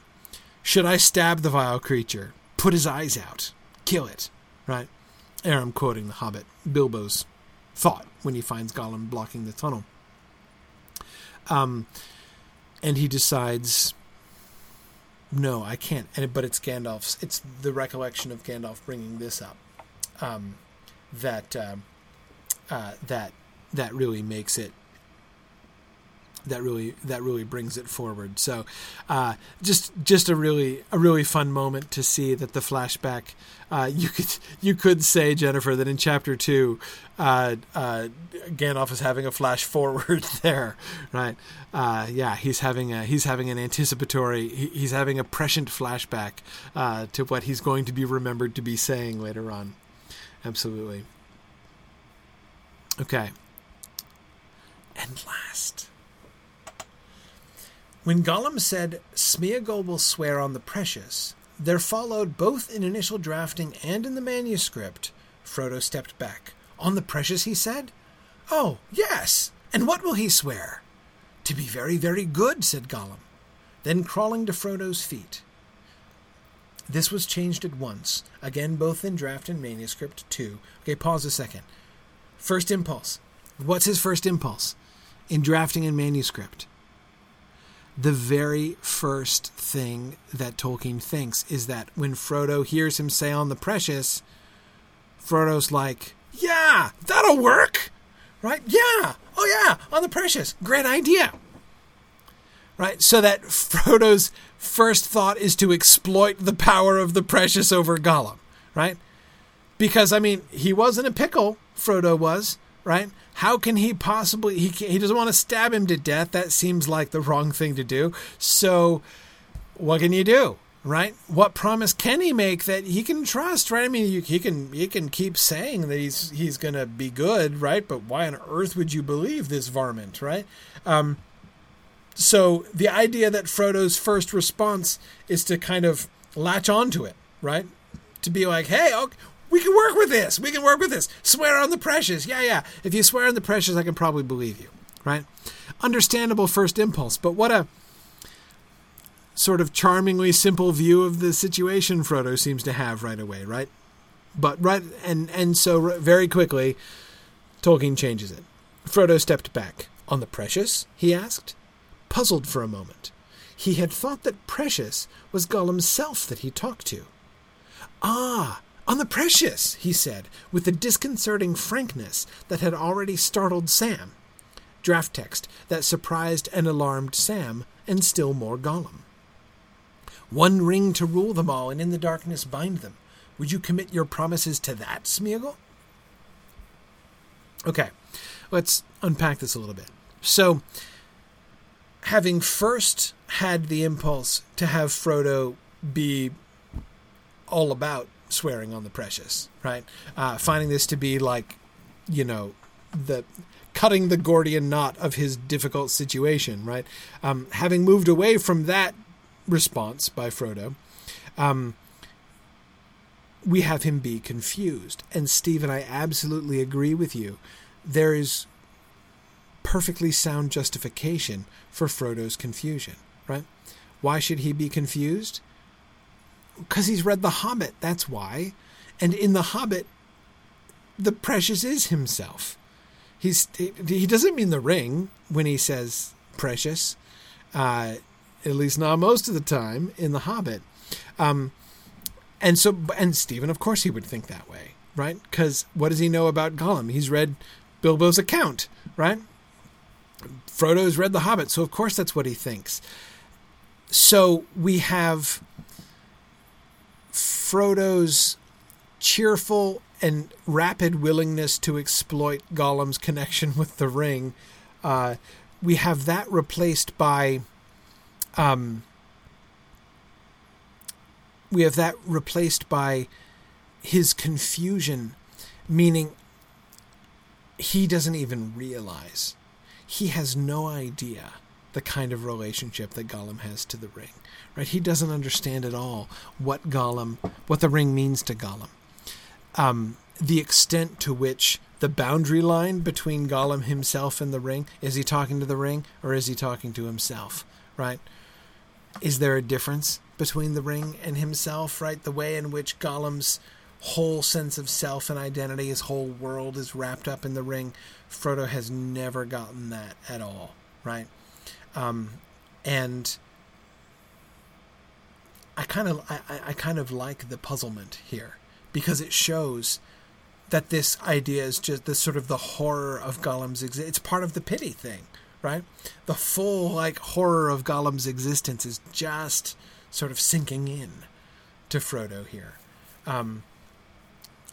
Speaker 1: Should I stab the vile creature? Put his eyes out. Kill it. Right? Here I'm quoting the Hobbit, Bilbo's thought when he finds Gollum blocking the tunnel. Um, and he decides, no, I can't. And but it's Gandalf's. It's the recollection of Gandalf bringing this up um, that uh, uh, that that really makes it that really that really brings it forward. So, uh, just just a really a really fun moment to see that the flashback. Uh, you could you could say Jennifer that in chapter two, uh, uh Gandalf is having a flash forward there, right? Uh, yeah, he's having a he's having an anticipatory he, he's having a prescient flashback uh, to what he's going to be remembered to be saying later on. Absolutely. Okay. And last when Gollum said, Smeagol will swear on the precious, there followed, both in initial drafting and in the manuscript, Frodo stepped back. On the precious, he said? Oh, yes. And what will he swear? To be very, very good, said Gollum, then crawling to Frodo's feet. This was changed at once, again both in draft and manuscript too. Okay, pause a second. First impulse. What's his first impulse in drafting and manuscript? The very first thing that Tolkien thinks is that when Frodo hears him say on the precious, Frodo's like, Yeah, that'll work. Right? Yeah. Oh, yeah, on the precious. Great idea. Right? So that Frodo's first thought is to exploit the power of the precious over Gollum. Right? Because, I mean, he wasn't a pickle, Frodo was. Right? How can he possibly? He, he doesn't want to stab him to death. That seems like the wrong thing to do. So, what can you do? right? What promise can he make that he can trust, right? I mean, you, he can he can keep saying that he's he's to be good, right? But why on earth would you believe this varmint, right? Um, so the idea that Frodo's first response is to kind of latch onto it, right? To be like, hey, okay, we can work with this. We can work with this. Swear on the precious. Yeah, yeah. If you swear on the precious, I can probably believe you, right? Understandable first impulse, but what a sort of charmingly simple view of the situation Frodo seems to have right away, right? But right and and so very quickly Tolkien changes it. Frodo stepped back. On the precious? he asked, puzzled for a moment. He had thought that precious was Gollum's self that he talked to. Ah, on the precious, he said, with the disconcerting frankness that had already startled Sam. Draft text that surprised and alarmed Sam, and still more Gollum. One ring to rule them all, and in the darkness bind them. Would you commit your promises to that, Smeagol? Okay, let's unpack this a little bit. So, having first had the impulse to have Frodo be all about swearing on the precious, right? Uh, finding this to be like, you know, the cutting the Gordian knot of his difficult situation, right? Um, having moved away from that response by Frodo, um, we have him be confused. And Stephen, I absolutely agree with you. There is perfectly sound justification for Frodo's confusion, right? Why should he be confused? Because he's read The Hobbit, that's why. And in The Hobbit, the precious is himself. He's he doesn't mean the ring when he says precious. Uh, at least not most of the time in The Hobbit. Um, and so, and Stephen, of course, he would think that way, right? Because what does he know about Gollum? He's read Bilbo's account, right? Frodo's read The Hobbit, so of course that's what he thinks. So we have Frodo's cheerful and rapid willingness to exploit Gollum's connection with the ring. Uh, we have that replaced by um, we have that replaced by his confusion, meaning he doesn't even realize. He has no idea the kind of relationship that Gollum has to the ring. Right? He doesn't understand at all what Gollum, what the ring means to Gollum. Um, the extent to which the boundary line between Gollum himself and the ring is he talking to the ring or is he talking to himself? Right? is there a difference between the ring and himself, right? The way in which Gollum's whole sense of self and identity, his whole world is wrapped up in the ring. Frodo has never gotten that at all, right? Um, and I kind of I, I kind of like the puzzlement here because it shows that this idea is just the sort of the horror of Gollum's exist. It's part of the pity thing, right? The full like horror of Gollum's existence is just sort of sinking in to Frodo here. Um,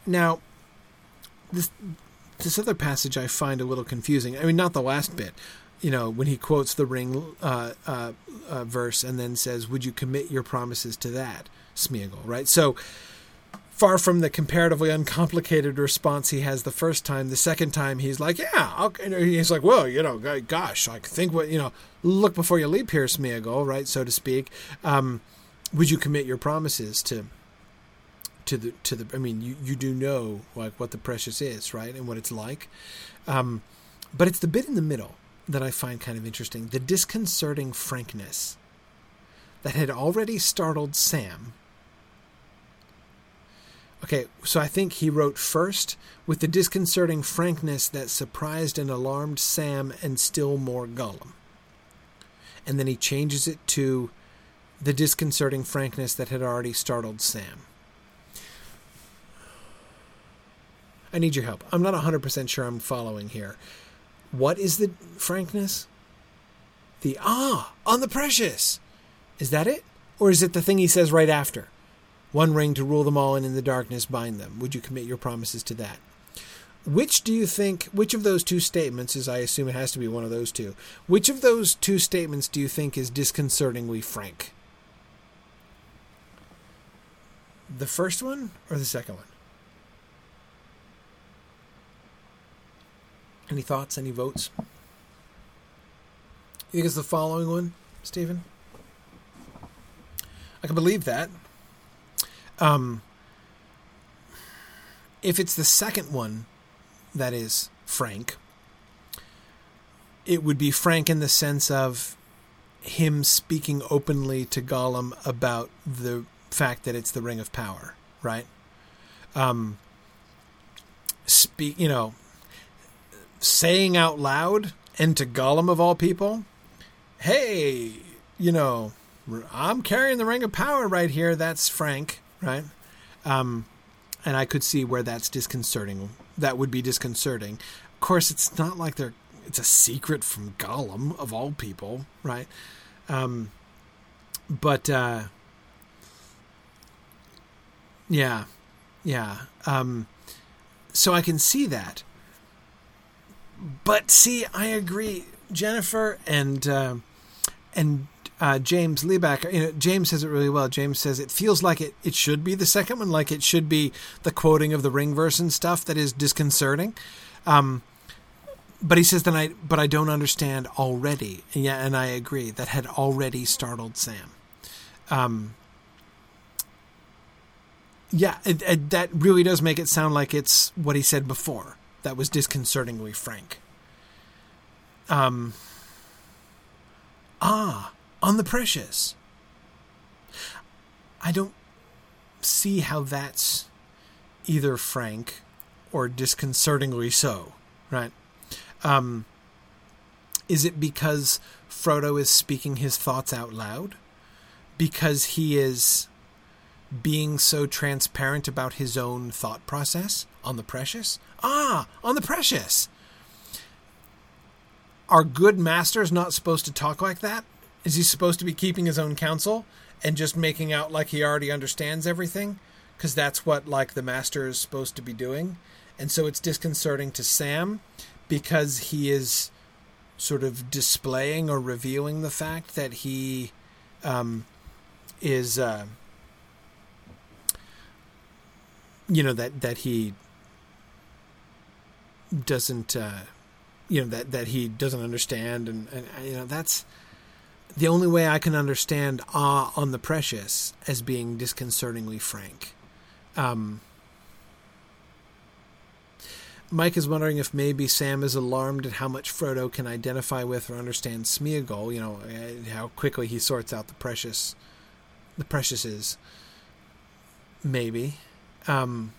Speaker 1: now, this this other passage I find a little confusing. I mean, not the last bit. You know, when he quotes the ring uh, uh, uh, verse and then says, "Would you commit your promises to that, Smeagol?" Right. So far from the comparatively uncomplicated response he has the first time. The second time, he's like, "Yeah," he's like, "Well, you know, gosh, like think what you know, look before you leap here, Smeagol, right, so to speak. Um, would you commit your promises to?" To the to the, I mean, you, you do know like what the precious is, right, and what it's like. Um, But it's the bit in the middle that I find kind of interesting the disconcerting frankness that had already startled Sam. Okay, so I think he wrote first with the disconcerting frankness that surprised and alarmed Sam and still more Gollum. And then he changes it to the disconcerting frankness that had already startled Sam. I need your help. I'm not 100% sure I'm following here. What is the frankness? The ah, on the precious. Is that it? Or is it the thing he says right after? One ring to rule them all and in the darkness bind them. Would you commit your promises to that? Which do you think, which of those two statements, as I assume it has to be one of those two, which of those two statements do you think is disconcertingly frank? The first one or the second one? Any thoughts? Any votes? You think it's the following one, Stephen? I can believe that. Um, if it's the second one that is frank, it would be frank in the sense of him speaking openly to Gollum about the fact that it's the Ring of Power, right? Um, speak, you know, saying out loud and to Gollum of all people, hey, you know, I'm carrying the Ring of Power right here. That's Frank, right? Um, and I could see where that's disconcerting. That would be disconcerting. Of course, it's not like they're. It's a secret from Gollum of all people, right? Um, but uh, yeah, yeah. Um, so I can see that. But see, I agree, Jennifer and uh, and uh, James Lieback. You know, James says it really well. James says it feels like it, it should be the second one, like it should be the quoting of the ring verse and stuff that is disconcerting. Um, but he says that I, but I don't understand already. And yeah, and I agree that had already startled Sam. Um, yeah, it, it, that really does make it sound like it's what he said before. That was disconcertingly frank. Um. Ah, on the precious. I don't see how that's either frank or disconcertingly so, right? Um, is it because Frodo is speaking his thoughts out loud? Because he is being so transparent about his own thought process on the precious? Ah, on the precious. Are good masters not supposed to talk like that? Is he supposed to be keeping his own counsel and just making out like he already understands everything? Because that's what like the master is supposed to be doing. And so it's disconcerting to Sam because he is sort of displaying or revealing the fact that he um, is, uh, you know, that that he doesn't, uh, you know, that that he doesn't understand, and, and you know that's the only way I can understand awe on the precious as being disconcertingly frank. Um, Mike is wondering if maybe Sam is alarmed at how much Frodo can identify with or understand Smeagol. You know uh, how quickly he sorts out the precious, the preciouses. Maybe. Um,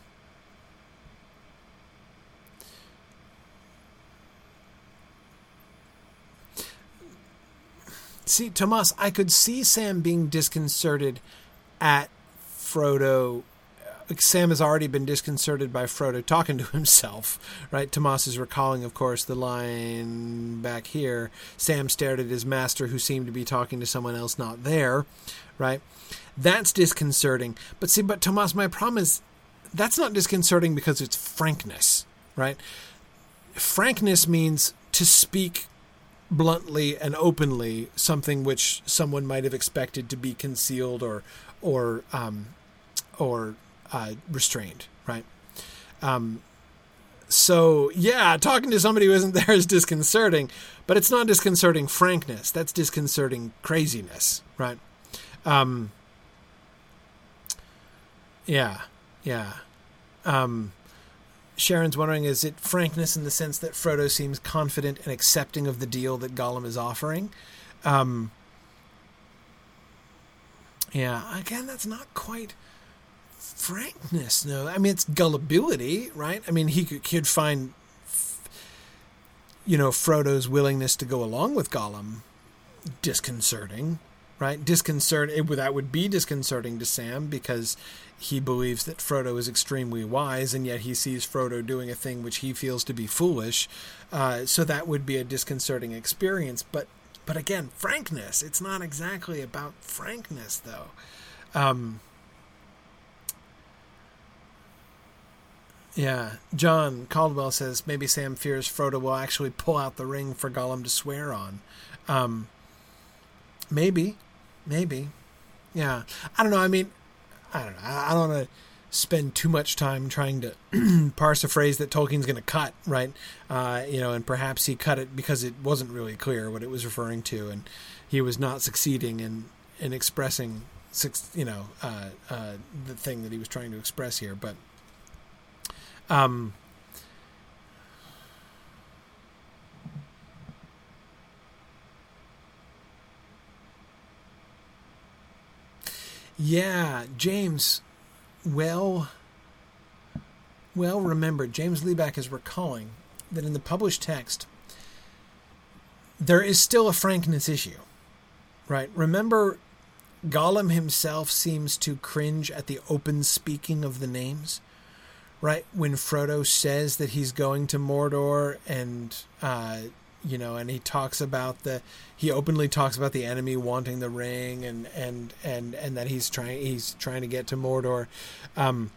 Speaker 1: see, Tomas, I could see Sam being disconcerted at Frodo. Sam has already been disconcerted by Frodo talking to himself, right? Tomas is recalling, of course, the line back here. Sam stared at his master, who seemed to be talking to someone else not there, right? That's disconcerting. But see, but Tomas, my problem is that's not disconcerting because it's frankness, right? Frankness means to speak bluntly and openly something which someone might have expected to be concealed or or um, or uh, restrained, right? Um, so yeah, talking to somebody who isn't there is disconcerting, but it's not disconcerting frankness. That's disconcerting craziness, right? Um, yeah, yeah. Um, Sharon's wondering is it frankness in the sense that Frodo seems confident and accepting of the deal that Gollum is offering? Um, yeah, again, that's not quite frankness. No, I mean it's gullibility, right? I mean he could, could find, you know, Frodo's willingness to go along with Gollum disconcerting, right? Disconcert that would be disconcerting to Sam because he believes that Frodo is extremely wise, and yet he sees Frodo doing a thing which he feels to be foolish. Uh, so that would be a disconcerting experience. But but again, frankness. It's not exactly about frankness, though. Um, yeah, John Caldwell says maybe Sam fears Frodo will actually pull out the ring for Gollum to swear on. Um, maybe, maybe, yeah. I don't know. I mean, I don't know. I don't want to spend too much time trying to parse a phrase that Tolkien's going to cut, right? Uh, you know, and perhaps he cut it because it wasn't really clear what it was referring to, and he was not succeeding in in expressing, you know, uh, uh, the thing that he was trying to express here. But, um, Yeah, James, well, well remembered. James Lieback is recalling that in the published text, there is still a frankness issue, right? Remember, Gollum himself seems to cringe at the open speaking of the names, right? When Frodo says that he's going to Mordor and uh, you know, and he talks about the he openly talks about the enemy wanting the ring and and and and that he's trying he's trying to get to Mordor. Um,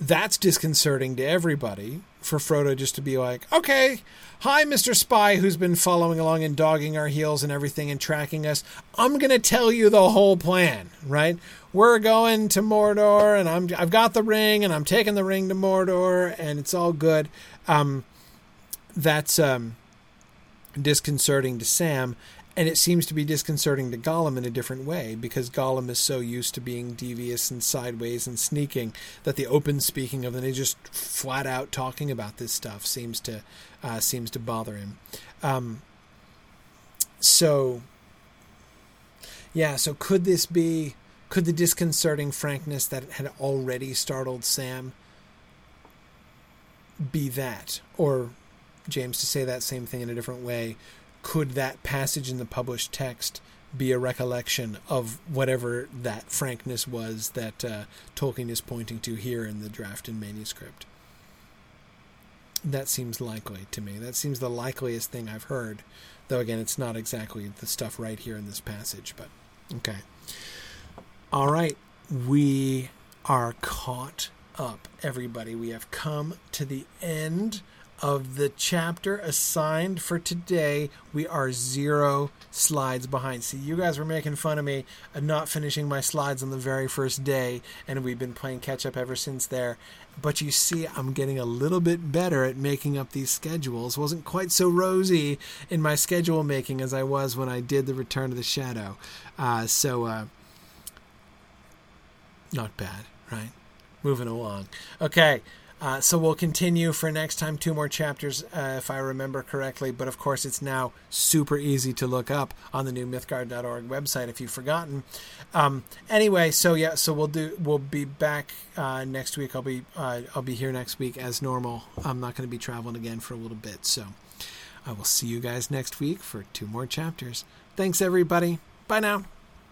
Speaker 1: that's disconcerting to everybody for Frodo just to be like, okay, hi, Mr. Spy, who's been following along and dogging our heels and everything and tracking us. I'm going to tell you the whole plan, right? We're going to Mordor and I'm, I've got the ring and I'm taking the ring to Mordor and it's all good. Um, that's, um, disconcerting to Sam, and it seems to be disconcerting to Gollum in a different way because Gollum is so used to being devious and sideways and sneaking that the open speaking of them, they just flat out talking about this stuff seems to uh, seems to bother him. Um, so, yeah. So could this be? Could the disconcerting frankness that had already startled Sam be that, or James to say that same thing in a different way, could that passage in the published text be a recollection of whatever that frankness was that uh, Tolkien is pointing to here in the draft and manuscript? That seems likely to me. That seems the likeliest thing I've heard, though again, it's not exactly the stuff right here in this passage, but okay. All right, we are caught up, everybody. We have come to the end of the chapter assigned for today, we are zero slides behind. See, you guys were making fun of me of not finishing my slides on the very first day, and we've been playing catch up ever since there. But you see, I'm getting a little bit better at making up these schedules. Wasn't quite so rosy in my schedule making as I was when I did the Return of the Shadow. Uh, so, uh, not bad, right? Moving along. Okay. Uh, so we'll continue for next time, two more chapters, uh, if I remember correctly. But of course, it's now super easy to look up on the new Mythgard.org website if you've forgotten. Um, anyway, so yeah, so we'll do. We'll be back uh, next week. I'll be uh, I'll be here next week as normal. I'm not going to be traveling again for a little bit, so I will see you guys next week for two more chapters. Thanks, everybody. Bye now.